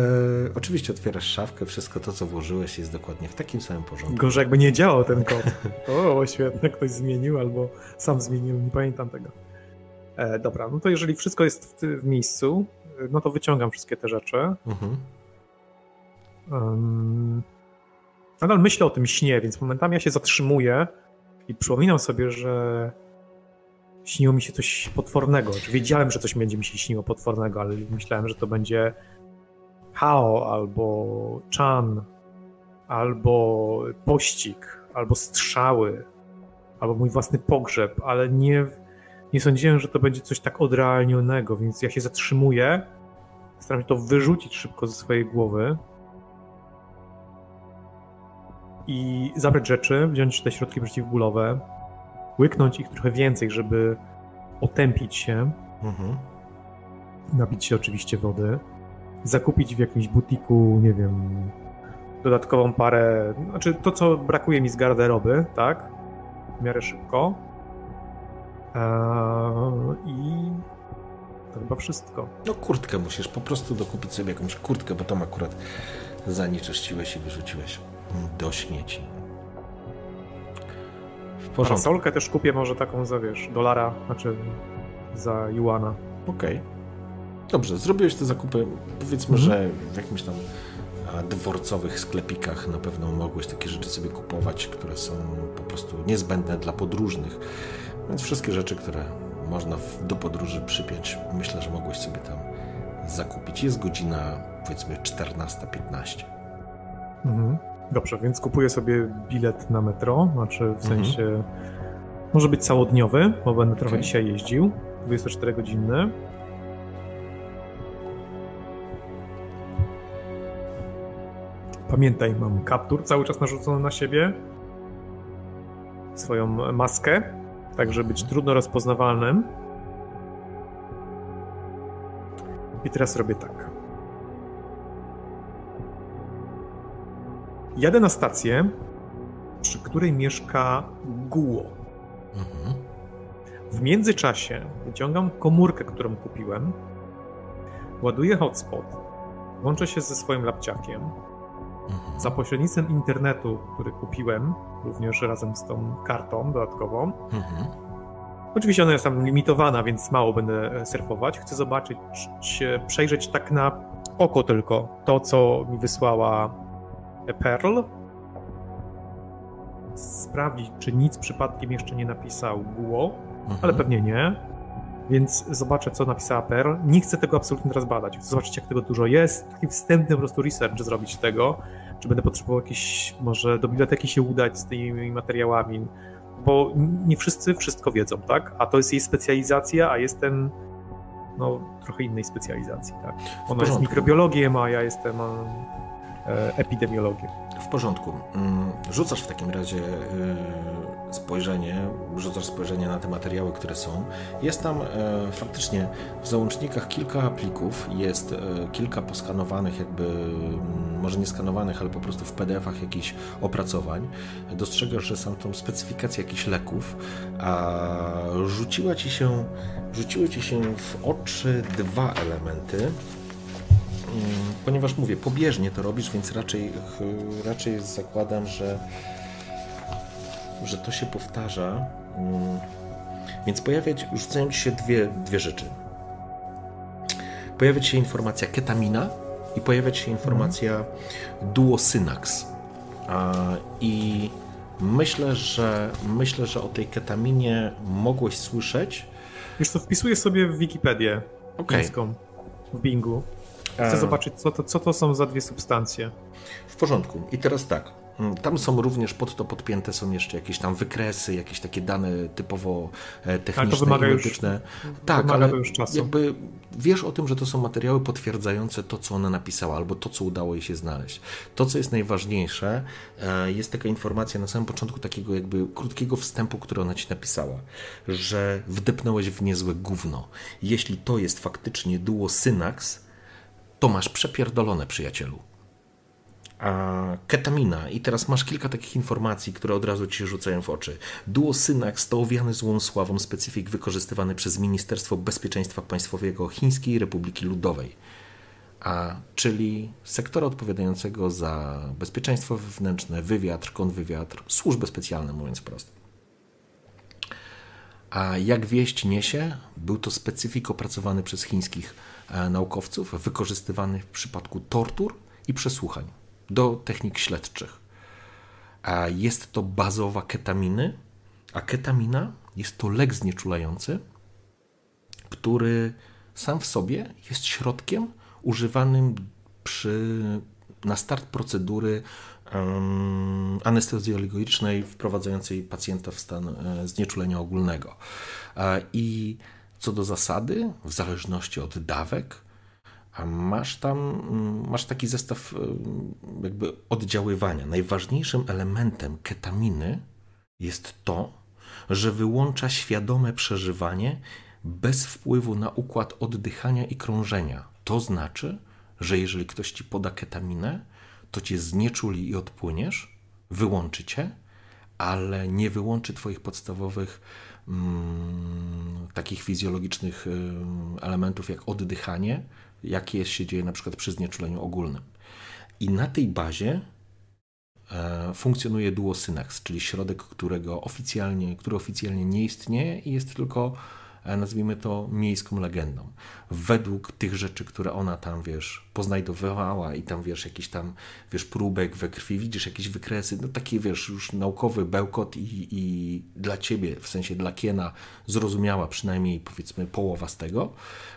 oczywiście otwierasz szafkę, wszystko to, co włożyłeś, jest dokładnie w takim samym porządku. Gorzej jakby nie działał ten kod. O, świetnie, ktoś zmienił albo sam zmienił, nie pamiętam tego. E, dobra, no to jeżeli wszystko jest w, w miejscu, e, no to wyciągam wszystkie te rzeczy. Mhm. Um, nadal myślę o tym śnie, więc momentami ja się zatrzymuję i przypominam sobie, że śniło mi się coś potwornego. Czy wiedziałem, że coś będzie mi się śniło potwornego, ale myślałem, że to będzie Hao albo Chan, albo pościg, albo strzały, albo mój własny pogrzeb, ale nie, nie sądziłem, że to będzie coś tak odrealnionego, więc ja się zatrzymuję, staram się to wyrzucić szybko ze swojej głowy i zabrać rzeczy, wziąć te środki przeciwbólowe, łyknąć ich trochę więcej, żeby otępić się, Mhm. napić się oczywiście wody, zakupić w jakimś butiku, nie wiem, dodatkową parę, znaczy to, co brakuje mi z garderoby, tak, w miarę szybko. Eee, I to chyba wszystko. No kurtkę musisz po prostu dokupić sobie jakąś kurtkę, bo tam akurat zanieczyściłeś i wyrzuciłeś do śmieci. Porządku. Parasolkę też kupię może taką za, wiesz, dolara, znaczy za juana. Okej. Dobrze, zrobiłeś te zakupy. Powiedzmy, Mhm. że w jakimś tam dworcowych sklepikach na pewno mogłeś takie rzeczy sobie kupować, które są po prostu niezbędne dla podróżnych. Więc wszystkie rzeczy, które można do podróży przypiąć, myślę, że mogłeś sobie tam zakupić. Jest godzina powiedzmy 14.15. Mhm. Dobrze, więc kupuję sobie bilet na metro, znaczy w Mhm. sensie może być całodniowy, bo będę trochę dzisiaj jeździł, 24-godzinny. Pamiętaj, mam kaptur cały czas narzucony na siebie, swoją maskę, tak żeby być trudno rozpoznawalnym. I teraz robię tak. Jadę na stację, przy której mieszka Guo. Mhm. W międzyczasie wyciągam komórkę, którą kupiłem, ładuję hotspot, łączę się ze swoim lapciakiem Mhm. Za pośrednictwem internetu, który kupiłem, również razem z tą kartą dodatkową. Mhm. Oczywiście ona jest tam limitowana, więc mało będę e, surfować. Chcę zobaczyć, przejrzeć tak na oko tylko to, co mi wysłała Pearl. Sprawdzić, czy nic przypadkiem jeszcze nie napisał Guo, mhm. ale pewnie nie. Więc zobaczę, co napisała Pearl. Nie chcę tego absolutnie teraz badać. Chcę zobaczyć, jak tego dużo jest. Taki wstępny po prostu research zrobić tego. Czy będę potrzebował jakieś, może do biblioteki się udać z tymi materiałami. Bo nie wszyscy wszystko wiedzą, tak? A to jest jej specjalizacja, a jestem no, trochę innej specjalizacji, tak? Ona jest mikrobiologiem, a ja jestem epidemiologiem. W porządku. Mm, rzucasz w takim razie e, spojrzenie, rzucasz spojrzenie na te materiały, które są. Jest tam e, faktycznie w załącznikach kilka plików, jest e, kilka poskanowanych, jakby mm, może nie skanowanych, ale po prostu w PDF-ach jakichś opracowań. Dostrzegasz, że są tam specyfikacje jakichś leków, a rzuciła ci się, rzuciły ci się w oczy dwa elementy ponieważ mówię, pobieżnie to robisz, więc raczej, raczej zakładam, że, że to się powtarza. Mm, więc pojawiać, rzucają ci się dwie, dwie rzeczy. Pojawia się informacja ketamina i pojawia się informacja duosynax. I myślę, że myślę, że o tej ketaminie mogłeś słyszeć. Już to wpisuję sobie w Wikipedię okay. w Bingu. Chcę zobaczyć, co to, co to są za dwie substancje. W porządku. I teraz tak. Mm, tam są również pod to podpięte są jeszcze jakieś tam wykresy, jakieś takie dane typowo techniczne i medyczne. Już, tak, ale już czasu. jakby wiesz o tym, że to są materiały potwierdzające to, co ona napisała, albo to, co udało jej się znaleźć. To, co jest najważniejsze, e, jest taka informacja na samym początku takiego jakby krótkiego wstępu, który ona ci napisała, że wdepnąłeś w niezłe gówno. Jeśli to jest faktycznie duo synax, to masz przepierdolone, przyjacielu. A ketamina, i teraz masz kilka takich informacji, które od razu ci rzucają w oczy. Duosynax to owiany złą sławą specyfik wykorzystywany przez Ministerstwo Bezpieczeństwa Państwowego Chińskiej Republiki Ludowej, a czyli sektora odpowiadającego za bezpieczeństwo wewnętrzne, wywiad, kontrwywiad, służby specjalne, mówiąc wprost. A jak wieść niesie, był to specyfik opracowany przez chińskich naukowców wykorzystywany w przypadku tortur i przesłuchań do technik śledczych. Jest to bazowa ketaminy, a ketamina jest to lek znieczulający, który sam w sobie jest środkiem używanym przy, na start procedury um, anestezjologicznej wprowadzającej pacjenta w stan e, znieczulenia ogólnego. I co do zasady, w zależności od dawek, a masz tam, mm, masz taki zestaw y, jakby oddziaływania. Najważniejszym elementem ketaminy jest to, że wyłącza świadome przeżywanie bez wpływu na układ oddychania i krążenia. To znaczy, że jeżeli ktoś ci poda ketaminę, to cię znieczuli i odpłyniesz, wyłączy cię, ale nie wyłączy twoich podstawowych takich fizjologicznych y, elementów jak oddychanie, jakie się dzieje na przykład przy znieczuleniu ogólnym. I na tej bazie e, funkcjonuje duosynax, czyli środek, którego oficjalnie, który oficjalnie nie istnieje i jest tylko nazwijmy to miejską legendą. Według tych rzeczy, które ona tam, wiesz, poznajdowała i tam, wiesz, jakiś tam, wiesz, próbek we krwi, widzisz jakieś wykresy, no taki, wiesz, już naukowy bełkot i, i dla ciebie, w sensie dla Kiena, zrozumiała przynajmniej, powiedzmy, połowa z tego,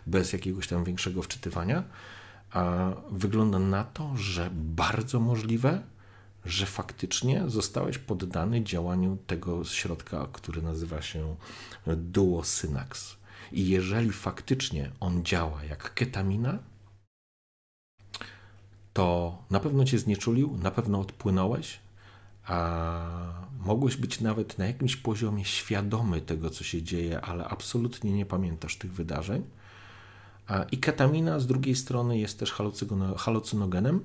bez jakiegoś tam większego wczytywania, a wygląda na to, że bardzo możliwe, że faktycznie zostałeś poddany działaniu tego środka, który nazywa się duosynax. I jeżeli faktycznie on działa jak ketamina, to na pewno cię znieczulił, na pewno odpłynąłeś, a mogłeś być nawet na jakimś poziomie świadomy tego, co się dzieje, ale absolutnie nie pamiętasz tych wydarzeń. I ketamina z drugiej strony jest też halucynogenem,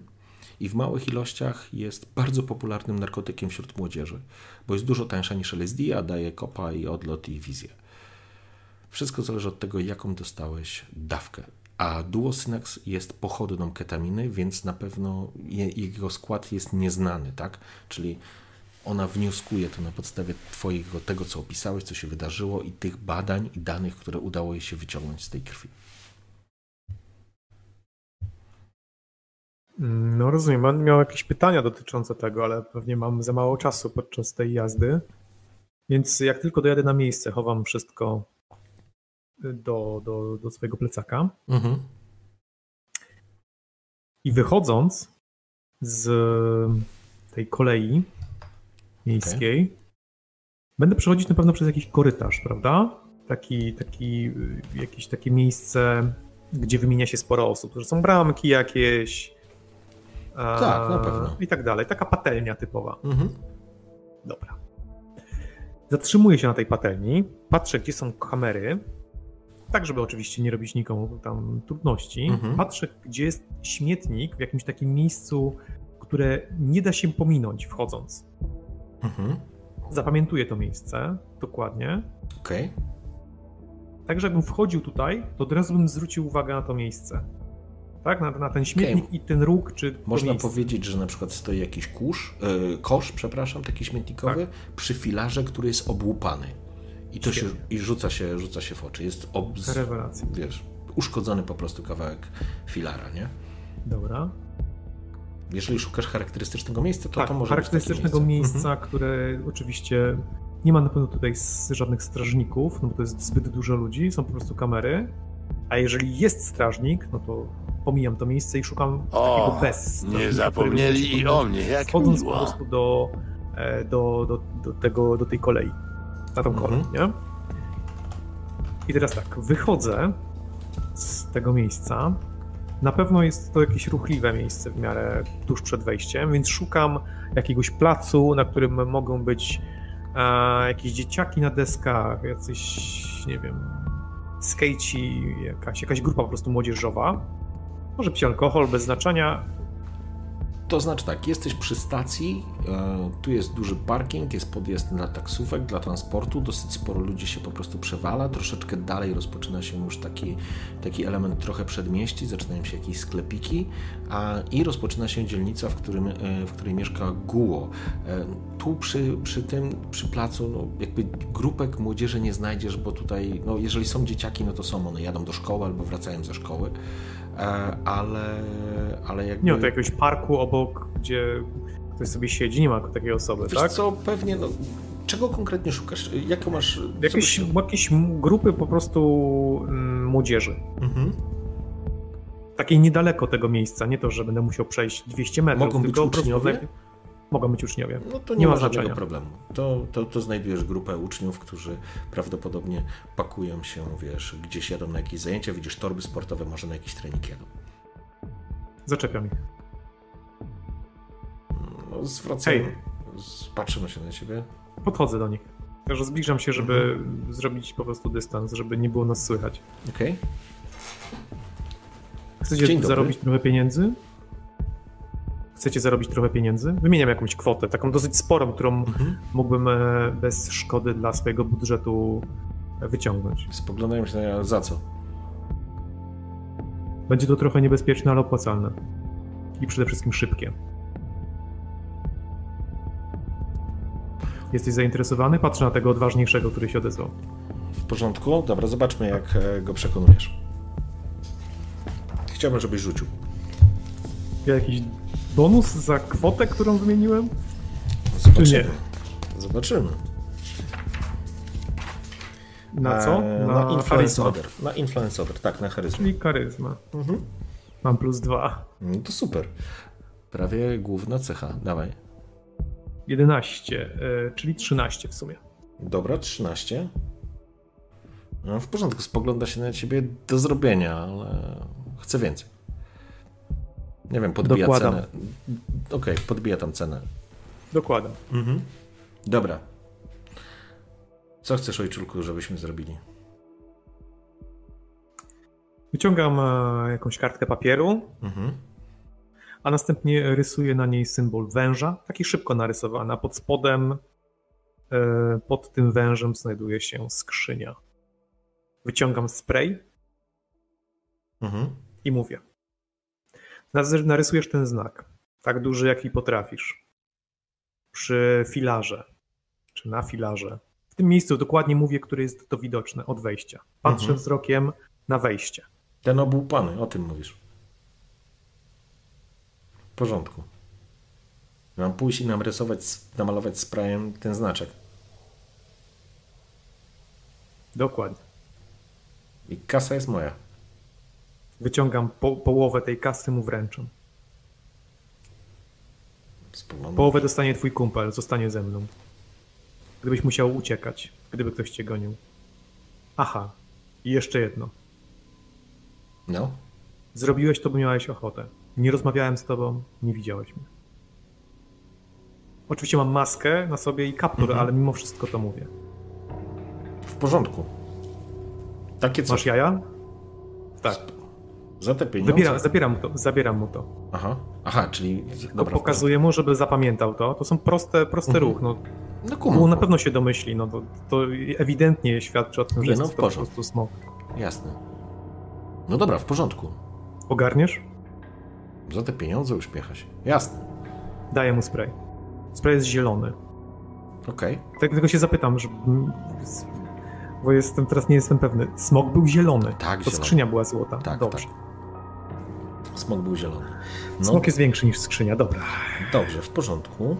i w małych ilościach jest bardzo popularnym narkotykiem wśród młodzieży, bo jest dużo tańsza niż LSD, a daje kopa i odlot i wizję. Wszystko zależy od tego, jaką dostałeś dawkę. A duosynax jest pochodną ketaminy, więc na pewno je, jego skład jest nieznany, tak? Czyli ona wnioskuje to na podstawie twojego, tego co opisałeś, co się wydarzyło i tych badań i danych, które udało jej się wyciągnąć z tej krwi. No rozumiem, będę miał jakieś pytania dotyczące tego, ale pewnie mam za mało czasu podczas tej jazdy. Więc jak tylko dojadę na miejsce, chowam wszystko do, do, do swojego plecaka. Mhm. I wychodząc z tej kolei miejskiej, okay. będę przechodzić na pewno przez jakiś korytarz, prawda? Taki, taki, jakieś takie miejsce, gdzie wymienia się sporo osób, że są bramki jakieś. Tak, na pewno. I tak dalej. Taka patelnia typowa. Mhm. Dobra. Zatrzymuję się na tej patelni, patrzę, gdzie są kamery, tak żeby oczywiście nie robić nikomu tam trudności. Mhm. Patrzę, gdzie jest śmietnik w jakimś takim miejscu, które nie da się pominąć wchodząc. Mhm. Zapamiętuję to miejsce dokładnie. Okej. Okay. Tak, żebym wchodził tutaj, to od razu bym zwrócił uwagę na to miejsce tak? Na, na ten śmietnik okay. i ten róg, czy Można powiedzieć, że na przykład stoi jakiś kurz, yy, kosz, przepraszam, taki śmietnikowy, tak. przy filarze, który jest obłupany. I to się, i rzuca się, rzuca się w oczy. Jest ob, Rewelacja. Wiesz, uszkodzony po prostu kawałek filara, nie? Dobra. Jeżeli szukasz charakterystycznego miejsca, to tak, to może charakterystycznego być miejsca, mhm. które oczywiście nie ma na pewno tutaj żadnych strażników, no bo to jest zbyt dużo ludzi, są po prostu kamery. A jeżeli jest strażnik, no to pomijam to miejsce i szukam o, takiego bez. Nie zapomnieli i o mnie, jak Wchodząc miło. po prostu do, e, do, do, do, tego, do tej kolei, na tą kolej, mhm. nie? I teraz tak, wychodzę z tego miejsca. Na pewno jest to jakieś ruchliwe miejsce w miarę tuż przed wejściem, więc szukam jakiegoś placu, na którym mogą być e, jakieś dzieciaki na deskach, jacyś, nie wiem, skejci, jakaś, jakaś grupa po prostu młodzieżowa. Może być alkohol, bez znaczenia. To znaczy tak, jesteś przy stacji, e, tu jest duży parking, jest podjazd dla taksówek, dla transportu, dosyć sporo ludzi się po prostu przewala, troszeczkę dalej rozpoczyna się już taki, taki element trochę przedmieści, zaczynają się jakieś sklepiki a, i rozpoczyna się dzielnica, w, którym, e, w której mieszka Guo. E, tu przy, przy tym, przy placu, no, jakby grupek młodzieży nie znajdziesz, bo tutaj, no, jeżeli są dzieciaki, no to są, one jadą do szkoły albo wracają ze szkoły. E, ale, ale jakby... Nie ma to jakiegoś parku obok, gdzie ktoś sobie siedzi, nie ma takiej osoby, Wiesz tak? co, pewnie, no, czego konkretnie szukasz? Jaką masz... Jakieś, jakieś grupy po prostu mm, młodzieży. Mhm. Takiej niedaleko tego miejsca, nie to, że będę musiał przejść 200 metrów. Mogą być uczniowie? Mogą być uczniowie. No to nie, nie ma, ma żadnego problemu. To, to, to znajdujesz grupę uczniów, którzy prawdopodobnie pakują się, wiesz, gdzieś jadą na jakieś zajęcia, widzisz torby sportowe, może na jakiś trening jadą. Zaczepiam ich. No, zwracam, Hej. patrzymy się na ciebie. Podchodzę do nich. Także zbliżam się, żeby mhm. zrobić po prostu dystans, żeby nie było nas słychać. Okej. Okay. Chcecie zarobić trochę pieniędzy? Chcecie zarobić trochę pieniędzy, wymieniam jakąś kwotę, taką dosyć sporą, którą mhm. mógłbym e, bez szkody dla swojego budżetu wyciągnąć. Spoglądają się na za co? Będzie to trochę niebezpieczne, ale opłacalne. I przede wszystkim szybkie. Jesteś zainteresowany? Patrzę na tego odważniejszego, który się odezwał. W porządku? Dobra, zobaczmy, jak e, go przekonujesz. Chciałbym, żebyś rzucił. Ja jakiś bonus za kwotę, którą wymieniłem? Zobaczymy. Zobaczymy. Na co? Na, na influence order. Na influence order, tak, na charyzmę. Czyli charyzma. Mhm. Mam plus dwa. No to super. Prawie główna cecha. Dawaj. 11, y, czyli 13 w sumie. Dobra, 13. No, w porządku, spogląda się na ciebie do zrobienia, ale chcę więcej. Nie wiem, podbija Dokładam. cenę. Okej, okay, podbija tam cenę. Dokładam. Mhm. Dobra. Co chcesz, ojczulku, żebyśmy zrobili? Wyciągam e, jakąś kartkę papieru, mhm. a następnie rysuję na niej symbol węża, taki szybko narysowany. Pod spodem, e, pod tym wężem znajduje się skrzynia. Wyciągam spray Mhm. I mówię. Narysujesz ten znak, tak duży, jaki potrafisz. Przy filarze, czy na filarze. W tym miejscu dokładnie mówię, który jest to widoczne od wejścia. Patrzę mhm. wzrokiem na wejście. Ten obłupany, o tym mówisz. W porządku. Mam pójść i narysować, namalować sprayem ten znaczek. Dokładnie. I kasa jest moja. Wyciągam po, połowę tej kasy, mu wręczam. Połowę dostanie twój kumpel, zostanie ze mną. Gdybyś musiał uciekać, gdyby ktoś cię gonił. Aha, i jeszcze jedno. No? Zrobiłeś to, bo miałeś ochotę. Nie rozmawiałem z tobą, nie widziałeś mnie. Oczywiście mam maskę na sobie i kaptur, mhm. ale mimo wszystko to mówię. W porządku. Takie coś. Masz jaja? Tak. Za te pieniądze? Wybiera, zabieram, to, zabieram mu to. Aha, aha czyli... Dobra, pokazuję mu, żeby zapamiętał to. To są proste, prosty mhm. ruch. No, no na pewno się domyśli. No, to, to ewidentnie świadczy o tym, Nie, że no, jest to po prostu smok. Jasne. No dobra, w porządku. Ogarniesz? Za te pieniądze uśmiecha się. Jasne. Daję mu spray. Spray jest zielony. Okej. Okay. Tak, tylko się zapytam, że, bo jestem, teraz nie jestem pewny. Smok był zielony. Tak, To zielony. skrzynia była złota. Tak, Dobrze. Tak. Smok był zielony. No. Smok jest większy niż skrzynia, dobra. Dobrze, w porządku.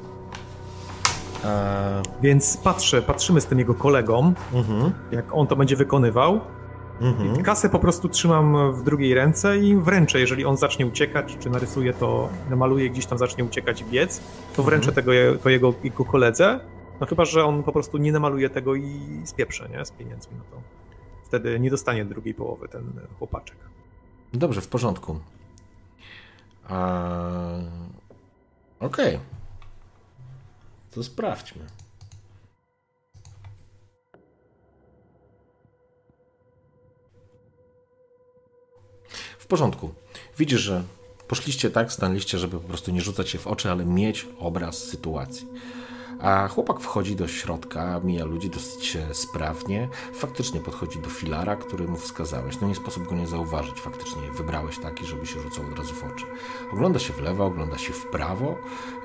Eee... Więc patrzę, patrzymy z tym jego kolegą, mhm. jak on to będzie wykonywał. Mhm. Kasę po prostu trzymam w drugiej ręce i wręczę, jeżeli on zacznie uciekać, czy narysuje to, namaluje gdzieś tam zacznie uciekać i biec, to wręczę mhm. tego to jego, jego koledze. No chyba, że on po prostu nie namaluje tego i spieprze, nie? Z pieniędzmi, no to wtedy nie dostanie drugiej połowy ten chłopaczek. Dobrze, w porządku. Okej. Okay. To sprawdźmy. W porządku. Widzisz, że poszliście tak, stanęliście, żeby po prostu nie rzucać się w oczy, ale mieć obraz sytuacji. A chłopak wchodzi do środka, mija ludzi dosyć sprawnie. Faktycznie podchodzi do filara, który mu wskazałeś. No nie sposób go nie zauważyć. Faktycznie wybrałeś taki, żeby się rzucał od razu w oczy. Ogląda się w lewo, ogląda się w prawo,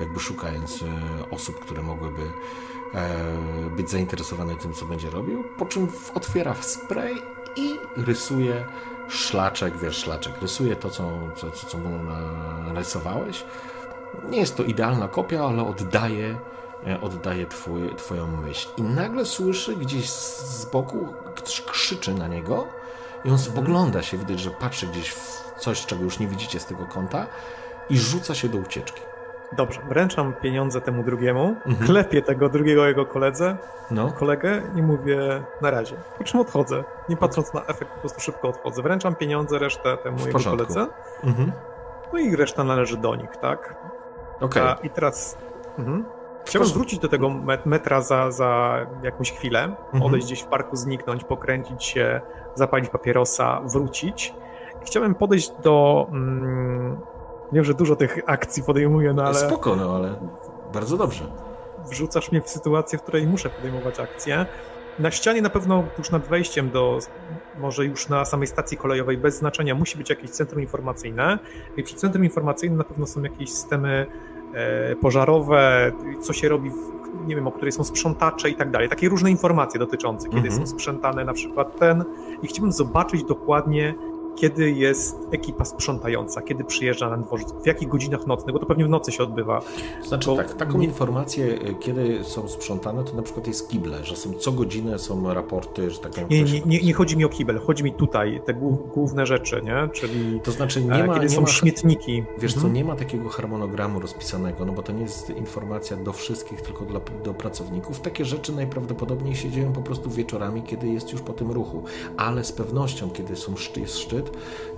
jakby szukając e, osób, które mogłyby e, być zainteresowane tym, co będzie robił. Po czym otwiera spray i rysuje szlaczek, wiesz, szlaczek. Rysuje to, co, co, co mu narysowałeś. Nie jest to idealna kopia, ale oddaje E, oddaje twój, twoją myśl. I nagle słyszy gdzieś z boku, ktoś krzyczy na niego i on spogląda się, widać, że patrzy gdzieś w coś, czego już nie widzicie z tego kąta i rzuca się do ucieczki. Dobrze, wręczam pieniądze temu drugiemu, mhm. klepię tego drugiego jego koledze, no. kolegę i mówię na razie. Po czym odchodzę, nie patrząc na efekt, po prostu szybko odchodzę. Wręczam pieniądze, resztę temu jego koledze. Mhm. No i reszta należy do nich, tak? Okej. Okay. I teraz... Mhm. Chciałbym wrócić do tego metra za, za jakąś chwilę, mhm. odejść gdzieś w parku, zniknąć, pokręcić się, zapalić papierosa, wrócić. Chciałem podejść do... Mm, wiem, że dużo tych akcji podejmuję, no ale... Spoko, no ale bardzo dobrze. Wrzucasz mnie w sytuację, w której muszę podejmować akcję. Na ścianie na pewno tuż nad wejściem do, może już na samej stacji kolejowej, bez znaczenia, musi być jakieś centrum informacyjne. I przy centrum informacyjnym na pewno są jakieś systemy pożarowe, co się robi, w, nie wiem, o której są sprzątacze i tak dalej. Takie różne informacje dotyczące, kiedy mhm. są sprzątane na przykład ten. I chciałbym zobaczyć dokładnie, kiedy jest ekipa sprzątająca, kiedy przyjeżdża na dworzec, w jakich godzinach nocnych, bo to pewnie w nocy się odbywa. Znaczy bo... tak, taką informację, y, kiedy są sprzątane, to na przykład jest kible, że są co godzinę są raporty, że tak powiem. Nie, nie, nie, nie, chodzi mi o kibel, chodzi mi tutaj, te główne rzeczy, nie? Czyli to znaczy nie ma, kiedy nie są ma, śmietniki. Wiesz mhm. co, nie ma takiego harmonogramu rozpisanego, no bo to nie jest informacja do wszystkich, tylko dla, do pracowników. Takie rzeczy najprawdopodobniej się dzieją po prostu wieczorami, kiedy jest już po tym ruchu, ale z pewnością, kiedy są, jest szczyt,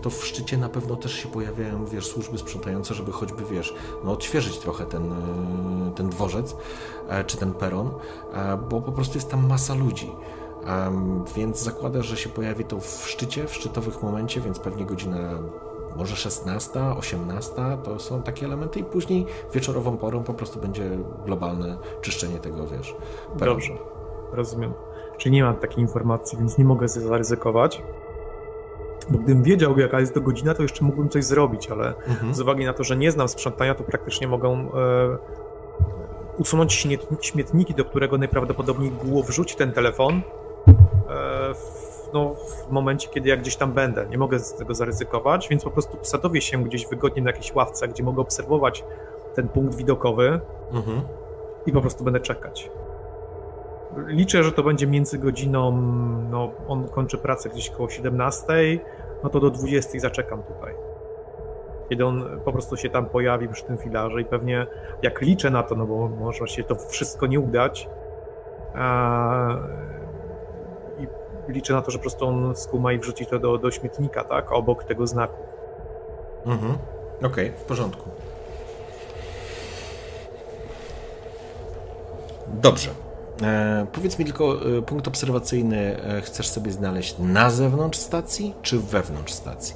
to w szczycie na pewno też się pojawiają, wiesz, służby sprzątające, żeby choćby, wiesz, no odświeżyć trochę ten, e, ten dworzec, e, czy ten peron, e, bo po prostu jest tam masa ludzi. Więc zakładam, że się pojawi to w szczycie, w szczytowych momencie, więc pewnie godzina może 16, 18 to są takie elementy i później wieczorową porą po prostu będzie globalne czyszczenie tego, wiesz. Dobrze, rozumiem. Czyli nie mam takiej informacji, więc nie mogę zaryzykować. Bo gdybym wiedział, jaka jest to godzina, to jeszcze mógłbym coś zrobić, ale mhm. z uwagi na to, że nie znam sprzątania, to praktycznie mogą e, usunąć śmietniki, do którego najprawdopodobniej było wrzucić ten telefon e, w, no, w momencie, kiedy ja gdzieś tam będę. Nie mogę z tego zaryzykować, więc po prostu sadowię się gdzieś wygodnie na jakiejś ławce, gdzie mogę obserwować ten punkt widokowy mhm. i po prostu będę czekać. Liczę, że to będzie między godziną, no on kończy pracę gdzieś koło 17, no to do 20 zaczekam tutaj. Kiedy on po prostu się tam pojawi przy tym filarze i pewnie jak liczę na to, no bo może się to wszystko nie udać, a, i liczę na to, że po prostu on skuma i wrzuci to do, do śmietnika, tak, obok tego znaku. Mhm, okej, okay, w porządku. Dobrze. E, powiedz mi tylko, e, punkt obserwacyjny e, chcesz sobie znaleźć na zewnątrz stacji, czy wewnątrz stacji?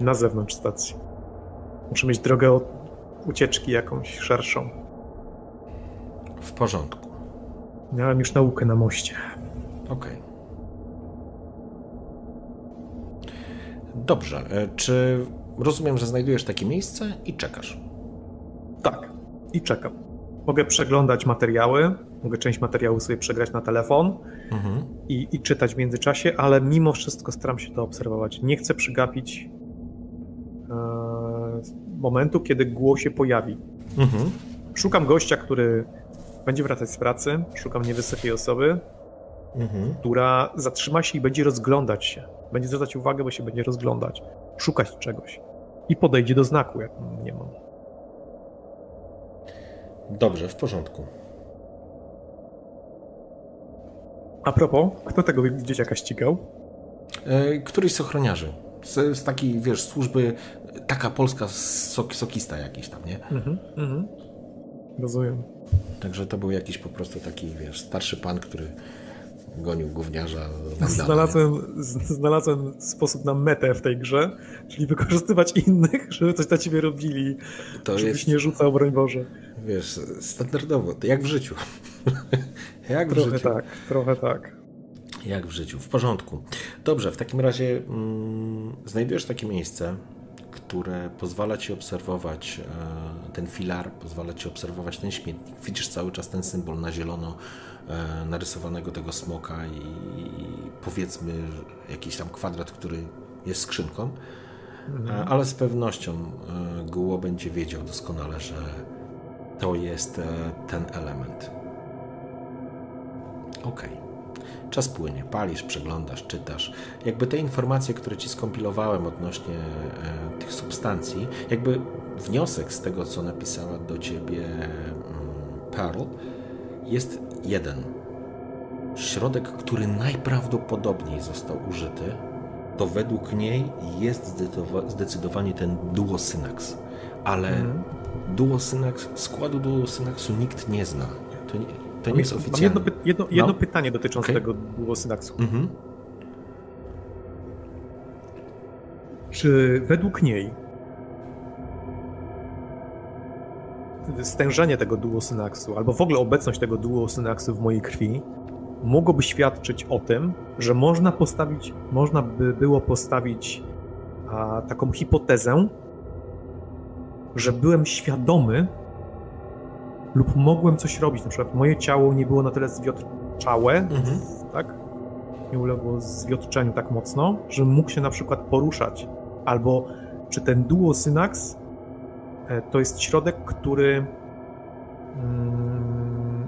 Na zewnątrz stacji. Muszę mieć drogę od ucieczki jakąś szerszą. W porządku. Miałem już naukę na moście. Okej. Okay. Dobrze. Czy rozumiem, że znajdujesz takie miejsce i czekasz? Tak. I czekam. Mogę przeglądać materiały, mogę część materiału sobie przegrać na telefon mhm. i, i, czytać w międzyczasie, ale mimo wszystko staram się to obserwować. Nie chcę przegapić e, momentu, kiedy głos się pojawi. Mhm. Szukam gościa, który będzie wracać z pracy, szukam niewysokiej osoby, mhm. która zatrzyma się i będzie rozglądać się. Będzie zwracać uwagę, bo się będzie rozglądać, szukać czegoś i podejdzie do znaku, jak nie mam. Dobrze, w porządku. A propos, kto tego dzieciaka ścigał? E, któryś z ochroniarzy. Z, z takiej, wiesz, służby, taka polska sok, sokista jakiś tam, nie? Mhm, mhm. Rozumiem. Także to był jakiś po prostu taki, wiesz, starszy pan, który gonił gówniarza. Znalazłem, znalazłem sposób na metę w tej grze, czyli wykorzystywać innych, <laughs> żeby coś dla ciebie robili, to żebyś jest, nie rzucał, broń Boże. Wiesz, standardowo, jak w życiu. <laughs> jak w trochę życiu. tak, trochę tak. Jak w życiu, w porządku. Dobrze, w takim razie mm, znajdujesz takie miejsce, które pozwala ci obserwować e, ten filar, pozwala ci obserwować ten śmietnik. Widzisz cały czas ten symbol na zielono e, narysowanego tego smoka i, i powiedzmy jakiś tam kwadrat, który jest skrzynką, mhm. E, ale z pewnością Guło będzie wiedział doskonale, że to jest ten element. Okej. Okay. Czas płynie, palisz, przeglądasz, czytasz. Jakby te informacje, które ci skompilowałem odnośnie e, tych substancji, jakby wniosek z tego, co napisała do ciebie mm, Pearl, jest jeden. Środek, który najprawdopodobniej został użyty, to według niej jest zdecydowanie ten duosynax. Ale mm. duosynax, składu duosynaksu nikt nie zna. To nie, to nie jest oficjalne. Mam jedno, jedno, jedno no. pytanie dotyczące okay. tego duosynaksu. Mhm. Czy według niej stężenie tego duosynaksu, albo w ogóle obecność tego duosynaksu w mojej krwi mogłoby świadczyć o tym, że można postawić, można by było postawić a, taką hipotezę, że byłem świadomy lub mogłem coś robić. Na przykład moje ciało nie było na tyle zwiotczałe, mhm. tak? Nie uległo zwiotczeniu tak mocno, że mógł się na przykład poruszać. Albo czy ten duosynax e, to jest środek, który mm,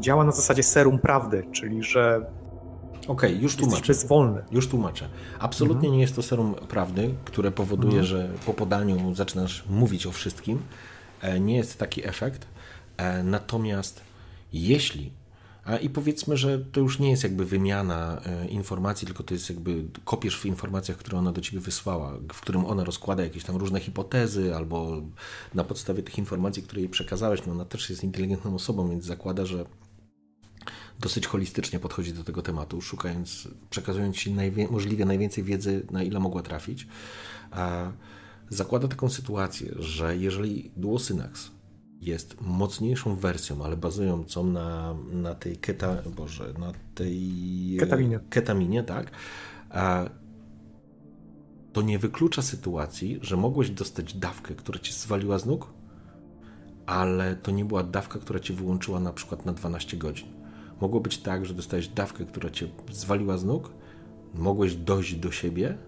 działa na zasadzie serum prawdy, czyli że Okej, okay, już tłumaczę. wolny. Już tłumaczę. Absolutnie mhm. nie jest to serum prawdy, które powoduje, mhm. że po podaniu zaczynasz mówić o wszystkim. E, nie jest taki efekt. E, natomiast jeśli a i powiedzmy, że to już nie jest jakby wymiana e, informacji, tylko to jest jakby kopiesz w informacjach, które ona do ciebie wysłała, w którym ona rozkłada jakieś tam różne hipotezy, albo na podstawie tych informacji, które jej przekazałeś, no ona też jest inteligentną osobą, więc zakłada, że dosyć holistycznie podchodzi do tego tematu, szukając, przekazując ci najwie, możliwie najwięcej wiedzy, na ile mogła trafić. A zakłada taką sytuację, że jeżeli Duosynax jest mocniejszą wersją, ale bazującą na, na tej keta, Boże, na tej ketaminie. ketaminie, tak, to nie wyklucza sytuacji, że mogłeś dostać dawkę, która cię zwaliła z nóg, ale to nie była dawka, która cię wyłączyła na przykład na 12 godzin. Mogło być tak, że dostałeś dawkę, która cię zwaliła z nóg, mogłeś dojść do siebie,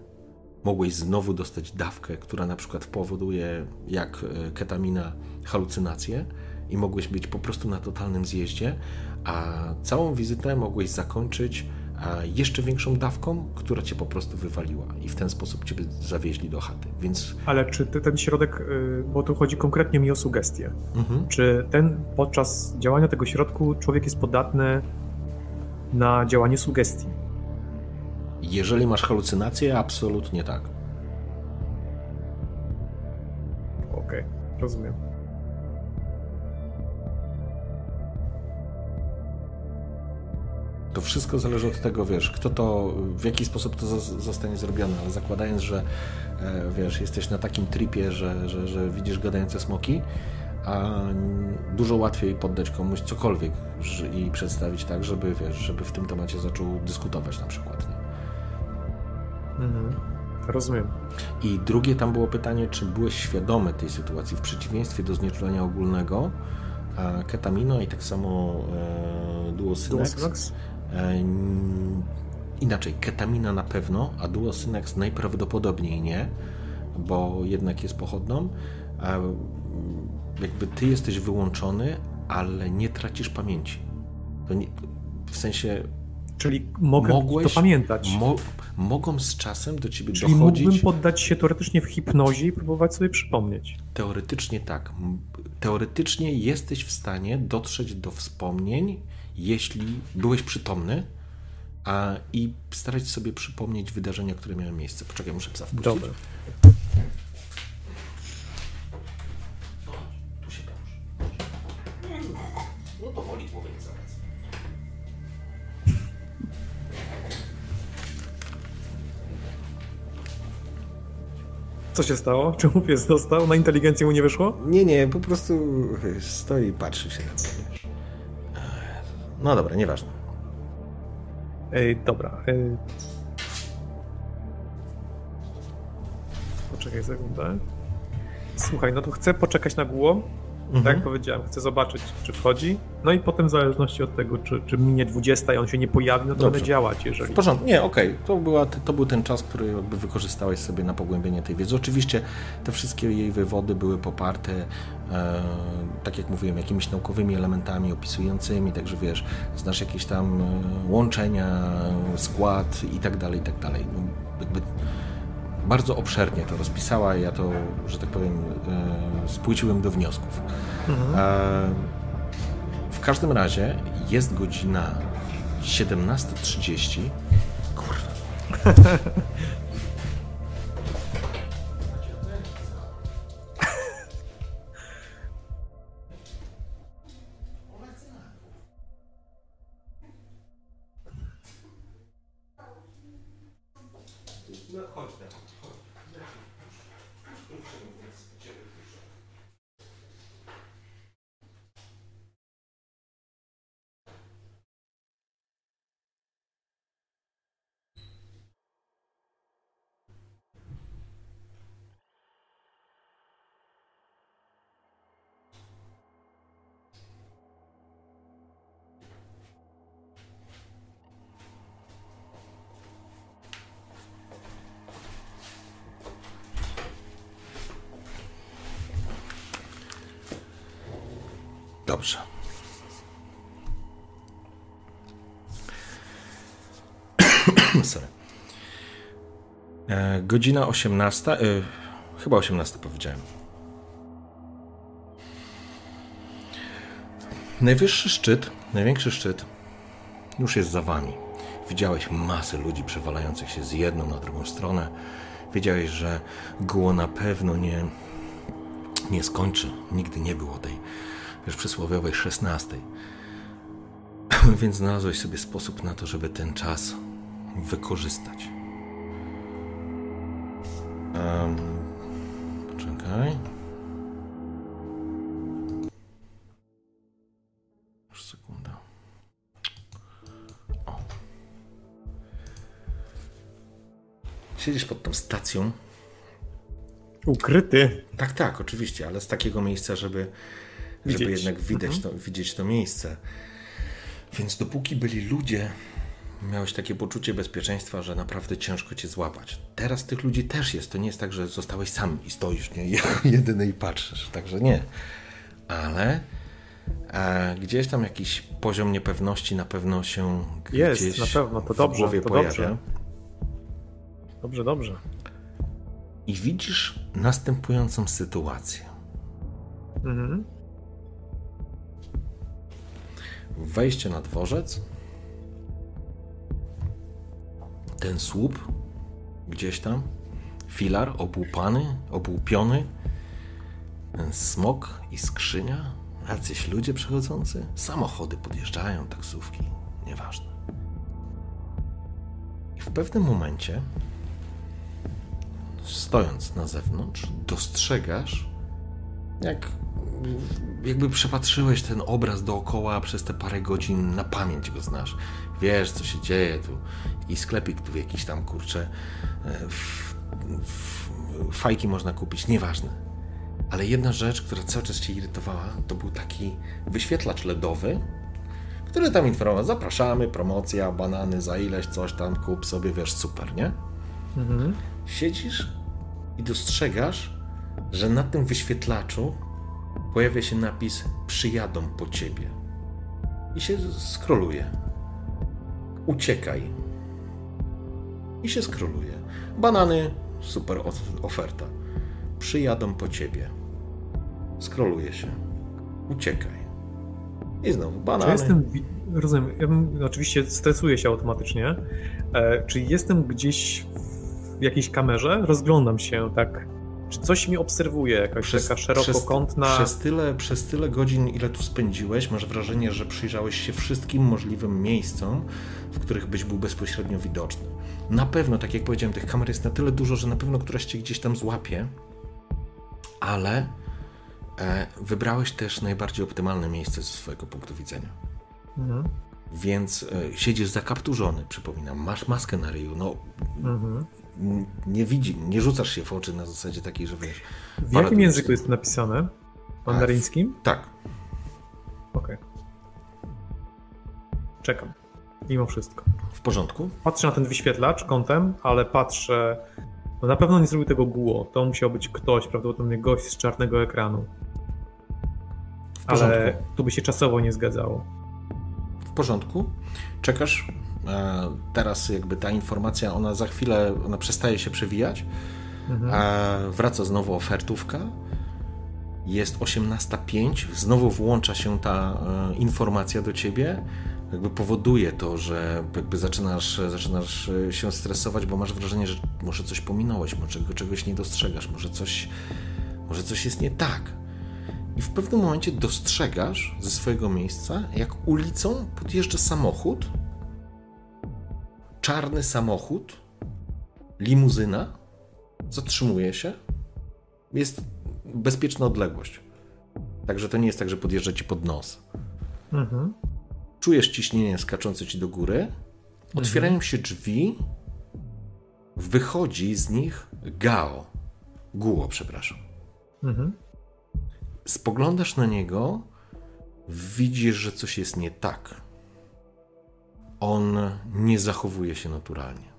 mogłeś znowu dostać dawkę, która na przykład powoduje, jak e, ketamina, halucynacje i mogłeś być po prostu na totalnym zjeździe, a całą wizytę mogłeś zakończyć jeszcze większą dawką, która cię po prostu wywaliła i w ten sposób cię zawieźli do chaty. Więc... Ale czy ten środek, y, bo tu chodzi konkretnie mi o sugestie, mhm. czy ten podczas działania tego środku człowiek jest podatny na działanie sugestii? Jeżeli masz halucynacje, absolutnie tak. Okej, okay, rozumiem. To wszystko zależy od tego, wiesz, kto to, w jaki sposób to zostanie zrobione, ale zakładając, że e, wiesz, jesteś na takim tripie, że, że, że widzisz gadające smoki, a dużo łatwiej poddać komuś cokolwiek i przedstawić tak, żeby, wiesz, żeby w tym temacie zaczął dyskutować na przykład. Nie? Mhm. Rozumiem. I drugie tam było pytanie, czy byłeś świadomy tej sytuacji w przeciwieństwie do znieczulenia ogólnego, ketamino i tak samo e, duosynex. E, inaczej, ketamina na pewno, a duosynex najprawdopodobniej nie, bo jednak jest pochodną. Jakby ty jesteś wyłączony, ale nie tracisz pamięci. Nie, w sensie. Czyli mogę mogłeś, to pamiętać. Mo, mogą z czasem do ciebie Czyli dochodzić. Mógłbym poddać się teoretycznie w hipnozie i próbować sobie przypomnieć. Teoretycznie tak. Teoretycznie jesteś w stanie dotrzeć do wspomnień jeśli byłeś przytomny a, i starać sobie przypomnieć wydarzenia, które miały miejsce. Poczekaj, muszę psa wpuścić. Dobra. No to woli głowy Co się stało? Czemu pies został? Na inteligencję mu nie wyszło? Nie, nie, po prostu stoi i patrzy się na mnie. No dobra, nieważne. Ej, dobra. Ej. Poczekaj sekundę. Słuchaj, no to chcę poczekać na głowę. Mhm. Tak jak powiedziałem, chcę zobaczyć, czy wchodzi. No i potem w zależności od tego, czy, czy minie 20 i on się nie pojawi, no to będę działać, jeżeli... W porządku, nie, okej. Okay. To, była, to był ten czas, który jakby wykorzystałeś sobie na pogłębienie tej wiedzy. Oczywiście te wszystkie jej wywody były poparte, e, tak jak mówiłem, jakimiś naukowymi elementami opisującymi, także wiesz, znasz jakieś tam e, łączenia, skład i tak dalej, i tak dalej. No, jakby bardzo obszernie to rozpisała. Ja to, że tak powiem, e, spłyciłem do wniosków. Mhm. E, w każdym razie jest godzina 17.30. Kurwa. <laughs> godzina 18. E, chyba 18 powiedziałem. Najwyższy szczyt, największy szczyt już jest za wami. Widziałeś masę ludzi przewalających się z jedną na drugą stronę. Wiedziałeś, że góło na pewno nie, nie skończy. Nigdy nie było tej już przysłowiowej 16. <clears throat> Więc znalazłeś sobie sposób na to, żeby ten czas wykorzystać. Siedzisz pod tą stacją. Ukryty. Tak, tak, oczywiście, ale z takiego miejsca, żeby, żeby jednak widać mhm. to, widzieć to miejsce. Więc dopóki byli ludzie, miałeś takie poczucie bezpieczeństwa, że naprawdę ciężko cię złapać. Teraz tych ludzi też jest. To nie jest tak, że zostałeś sam i stoisz, nie? <laughs> Jedyny i patrzysz. Także nie. Ale a gdzieś tam jakiś poziom niepewności na pewno się jest, gdzieś na pewno, to dobrze, w głowie to pojawia. Dobrze. Dobrze, dobrze. I widzisz następującą sytuację. Mhm. Wejście na dworzec. Ten słup gdzieś tam. Filar obłupany, obłupiony. Ten smok i skrzynia Jacyś ludzie przechodzący? Samochody podjeżdżają, taksówki, nieważne. I w pewnym momencie, stojąc na zewnątrz, dostrzegasz, jak jakby przepatrzyłeś ten obraz dookoła przez te parę godzin, na pamięć go znasz. Wiesz, co się dzieje tu. I sklepik tu jakiś tam, e, w, fajki można kupić, nieważne ale jedna rzecz, która cały czas cię irytowała, to był taki wyświetlacz LEDowy, który tam informował, zapraszamy, promocja, banany za ileś, coś tam, kup sobie, wiesz, super, nie? Mhm. Siedzisz i dostrzegasz, że na tym wyświetlaczu pojawia się napis przyjadą po ciebie. I się skroluje. Uciekaj. I się skroluje. Banany, super oferta. Przyjadą po ciebie. Skroluje się. Uciekaj. I znowu banany. Czy jestem, rozumiem, ja bym, oczywiście stresuję się automatycznie. E, czy jestem gdzieś w jakiejś kamerze? Rozglądam się tak. Czy coś mi obserwuje, jakaś przez, taka szerokokątna... Przez, przez, tyle, przez tyle godzin, ile tu spędziłeś, masz wrażenie, że przyjrzałeś się wszystkim możliwym miejscom, w których byś był bezpośrednio widoczny. Na pewno, tak jak powiedziałem, tych kamer jest na tyle dużo, że na pewno któraś cię gdzieś tam złapie, ale e, wybrałeś też najbardziej optymalne miejsce ze swojego punktu widzenia. Mhm. Więc e, siedzisz zakapturzony, przypominam, masz maskę na ryju, no mhm. Nie widzi, nie rzucasz się w oczy na zasadzie takiej, że wiesz... W jakim języku jest to napisane? Mandaryńskim? Tak. Okej. Okay. Czekam. Mimo wszystko. W porządku? Patrzę na ten wyświetlacz kątem, ale patrzę no na pewno nie zrobił tego Guo. To musiał być ktoś, prawdopodobnie gość z czarnego ekranu. Ale tu by się czasowo nie zgadzało. W porządku. Czekasz. E, teraz jakby ta informacja, ona za chwilę, ona przestaje się przewijać. Mhm. E, wraca znowu ofertówka. Jest 18.05. Znowu włącza się ta e, informacja do ciebie jakby powoduje to, że jakby zaczynasz, zaczynasz się stresować, bo masz wrażenie, że może coś pominąłeś, może czegoś nie dostrzegasz, może coś, może coś jest nie tak. I w pewnym momencie dostrzegasz ze swojego miejsca, jak ulicą podjeżdża samochód, czarny samochód, limuzyna, zatrzymuje się, jest bezpieczna odległość. Także to nie jest tak, że podjeżdża ci pod nos. Mhm. Czujesz ciśnienie skaczące ci do góry. Otwierają mhm. się drzwi. Wychodzi z nich Gao. Guo, przepraszam. Mhm. Spoglądasz na niego, widzisz, że coś jest nie tak. On nie zachowuje się naturalnie.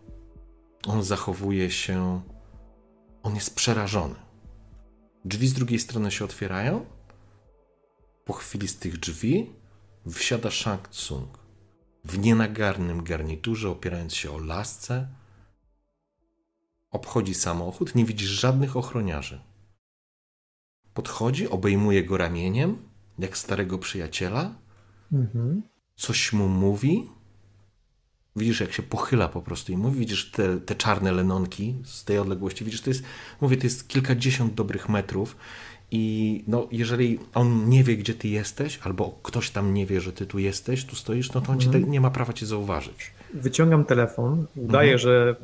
On zachowuje się. On jest przerażony. Drzwi z drugiej strony się otwierają. Po chwili z tych drzwi wsiada Shang Tsung w nienagarnym garniturze, opierając się o lasce. Obchodzi samochód, nie widzisz żadnych ochroniarzy. Podchodzi, obejmuje go ramieniem, jak starego przyjaciela. Mhm. Coś mu mówi. Widzisz, jak się pochyla po prostu i mówi. Widzisz te, te czarne lenonki z tej odległości. Widzisz, to jest, mówię, to jest kilkadziesiąt dobrych metrów i no, jeżeli on nie wie, gdzie ty jesteś, albo ktoś tam nie wie, że ty tu jesteś, tu stoisz, no to on mhm. nie ma prawa cię zauważyć. Wyciągam telefon, udaję, mhm. że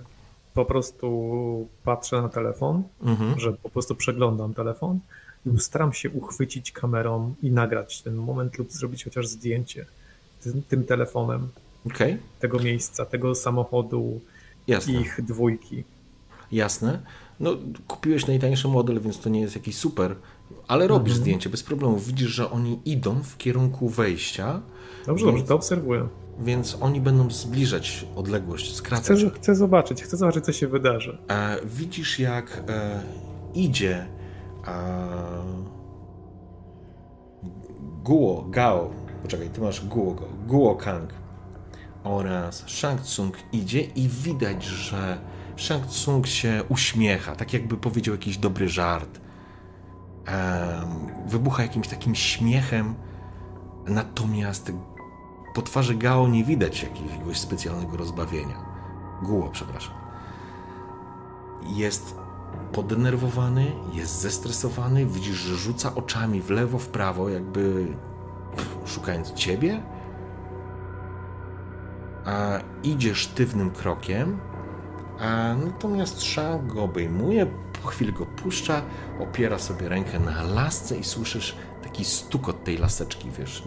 po prostu patrzę na telefon, mhm. że po prostu przeglądam telefon i staram się uchwycić kamerą i nagrać ten moment lub zrobić chociaż zdjęcie tym, tym telefonem okay. tego miejsca, tego samochodu, Jasne. ich dwójki. jasne. No, kupiłeś najtańszy model, więc to nie jest jakiś super, ale robisz Mhm. zdjęcie bez problemu. Widzisz, że oni idą w kierunku wejścia, Dobrze, dobrze, to obserwuję. więc oni będą zbliżać odległość, Chcę, skracać. chcę zobaczyć, chcę zobaczyć, co się wydarzy. E, widzisz, jak e, idzie e, Guo Gao, poczekaj, ty masz Guo, Guo Kang oraz Shang Tsung idzie i widać, że Shang Tsung się uśmiecha, tak jakby powiedział jakiś dobry żart. Wybucha jakimś takim śmiechem, natomiast po twarzy Gao nie widać jakiegoś specjalnego rozbawienia. Guo, przepraszam jest podenerwowany, jest zestresowany, widzisz, że rzuca oczami w lewo, w prawo, jakby pff, szukając ciebie. A idzie sztywnym krokiem, a natomiast Shang go obejmuje, po chwili go puszcza, opiera sobie rękę na lasce i słyszysz taki stukot tej laseczki, wiesz,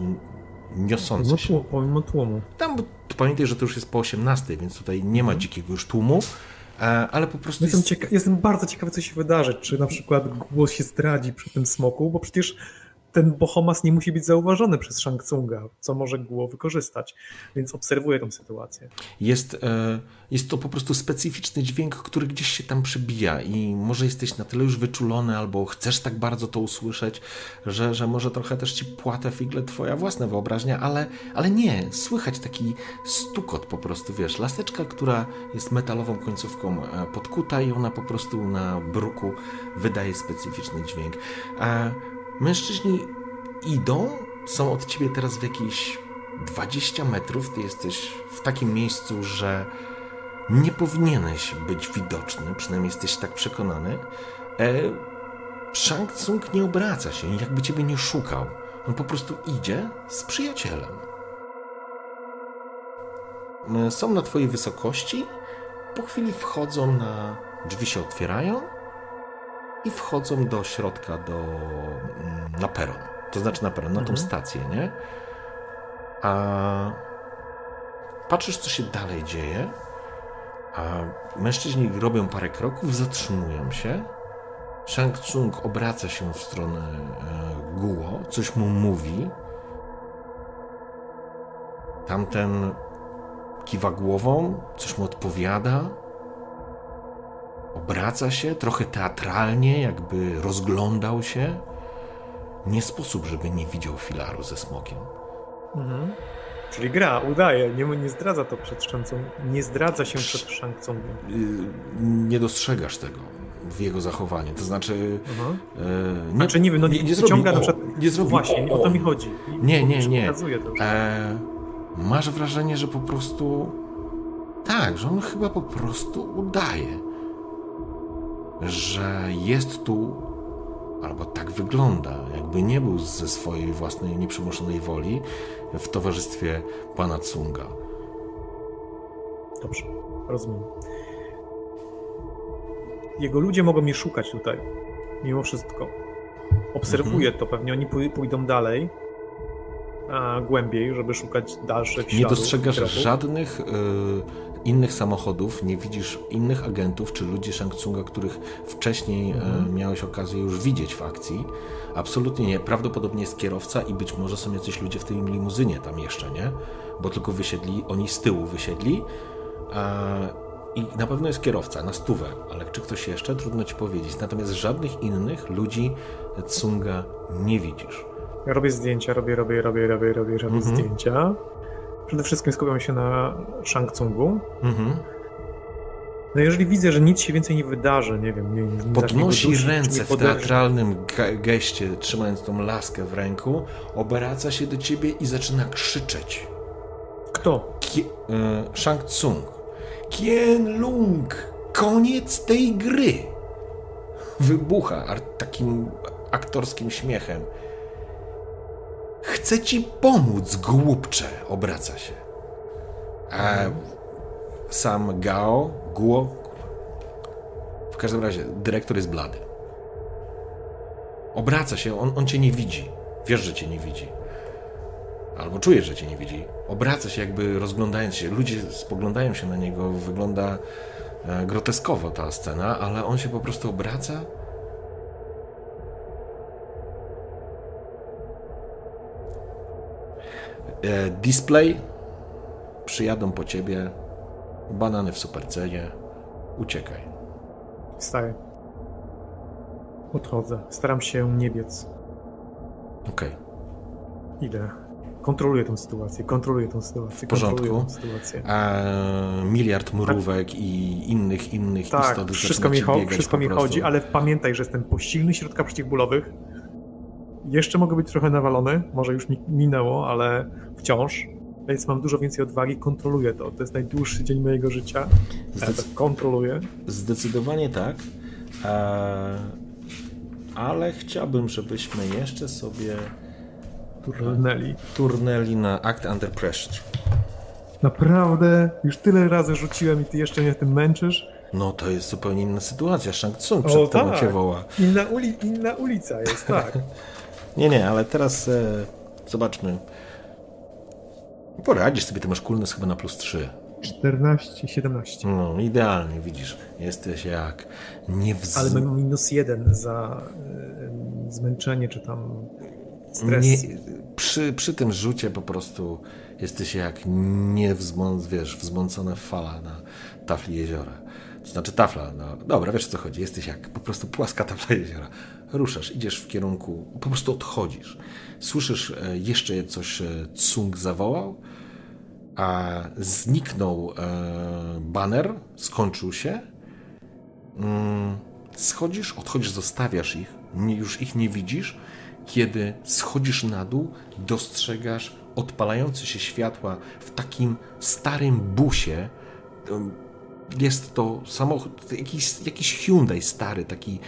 niosący Pomimo, się. pomimo tłumu. Tam pamiętaj, że to już jest po 18, więc tutaj nie ma dzikiego już tłumu, e, ale po prostu Jestem, jest... cieka- jestem bardzo ciekawy, co się wydarzy. Czy na przykład głos się zdradzi przy tym smoku, bo przecież ten Bohomas nie musi być zauważony przez Shang Tsunga, co może Guo wykorzystać. Więc obserwuję tę sytuację. Jest, e, jest to po prostu specyficzny dźwięk, który gdzieś się tam przebija i może jesteś na tyle już wyczulony albo chcesz tak bardzo to usłyszeć, że, że może trochę też ci płata figle twoja własna wyobraźnia, ale, ale nie, słychać taki stukot po prostu, wiesz, laseczka, która jest metalową końcówką e, podkuta i ona po prostu na bruku wydaje specyficzny dźwięk. A mężczyźni idą, są od ciebie teraz w jakiejś 20 metrów, ty jesteś w takim miejscu, że nie powinieneś być widoczny, przynajmniej jesteś tak przekonany. E, Shang Tsung nie obraca się, jakby ciebie nie szukał. On po prostu idzie z przyjacielem. E, Są na twojej wysokości, po chwili wchodzą na... drzwi się otwierają i wchodzą do środka, do... mm, na peron. To znaczy na peron, na tą stację, nie? A patrzysz, co się dalej dzieje, a mężczyźni robią parę kroków, zatrzymują się. Shang Tsung obraca się w stronę e, Guo, coś mu mówi. Tamten kiwa głową, coś mu odpowiada. Obraca się trochę teatralnie, jakby rozglądał się. Nie sposób, żeby nie widział filaru ze smokiem. Czyli gra, udaje, nie, nie zdradza to przed Tsung, nie zdradza się przed Shang Tsungiem. Y, nie dostrzegasz tego w jego zachowaniu. To znaczy. Aha. e, nie, Znaczy nie wiem, no nie, nie zrobi, na o, nie zrobi, Właśnie, o to mi chodzi. Nie, nie, nie. E, masz wrażenie, że po prostu. Tak, że on chyba po prostu udaje, że jest tu, albo tak wygląda, jakby nie był ze swojej własnej nieprzymuszonej woli w towarzystwie pana Tsunga. Dobrze, rozumiem. Jego ludzie mogą mnie szukać tutaj, mimo wszystko. Obserwuję Mhm. to, pewnie oni pój- pójdą dalej, a głębiej, żeby szukać dalszych Nie śladów. dostrzegasz tropów. żadnych y, innych samochodów, nie widzisz innych agentów czy ludzi Shang Tsunga, których wcześniej y, miałeś okazję już widzieć w akcji. Absolutnie nie. Prawdopodobnie jest kierowca i być może są jacyś ludzie w tej limuzynie tam jeszcze, nie? Bo tylko wysiedli, oni z tyłu wysiedli. A, I na pewno jest kierowca, na stówę, ale czy ktoś jeszcze? Trudno ci powiedzieć. Natomiast żadnych innych ludzi Tsunga nie widzisz. Robię zdjęcia, robię, robię, robię, robię, robię, robię Mhm. zdjęcia. Przede wszystkim skupiam się na Shang Tsungu. Mhm. No jeżeli widzę, że nic się więcej nie wydarzy, nie wiem, nie, nie Podnosi ręce w teatralnym ge- geście, trzymając tą laskę w ręku, obraca się do ciebie i zaczyna krzyczeć. Kto? Kie- e, Shang Tsung. Kien Lung, koniec tej gry. Wybucha takim aktorskim śmiechem. Chcę ci pomóc, głupcze, obraca się. A sam Gao, Guo, w każdym razie dyrektor jest blady. Obraca się, on, on cię nie widzi. Wiesz, że cię nie widzi. Albo czujesz, że cię nie widzi. Obraca się, jakby rozglądając się. Ludzie spoglądają się na niego. Wygląda e, groteskowo ta scena, ale on się po prostu obraca. Display. Przyjadą po ciebie. Banany w supercenie. Uciekaj. Staję. Odchodzę. Staram się nie biec. Okej. Idę. Kontroluję tę sytuację, kontroluję tę sytuację, W porządku. sytuację. A miliard mrówek i innych, innych Tak, istot wszystko mi, wszystko mi chodzi, ale pamiętaj, że jestem posilny środka przeciwbólowych. Jeszcze mogę być trochę nawalony, może już mi minęło, ale wciąż. Więc mam dużo więcej odwagi, kontroluję to. To jest najdłuższy dzień mojego życia. Ja to Zdecyd- kontroluję. Zdecydowanie tak. E, ale chciałbym, żebyśmy jeszcze sobie Turnęli. turnęli na Act Under Pressure. Naprawdę? Już tyle razy rzuciłem i ty jeszcze mnie tym męczysz? No to jest zupełnie inna sytuacja. Shang Tsung O, przed tobą tak. cię woła. Inna, uli- inna ulica jest, tak. <laughs> Nie, nie, ale teraz e, zobaczmy. Poradzisz sobie, ty masz coolness chyba na plus 3. 14, 17. No, idealnie, widzisz. Jesteś jak nie wz... Ale mam minus jeden za y, zmęczenie czy tam stres. Nie, przy, przy tym rzucie po prostu jesteś jak nie wzmą, wiesz, wzmącona fala na tafli jeziora. To znaczy tafla, no dobra, wiesz o co chodzi. Jesteś jak po prostu płaska tafla jeziora. Ruszasz, idziesz w kierunku, po prostu odchodzisz. Słyszysz e, jeszcze coś, e, Tsung zawołał, a zniknął e, baner, skończył się. Mm, schodzisz, odchodzisz, zostawiasz ich, już ich nie widzisz. Kiedy schodzisz na dół, dostrzegasz odpalające się światła w takim starym busie. Jest to samochód, jakiś, jakiś Hyundai stary, taki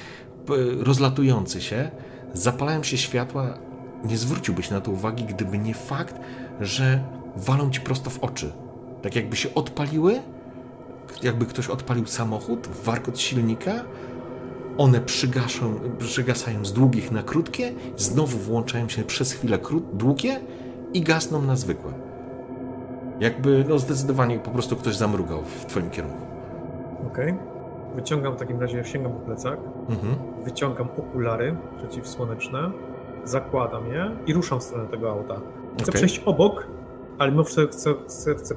rozlatujący się. Zapalają się światła. Nie zwróciłbyś na to uwagi, gdyby nie fakt, że walą ci prosto w oczy. Tak jakby się odpaliły, jakby ktoś odpalił samochód, warkot silnika, one przygaszą, przygasają z długich na krótkie, znowu włączają się przez chwilę krót, długie i gasną na zwykłe. Jakby, no zdecydowanie po prostu ktoś zamrugał w twoim kierunku. Okej. Wyciągam w takim razie, sięgam po plecak, Mhm. wyciągam okulary przeciwsłoneczne, zakładam je i ruszam w stronę tego auta. Chcę Okej. przejść obok, ale mimo wszystko chcę, chcę, chcę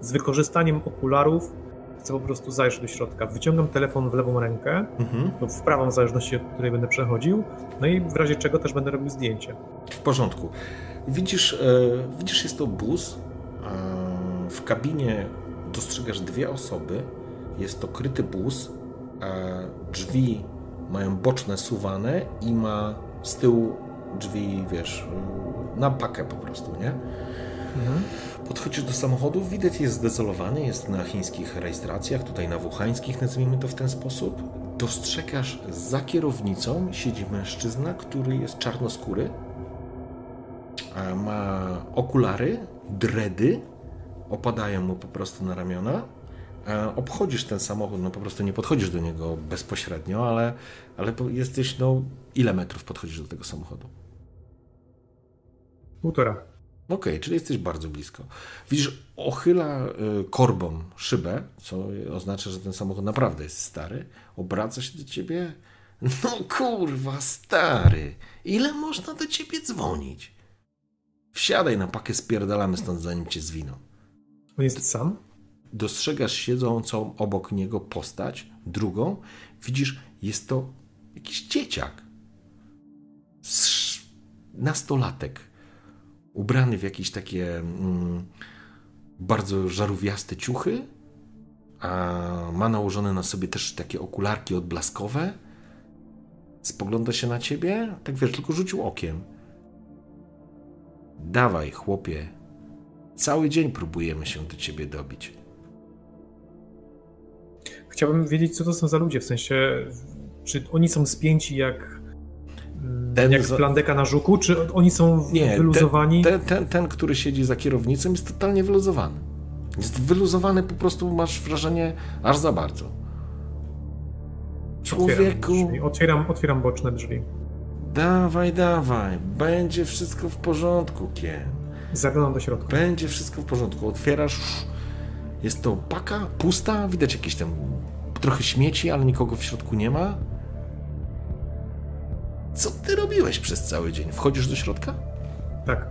z wykorzystaniem okularów chcę po prostu zajrzeć do środka. Wyciągam telefon w lewą rękę, Mhm. lub w prawą, w zależności od której będę przechodził, no i w razie czego też będę robił zdjęcie. W porządku. Widzisz, e, widzisz jest to bus. E, w kabinie dostrzegasz dwie osoby. Jest to kryty bus. Drzwi mają boczne suwane i ma z tyłu drzwi, wiesz, na pakę po prostu, nie? Podchodzisz do samochodu, widać jest zdezolowany, jest na chińskich rejestracjach, tutaj na wuchańskich, nazwijmy to w ten sposób. Dostrzegasz za kierownicą siedzi mężczyzna, który jest czarnoskóry, ma okulary, dredy, opadają mu po prostu na ramiona. A obchodzisz ten samochód, no po prostu nie podchodzisz do niego bezpośrednio, ale, ale jesteś, no ile metrów podchodzisz do tego samochodu? Półtora. Okej, czyli jesteś bardzo blisko. Widzisz, ochyla y, korbą szybę, co oznacza, że ten samochód naprawdę jest stary. Obraca się do ciebie. No kurwa, stary, ile można do ciebie dzwonić? Wsiadaj na pakę, spierdalamy stąd, zanim cię zwiną. On jest sam? Dostrzegasz siedzącą obok niego postać, drugą. Widzisz, jest to jakiś dzieciak. Nastolatek. Ubrany w jakieś takie mm, bardzo żarówiaste ciuchy. A ma nałożone na sobie też takie okularki odblaskowe. Spogląda się na ciebie, tak wiesz, tylko rzucił okiem. Dawaj, chłopie. Cały dzień próbujemy się do ciebie dobić. Chciałbym wiedzieć, co to są za ludzie, w sensie, czy oni są spięci jak, mm, Ten jak za- plandeka na żuku, czy oni są Nie, wyluzowani? Ten, ten, ten, który siedzi za kierownicą, jest totalnie wyluzowany. Jest wyluzowany, po prostu masz wrażenie aż za bardzo. Otwieram Człowieku, drzwi. Otwieram, otwieram boczne drzwi. dawaj, dawaj, będzie wszystko w porządku, Kiem. Zaglądam do środka. Będzie wszystko w porządku. Otwierasz Jest to paka pusta, widać jakieś tam trochę śmieci, ale nikogo w środku nie ma. Co ty robiłeś przez cały dzień? Wchodzisz do środka? Tak.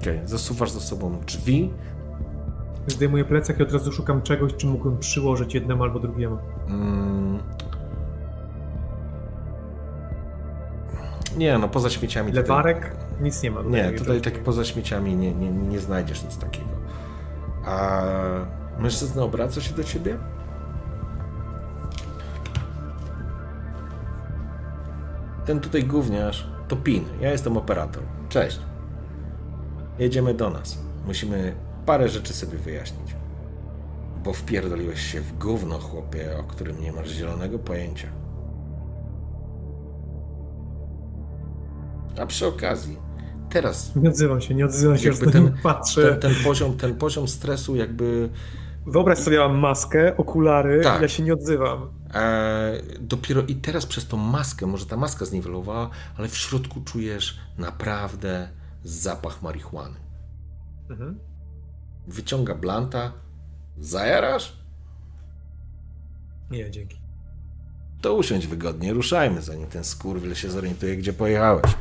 Okej, okay. zasuwasz za sobą drzwi. Zdejmuję plecak i od razu szukam czegoś, czym mógłbym przyłożyć jednemu albo drugiemu. Mm. Nie, no poza śmieciami. Lewarek? Tutaj... Nic nie ma. Nie, tutaj tak poza śmieciami nie, nie, nie znajdziesz nic takiego. A mężczyzna obraca się do ciebie? Ten tutaj gówniarz to Pin. Ja jestem operator. Cześć. Jedziemy do nas. Musimy parę rzeczy sobie wyjaśnić. Bo wpierdoliłeś się w gówno, chłopie, o którym nie masz zielonego pojęcia. A przy okazji, teraz. Nie odzywam się, nie odzywam się, jakby ten, patrzę. Ten, ten, poziom, ten poziom stresu, jakby. Wyobraź sobie, mam maskę, okulary, tak. ja się nie odzywam. E, dopiero i teraz przez tą maskę, może ta maska zniwelowała, ale w środku czujesz naprawdę zapach marihuany. Mhm. Wyciąga blanta. Zajarasz? Nie, dzięki. To usiądź wygodnie, ruszajmy, zanim ten skurwyl się zorientuje, gdzie pojechałeś.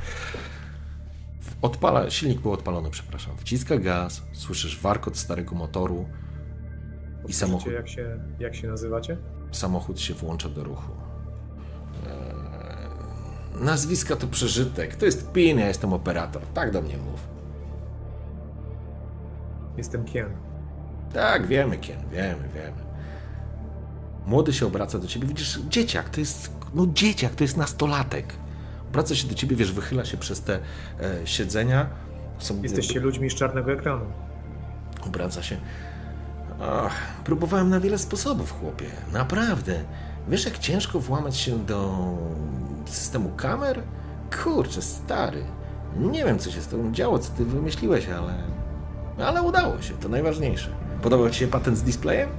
Odpala, silnik był odpalony, przepraszam. Wciska gaz, słyszysz warkot starego motoru i samochód... Jak się, jak się nazywacie? Samochód się włącza do ruchu. Eee, nazwiska to przeżytek. To jest PIN, ja jestem operator. Tak do mnie mów. Jestem Kien. Tak, wiemy Kien, wiemy, wiemy. Młody się obraca do ciebie, widzisz, dzieciak, to jest, no dzieciak, to jest nastolatek. Obraca się do ciebie, wiesz, wychyla się przez te e, siedzenia. Są, Jesteście ludźmi z czarnego ekranu. Obraca się. Ach, próbowałem na wiele sposobów, chłopie. Naprawdę. Wiesz, jak ciężko włamać się do systemu kamer? Kurczę, stary. Nie wiem, co się z tobą działo, co ty wymyśliłeś, ale... Ale udało się, to najważniejsze. Podobał ci się patent z displayem?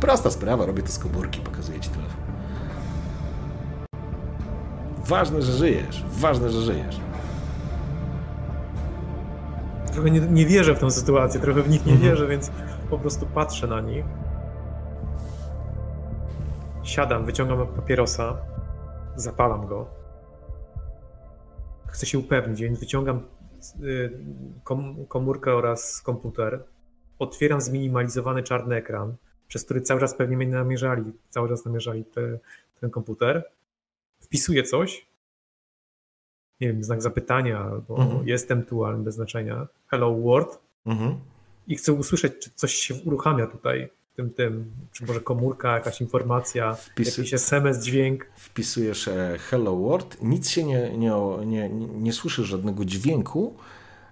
Prosta sprawa, robię to z komórki, pokazuję ci telefon. Ważne, że żyjesz. Ważne, że żyjesz. Trochę nie, nie wierzę w tę sytuację, trochę w nich nie mhm. wierzę, więc po prostu patrzę na nich. Siadam, wyciągam papierosa, zapalam go. Chcę się upewnić, więc wyciągam y, komórkę oraz komputer. Otwieram zminimalizowany czarny ekran przez który cały czas pewnie mnie namierzali, cały czas namierzali te, ten komputer. Wpisuję coś, nie wiem, znak zapytania, albo mhm. jestem tu, ale bez znaczenia, hello world mhm. I chcę usłyszeć, czy coś się uruchamia tutaj tym, tym, czy może komórka, jakaś informacja, Wpisy... jakiś SMS, dźwięk. Wpisujesz e, hello world, nic się nie, nie, nie, nie, słyszysz żadnego dźwięku,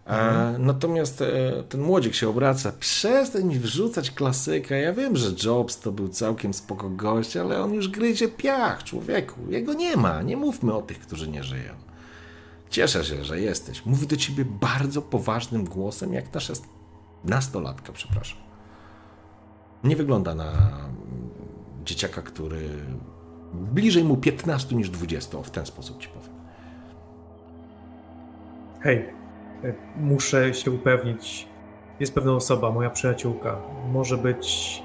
Mhm. Natomiast e, ten młodzik się obraca, przestań mi wrzucać klasyka. Ja wiem, że Jobs to był całkiem spoko gość, ale on już gryzie piach, człowieku. Jego nie ma. Nie mówmy o tych, którzy nie żyją. Cieszę się, że jesteś. Mówi do ciebie bardzo poważnym głosem, jak nasza nastolatka, przepraszam. Nie wygląda na dzieciaka, który bliżej mu 15 niż 20, w ten sposób ci powiem. Hej, muszę się upewnić. Jest pewna osoba, moja przyjaciółka. Może być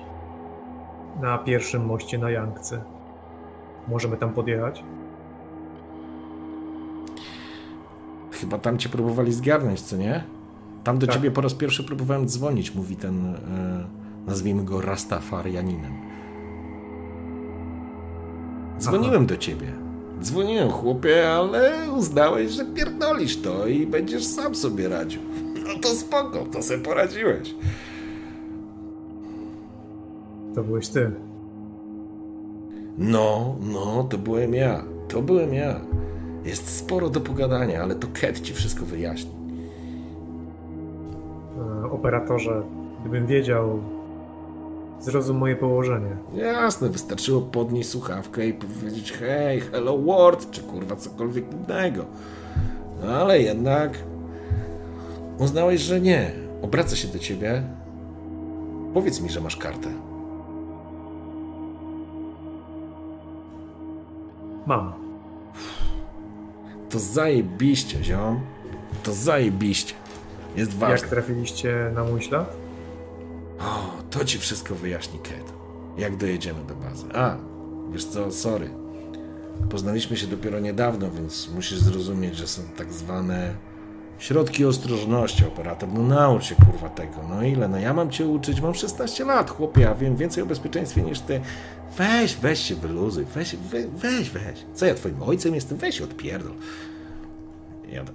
na pierwszym moście na Jankce. Możemy tam podjechać? Chyba tam cię próbowali zgarnąć, co nie? Tam do tak. ciebie po raz pierwszy próbowałem dzwonić, mówi ten, e, nazwijmy go Rastafarianinem. Dzwoniłem Aha. do ciebie. Dzwoniłem, chłopie, ale uznałeś, że pierdolisz to i będziesz sam sobie radził. <laughs> No to spoko, to sobie poradziłeś. To byłeś ty. No, no, to byłem ja. To byłem ja. Jest sporo do pogadania, ale to Ket ci wszystko wyjaśni. Operatorze, gdybym wiedział, Zrozum moje położenie. Jasne, wystarczyło podnieść słuchawkę i powiedzieć hej, hello world, czy kurwa cokolwiek innego. No ale jednak uznałeś, że nie. Obraca się do ciebie. Powiedz mi, że masz kartę. Mam. To zajebiście, ziom. To zajebiście. Jest ważne. Jak trafiliście na mój ślad? O, To ci wszystko wyjaśni Kate. Jak dojedziemy do bazy. A, wiesz co, sorry. Poznaliśmy się dopiero niedawno, więc musisz zrozumieć, że są tak zwane środki ostrożności, operator. No naucz się kurwa tego. No ile? No ja mam cię uczyć, mam 16 lat, chłopie, ja wiem więcej o bezpieczeństwie niż ty. Weź, weź się wyluzuj, weź, weź, weź, weź. Co ja twoim ojcem jestem? Weź się odpierdol. Jadę.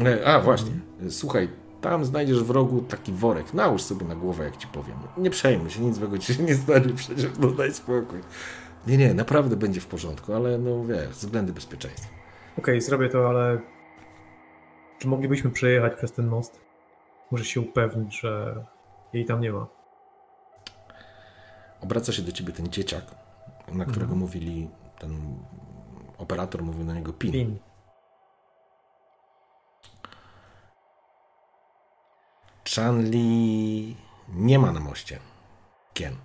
E, a, właśnie. Słuchaj, tam znajdziesz w rogu taki worek. Nałóż sobie na głowę, jak ci powiem. Nie przejmuj się, nic złego ci się nie stanie przecież, no daj spokój. Nie, nie, naprawdę będzie w porządku, ale no wiesz, względy bezpieczeństwa. Okej, okay, zrobię to, ale czy moglibyśmy przejechać przez ten most? Muszę się upewnić, że jej tam nie ma. Obraca się do ciebie ten dzieciak, na którego mhm. mówili, ten operator mówił na niego PIN. PIN. Chanli nie ma na moście. Kien.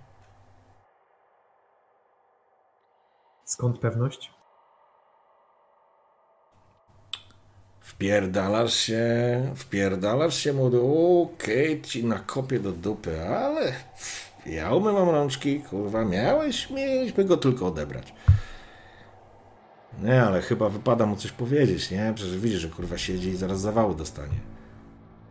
Skąd pewność? Wpierdalasz się, wpierdalasz się młody, okej, okay, ci nakopię do dupy, ale ja umywam rączki, kurwa, miałeś, mieliśmy go tylko odebrać. Nie, ale chyba wypada mu coś powiedzieć, nie? Przecież widzisz, że kurwa siedzi i zaraz zawału dostanie.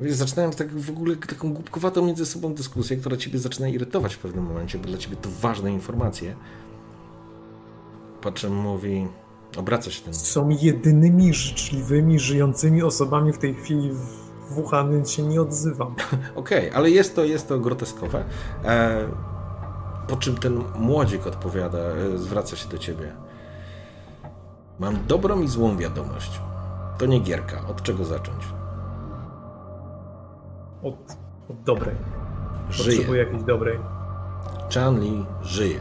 Wiesz, zaczynałem tak w ogóle taką głupkowatą między sobą dyskusję, która ciebie zaczyna irytować w pewnym momencie, bo dla ciebie to ważne informacje. Po czym mówi, obraca się ten. Są jedynymi życzliwymi, żyjącymi osobami w tej chwili w Wuhan, więc się nie odzywam. <laughs> Okej, okay, ale jest to, jest to groteskowe. E, po czym ten młodzik odpowiada, e, zwraca się do ciebie. Mam dobrą i złą wiadomość. To nie gierka. Od czego zacząć? Od, od dobrej. Żyje. Potrzebuję jakiejś dobrej. Chan Li żyje.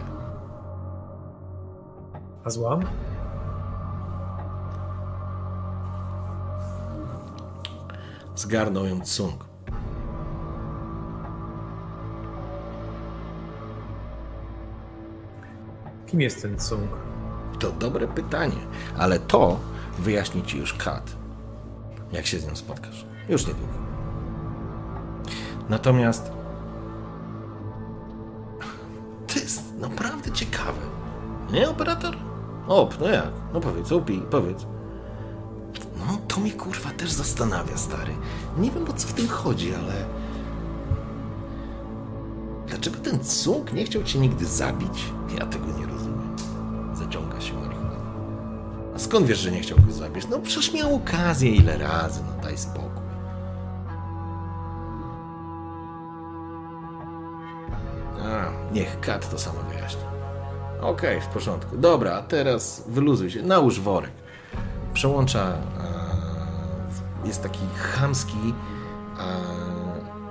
A zła? Zgarnął ją Tsung. Kim jest ten Tsung? To dobre pytanie, ale to wyjaśni ci już Kat, jak się z nią spotkasz. Już niedługo. Natomiast to jest naprawdę ciekawe. Nie, operator? Op, no jak? No powiedz, opi, powiedz. No, to mi kurwa też zastanawia, stary. Nie wiem o co w tym chodzi, ale. Dlaczego ten cuk nie chciał cię nigdy zabić? Ja tego nie rozumiem. Zaciąga się marihuana. A skąd wiesz, że nie chciał go zabić? No przecież miał okazję ile razy, no daj spokój. A, niech Kat to samo wyjaśni. Okej, okay, w porządku. Dobra, teraz wyluzuj się, nałóż worek. Przełącza jest taki chamski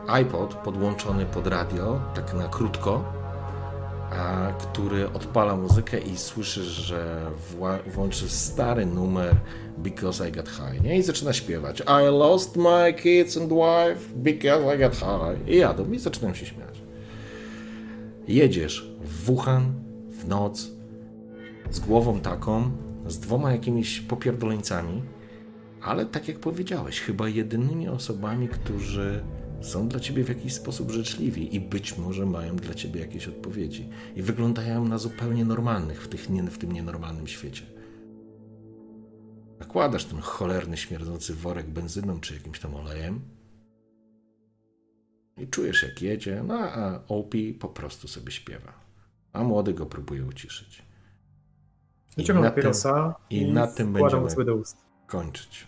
iPod podłączony pod radio, tak na krótko, który odpala muzykę i słyszysz, że włączy stary numer Because I Got High, nie? I zaczyna śpiewać I lost my kids and wife because I got high. I jadą i zaczynam się śmiać. Jedziesz w Wuhan w noc z głową taką, z dwoma jakimiś popierdoleńcami, ale tak jak powiedziałeś, chyba jedynymi osobami, którzy są dla ciebie w jakiś sposób życzliwi i być może mają dla ciebie jakieś odpowiedzi i wyglądają na zupełnie normalnych w, tych, w tym nienormalnym świecie. Nakładasz ten cholerny, śmierdzący worek benzyną czy jakimś tam olejem i czujesz jak jedzie, no a Opi po prostu sobie śpiewa, a młody go próbuje uciszyć. Wyciągam papierosa i, i na tym będziemy kończyć.